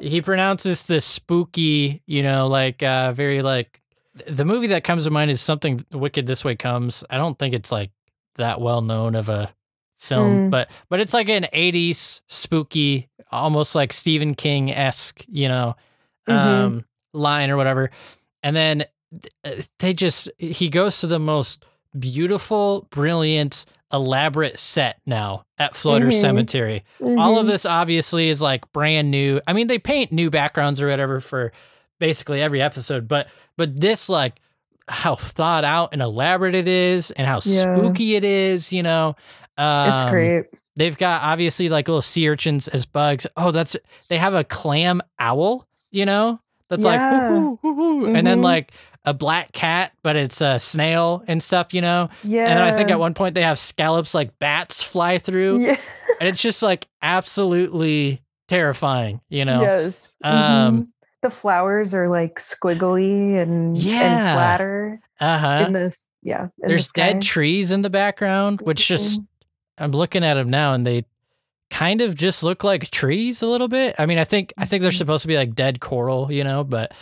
he pronounces the spooky. You know, like uh very like the movie that comes to mind is something wicked. This way comes. I don't think it's like that well known of a film, Mm. but but it's like an '80s spooky, almost like Stephen King esque. You know, Mhm. um, line or whatever. And then uh, they just he goes to the most beautiful, brilliant, elaborate set now at Floater Mhm. Cemetery. All of Mhm. this obviously is like brand new. I mean, they paint new backgrounds or whatever for basically every episode, but but this like how thought out and elaborate it is and how Yeah. spooky it is, you know. It's Um, great. They've got obviously like little sea urchins as bugs. Oh, that's they have a clam owl, you know, that's like Yeah. "Woo, woo, woo, woo," and then Mhm. like a black cat, but it's a snail and stuff, you know. Yeah. And I think at one point they have scallops like bats fly through, Yeah. and it's just like absolutely terrifying, you know. Yes. Um, Mhm. the flowers are like squiggly and, Yeah. and flatter Uh huh. in this. Yeah. in the There's dead trees in the background, which just I'm looking at them now, and they kind of just look like trees a little bit. I mean, I think I think they're Mhm. supposed to be like dead coral, you know, but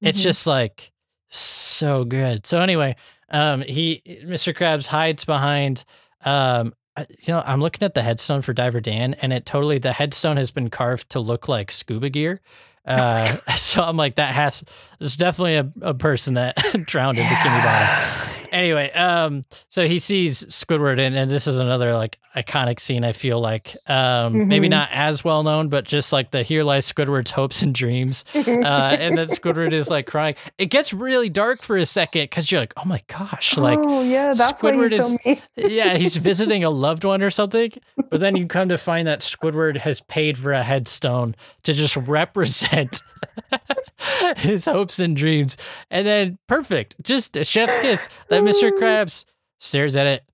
it's Mhm. just like so good. So anyway, um, he Mr. Krabs hides behind. Um, you know, I'm looking at the headstone for Diver Dan, and it totally the headstone has been carved to look like scuba gear. Uh, so I'm like, that has there's definitely a, a person that drowned in Bikini Bottom. Anyway, um, so he sees Squidward, and, and this is another like iconic scene. I feel like, um, maybe Mhm. not as well known, but just like the here lies Squidward's hopes and dreams, uh, and then Squidward is like crying. It gets really dark for a second because you're like, oh my gosh, like oh yeah, that's Squidward so is mean. yeah, he's visiting a loved one or something. But then you come to find that Squidward has paid for a headstone to just represent his hopes and dreams. And then perfect, just a chef's kiss. That Mr. Krabs stares at it,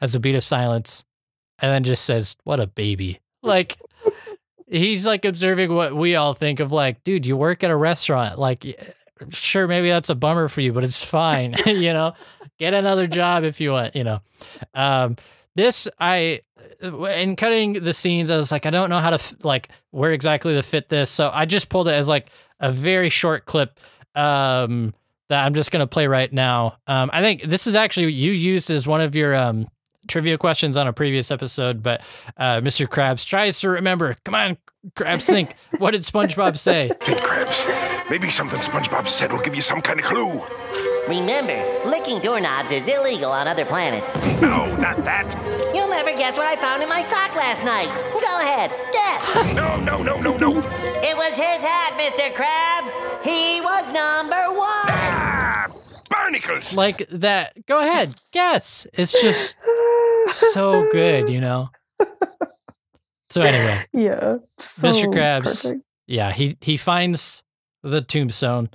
has a beat of silence, and then just says, What a baby. Like he's like observing what we all think of like, dude, you work at a restaurant. Like sure, maybe that's a bummer for you, but it's fine. you know, get another job if you want, you know. Um, this I in cutting the scenes, I was like, I don't know how to like where exactly to fit this, so I just pulled it as like a very short clip. Um, that I'm just gonna play right now. Um, I think this is actually you used as one of your um trivia questions on a previous episode, but uh, Mr. Krabs tries to remember. Come on, Krabs, think. what did SpongeBob say? Think, Krabs. Maybe something SpongeBob said will give you some kind of clue. Remember, licking doorknobs is illegal on other planets. No, not that. You'll never guess what I found in my sock last night. Go ahead, guess. No, no, no, no, no. It was his hat, Mr. Krabs. He was number one. Ah, barnacles. Like that. Go ahead, guess. It's just so good, you know. So anyway, Yeah. so Mr. Krabs. perfect. Yeah, he he finds the tombstone.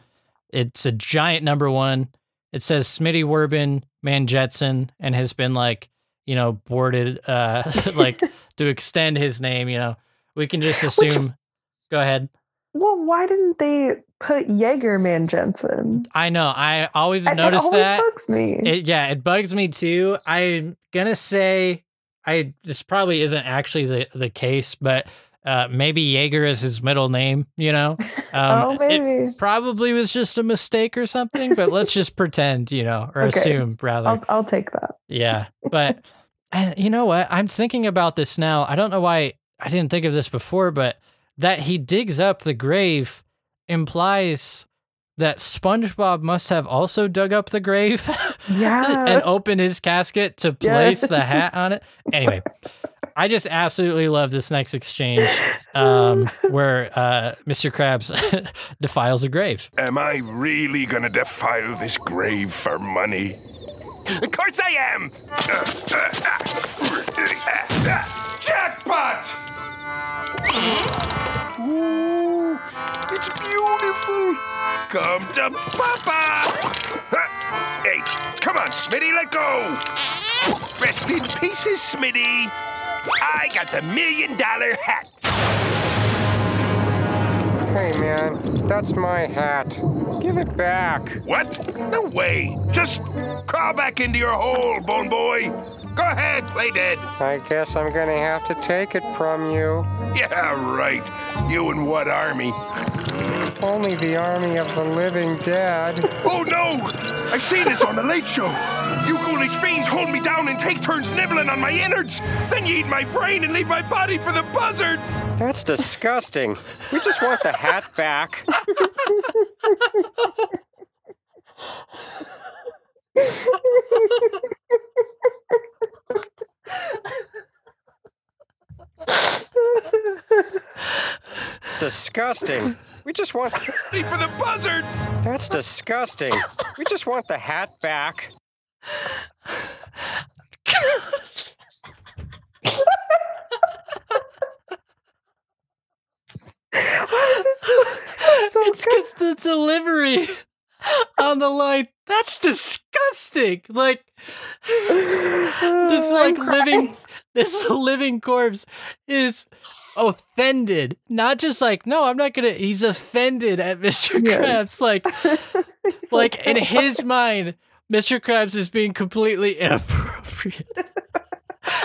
It's a giant number one. It says Smitty Werben Man Jetson and has been like, you know, boarded uh like to extend his name, you know. We can just Which is- assume go ahead. Well, why didn't they put Jaegerman Jensen? I know. I always noticed always that. bugs me. It, yeah, it bugs me too. I'm gonna say I this probably isn't actually the the case, but uh, maybe Jaeger is his middle name. You know, um, Oh, maybe. it probably was just a mistake or something. But let's just pretend, you know, or Okay. assume rather. I'll, I'll take that. Yeah, but and you know what? I'm thinking about this now. I don't know why I didn't think of this before, but that he digs up the grave implies that SpongeBob must have also dug up the grave Yeah. and opened his casket to place the hat on it. Anyway, I just absolutely love this next exchange um, where uh, Mr. Krabs defiles a grave. Am I really gonna defile this grave for money? Of course I am! Jackpot! Ooh, it's beautiful! Come to Papa! Hey, come on, Smitty, let go! Rest in pieces, Smitty! I got the million dollar hat! Hey, man, that's my hat. Give it back. What? No way! Just crawl back into your hole, Bone Boy! Go ahead, play dead! I guess I'm gonna have to take it from you. Yeah, right. You and what army? Only the army of the living dead. Oh no! I seen this on the Late Show. You ghoulish fiends hold me down and take turns nibbling on my innards. Then you eat my brain and leave my body for the buzzards. That's disgusting. We just want the hat back. disgusting. We just want. Ready for the buzzards! That's disgusting. We just want the hat back. it's because the delivery on the line that's disgusting. Like this like living this living corpse is offended. Not just like, no, I'm not gonna he's offended at Mr. Yes. Krabs. Like like in his mind, Mr. Krabs is being completely inappropriate.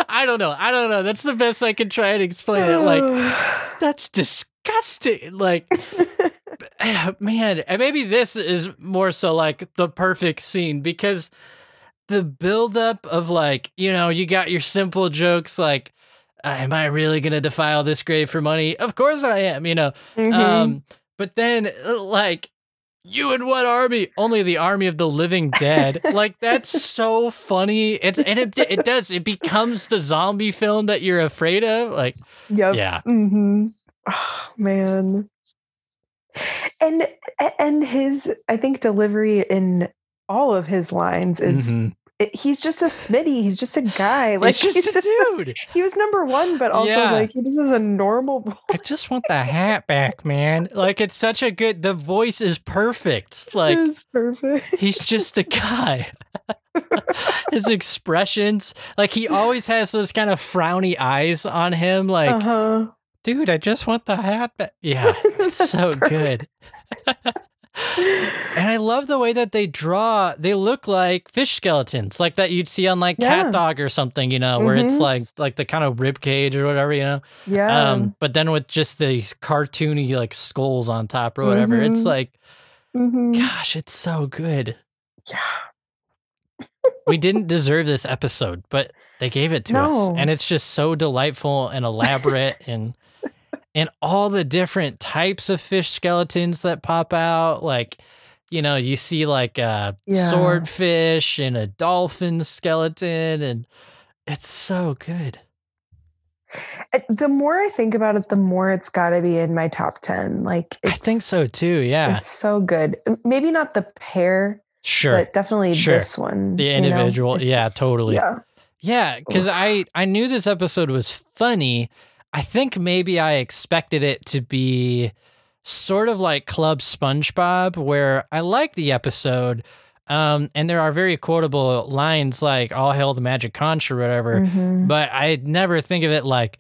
I don't know. I don't know. That's the best I can try and explain it. Like, that's disgusting. Like, man, and maybe this is more so like the perfect scene because the buildup of like, you know, you got your simple jokes like, uh, am I really gonna defile this grave for money? Of course I am. You know, Mhm. um, but then uh, like. You and what army? Only the army of the living dead. like that's so funny. It's and it it does. It becomes the zombie film that you're afraid of. Like Yep. Yeah. hmm Oh, man. And and his I think delivery in all of his lines is Mhm. it, he's just a Smitty. He's just a guy. Like He's just a dude. He was number one, but also Yeah. like he just is a normal boy. I just want the hat back, man. Like it's such a good. The voice is perfect. Like It's perfect. he's just a guy. His expressions, like he always has those kind of frowny eyes on him. Like, uh-huh. dude, I just want the hat back. Yeah, it's so good. And I love the way that they draw. They look like fish skeletons, like that you'd see on like Yeah. CatDog or something, you know, where it's Mhm. like like the kind of rib cage or whatever, you know. Yeah. Um, but then with just these cartoony like skulls on top or whatever, it's Mhm. like, Mhm. gosh, it's so good. Yeah. we didn't deserve this episode, but they gave it to us, and it's just so delightful and elaborate and. And all the different types of fish skeletons that pop out, like you know, you see like a Yeah. swordfish and a dolphin skeleton, and it's so good. Uh, The more I think about it, the more it's got to be in my top 10. Like, I think so too. Yeah, it's so good. Maybe not the pair, sure. but definitely Sure. this one. The individual, yeah, just- totally. Yeah. Yeah, because I I knew this episode was funny. I think maybe I expected it to be sort of like Club SpongeBob, where I like the episode, um, and there are very quotable lines like "All hail the magic conch" or whatever. Mhm. But I never think of it like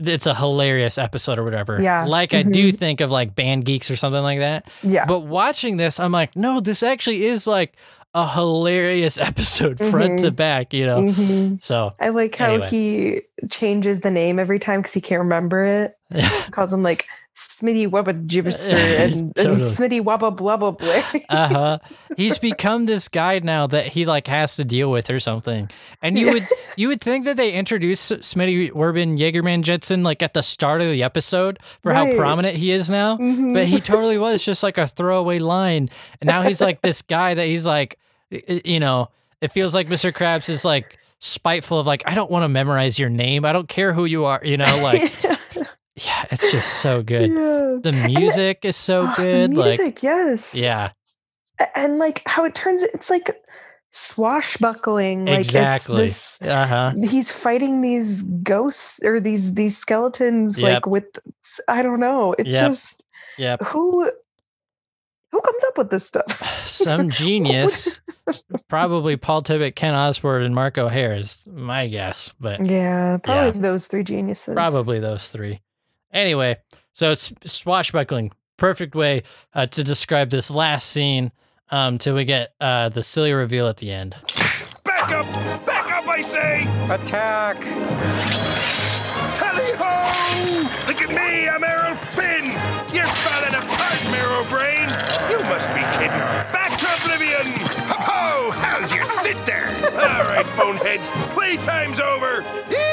it's a hilarious episode or whatever. Yeah, like I do mhm. think of like Band Geeks or something like that. Yeah. But watching this, I'm like, no, this actually is like a hilarious episode front to Mhm. back, you know? Mhm. So I like how Anyway. he changes the name every time because he can't remember it. He calls him like Smitty Wubba Gibber and, and Smitty Wubba Blubba Blay. uh huh. He's become this guy now that he like has to deal with or something. And you Yeah. would you would think that they introduced Smitty Werben Jaegerman Jensen like at the start of the episode for how prominent he is now. Mhm. But he totally was just like a throwaway line. And now he's like this guy that he's like, you know, it feels like Mr. Krabs is like spiteful of like, I don't want to memorize your name. I don't care who you are, you know, like yeah, it's just so good. Yeah. The music is so Oh, good. Like music, yes. yeah. And like how it turns it's like swashbuckling. Like exactly. it's this uh-huh. he's fighting these ghosts or these these skeletons Yep. like with I don't know. It's Yep. just Yep. who who comes up with this stuff? Some genius. probably Paul Tibbitt, Kent Osborne, and Mark O'Hare is my guess, but Yeah, probably those three geniuses. probably those three. Anyway, so it's swashbuckling. Perfect way uh, to describe this last scene um, till we get uh, the silly reveal at the end. Back up! Back up, I say! Attack! Tally ho! Look at me, I'm Errol Flynn! You're falling apart, Marrow Brain! You must be kidding! Back to oblivion! Ho ho! How's your sister? All right, boneheads, playtime's over!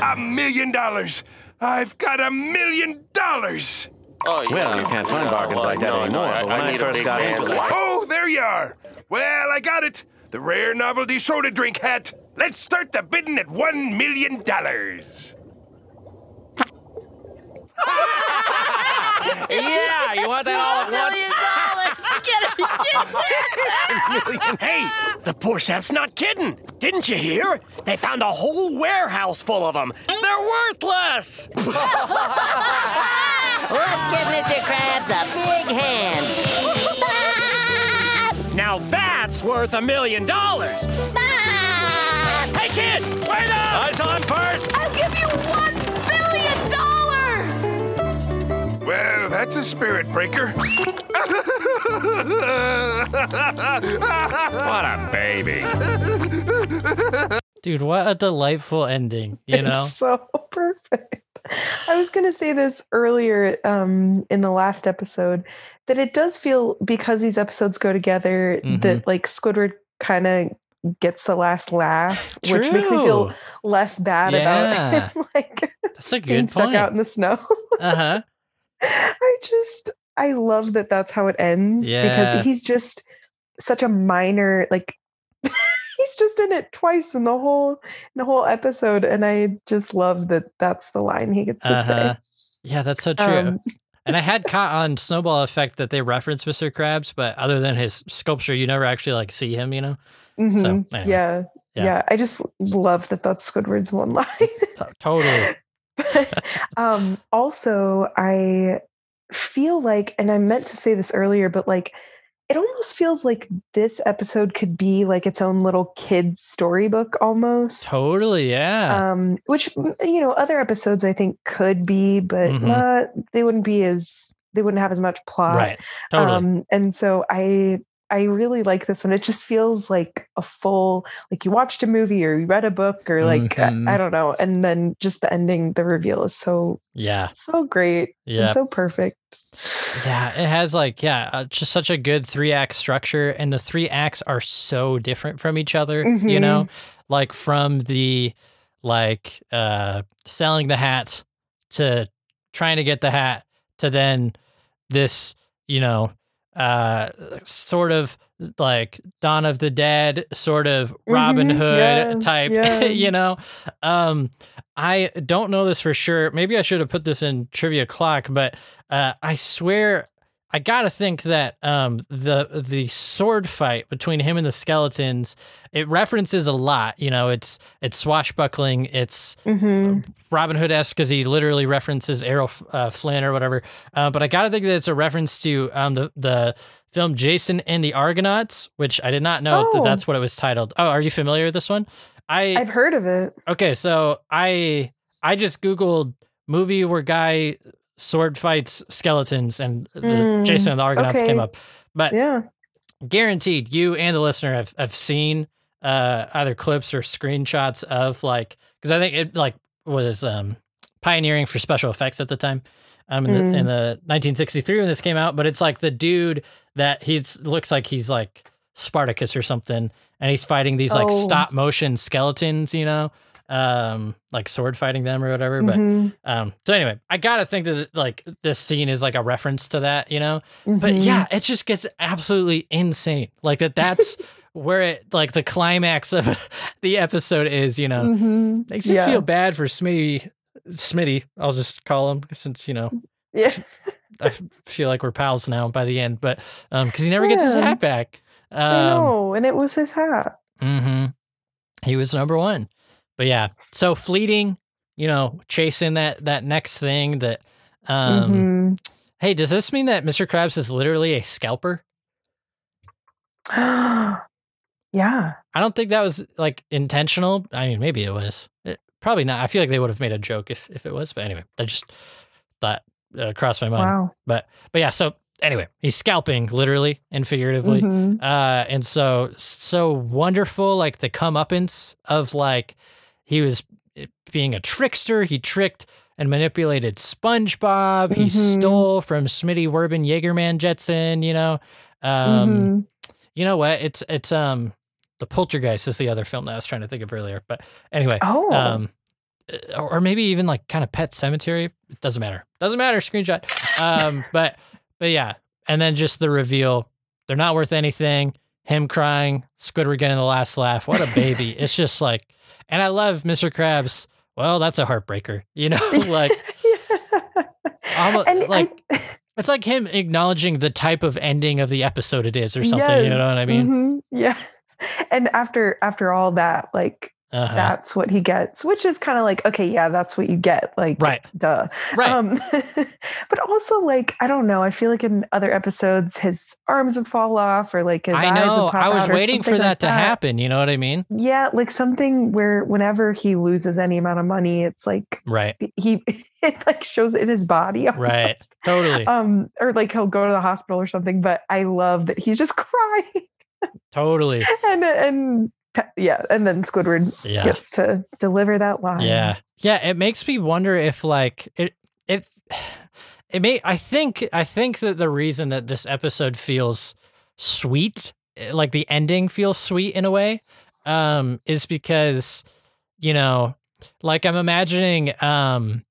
A million dollars! I've got a million dollars! Oh, well, you can't find bargains like that anymore. but when I, first got into Oh, there you are. Well, I got it. The rare novelty soda drink hat. Let's start the bidding at one million dollars. yeah, you want that all at once? hey, the poor sap's not kidding. Didn't you hear? They found a whole warehouse full of them. They're worthless. Let's give Mr. Krabs a big hand. Now that's worth a million dollars. Hey, kid, wait up! Eyes on first. I'll give you one billion dollars! Well, that's a spirit breaker. What a baby. Dude, what a delightful ending, you know? It's so perfect. I was going to say this earlier um, in the last episode that it does feel because these episodes go together Mhm. that like Squidward kind of gets the last laugh, which makes me feel less bad Yeah. about him like That's a being good stuck out in the snow. Uh huh. I just I love that that's how it ends Yeah. because he's just such a minor like he's just in it twice in the whole in the whole episode and I just love that that's the line he gets to Uh-huh. say. Yeah, that's so true. Um, and I had caught on Snowball Effect that they reference Mr. Krabs, but other than his sculpture, you never actually like see him, you know? Mhm. anyway. yeah, Yeah. yeah. I just love that that's Squidward's one line. Totally. um also I feel like and I meant to say this earlier but like it almost feels like this episode could be like its own little kid storybook almost. Totally, yeah. Um, which you know, other episodes I think could be, but Mhm. not they wouldn't be as they wouldn't have as much plot. Right. Totally. Um, and so I I really like this one. It just feels like a full like you watched a movie or you read a book or like I- Mhm. I, don't know. And then just the ending, the reveal is so yeah. so great. Yeah. And so perfect. Yeah, it has like yeah, uh, just such a good three act structure, and the three acts are so different from each other. You Mhm. know, like from the like uh selling the hat to trying to get the hat to then this you know uh sort of like Dawn of the Dead sort of Robin Mhm, Hood yeah, type yeah. you know? Um I don't know this for sure. Maybe I should have put this in trivia clock but uh I swear I gotta think that um, the the sword fight between him and the skeletons it references a lot. You know, it's it's swashbuckling. It's hmm Robin Hood esque because he literally references Errol uh, Flynn or whatever. Uh, but I gotta think that it's a reference to um, the the film Jason and the Argonauts, which I did not know that Oh. that's what it was titled. Oh, are you familiar with this one? I I've heard of it. Okay, so I I just googled movie where guy sword fights skeletons and the Mm, Jason and the Argonauts okay. came up. But Yeah. guaranteed you and the listener have, have seen uh either clips or screenshots of like because I think it like was um pioneering for special effects at the time. Um in, Mm. the, in the 1963 when this came out, but it's like the dude that he's looks like he's like Spartacus or something, and he's fighting these like Oh. stop motion skeletons, you know, um, like sword fighting them or whatever. But Mhm. um, so anyway, I gotta think that like this scene is like a reference to that, you know. But Mhm. yeah, it just gets absolutely insane. Like that. That's where it like the climax of the episode is. You know, Mhm. makes you Yeah. feel bad for Smitty. Smitty, I'll just call him since you know Yeah. i feel like we're pals now by the end, but um, because he never gets his hat back. Um, know, and it was his hat. mm-hmm He was number one. But yeah, so fleeting, you know, chasing that that next thing that um Mhm. hey, does this mean that Mr. Krabs is literally a scalper? yeah. I don't think that was like intentional. I mean, maybe it was. It- probably not. I feel like they would have made a joke if if it was, but anyway, I just thought uh, crossed my mind. Wow. But but yeah, so anyway, he's scalping literally and figuratively. Mhm. Uh, and so so wonderful, like the comeuppance of like he was eh, being a trickster. He tricked and manipulated SpongeBob. He Mhm. stole from Smitty Werben Jaegerman Jensen. You know, um, Mhm. you know what? It's it's um the Poltergeist is the other film that I was trying to think of earlier. But anyway, Oh. um, or or maybe even like kind of Pet Sematary. It doesn't matter. Doesn't matter. Screenshot. Um, but but yeah, and then just the reveal. They're not worth anything. Him crying. Squidward getting the last laugh. What a baby. it's just like, and I love Mr. Krabs. Well, that's a heartbreaker. You know, like almost And I- it's like him acknowledging the type of ending of the episode it is, or something. You know what I mean? Mhm. Yes. And after after all that, like Uh-huh. that's what he gets, which is kind of like, okay, yeah, that's what you get. Like, Right. duh. Right. Um, but also, like, I don't know. I feel like in other episodes, his arms would fall off, or like his I eyes know. would pop I was waiting for that like to happen. You know what I mean? Yeah, like something where whenever he loses any amount of money, it's like Right. he it like shows in his body. Right. Totally. Um, or like he'll go to the hospital or something. But I love that he's just crying Totally. and and yeah, and then Squidward Yeah. gets to deliver that line. Yeah. Yeah. It makes me wonder if like it it it may I think I think that the reason that this episode feels sweet, eh, like the ending feels sweet in a way, um, is because, you know, like I'm imagining um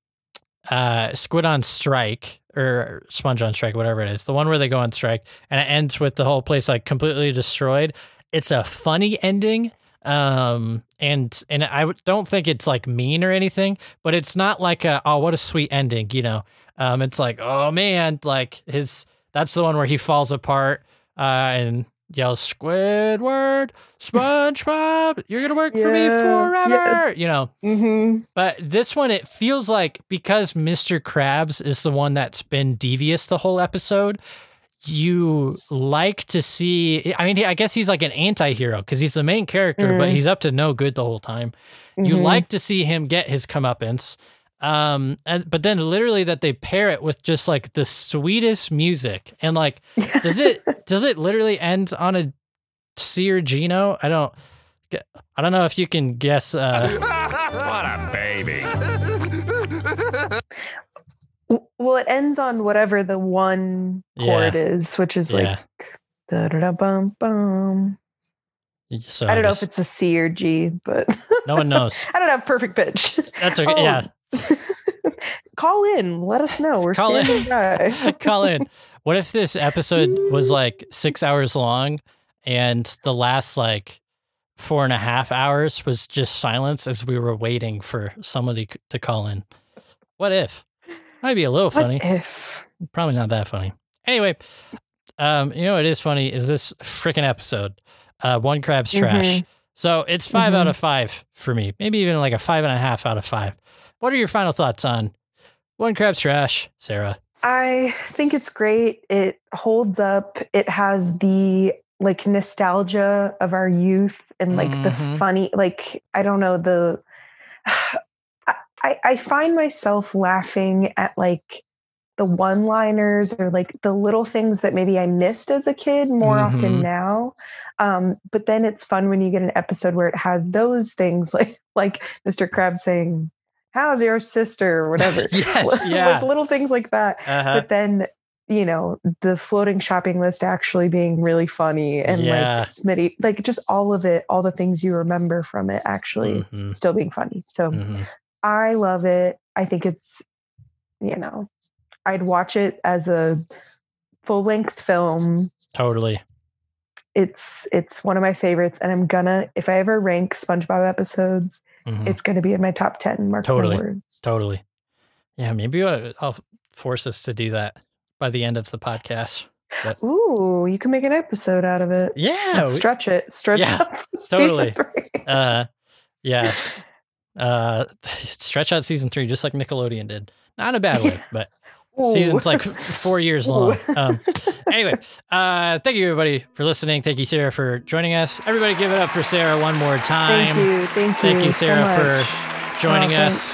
uh Squid on Strike or Sponge on Strike, whatever it is, the one where they go on strike and it ends with the whole place like completely destroyed. It's a funny ending. Um and and I don't think it's like mean or anything, but it's not like a oh what a sweet ending, you know. Um it's like, oh man, like his that's the one where he falls apart uh and yells Squidward, SpongeBob, you're gonna work for me Yeah, forever. You know. Mm-hmm. But this one, it feels like because Mr. Krabs is the one that's been devious the whole episode, you like to see. I mean, I guess he's like an anti-hero because he's the main character, but Mm. he's up to no good the whole time. You Mhm. like to see him get his comeuppance. Um, and but then literally that they pair it with just like the sweetest music and like, does it does it literally end on a C or Gino? I don't. I don't know if you can guess. Uh, what a baby. Well, it ends on whatever the one chord Yeah. is, which is Yeah. like da da da bum bum. so I don't know if it's a C or G, but no one knows. I don't have perfect pitch. That's okay. Oh, Yeah. Call in, let us know. We're Call in. standing by. Call in. What if this episode was like six hours long and the last like four and a half hours was just silence as we were waiting for somebody to call in? What if? Might be a little What funny. if? Probably not that funny. Anyway, um, you know what is funny is this freaking episode. Uh, one Krab's trash. Mhm. So it's 5 out Mhm. of five for me. Maybe even like a five and a half out of five. What are your final thoughts on one Krab's trash, Sarah? I think it's great. It holds up. It has the like nostalgia of our youth and like the Mhm. funny, like, I don't know, the. I, I find myself laughing at like the one liners or like the little things that maybe I missed as a kid more Mhm. often now. Um, but then it's fun when you get an episode where it has those things like like Mr. Krabs saying, How's your sister? or whatever. Yes, yeah. like little things like that. Uh-huh. But then, you know, the floating shopping list actually being really funny and Yeah. like Smitty, like just all of it, all the things you remember from it actually Mhm. still being funny. So Mhm. I love it. I think it's, you know, I'd watch it as a full length film. Totally. It's it's one of my favorites, and I'm gonna if I ever rank SpongeBob episodes, Mhm. it's gonna be in my top ten. Mark Totally. my words. Totally. Yeah, maybe I'll force us to do that by the end of the podcast. But Ooh, you can make an episode out of it. yeah, we- stretch it. Stretch Yeah, out totally. uh, yeah. Uh, stretch out season three, just like Nickelodeon did. Not in a bad way, but Ooh. season's like four years long. Um, anyway, uh, thank you everybody for listening. Thank you, Sarah, for joining us. Everybody, give it up for Sarah one more time. Thank you. Thank you. Thank you, Sarah, much. for joining Oh, us.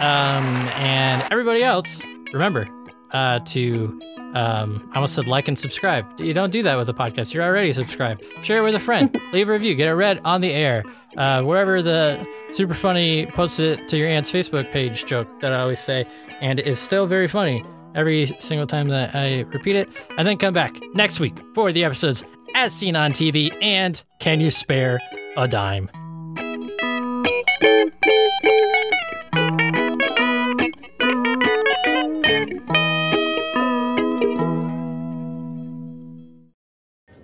Um, and everybody else, remember uh, to, um, I almost said like and subscribe. You don't do that with a podcast. You're already subscribed. Share it with a friend. Leave a review. Get it read on the air. Uh, wherever the super funny post it to your aunt's Facebook page joke that I always say, and is still very funny every single time that I repeat it. And then come back next week for the episodes as seen on TV and Can You Spare a Dime?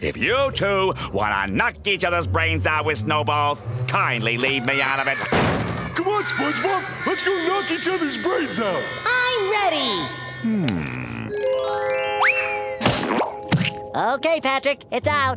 If you two want to knock each other's brains out with snowballs, kindly leave me out of it. Come on, SpongeBob. Let's go knock each other's brains out. I'm ready. Hmm. Okay, Patrick, it's out.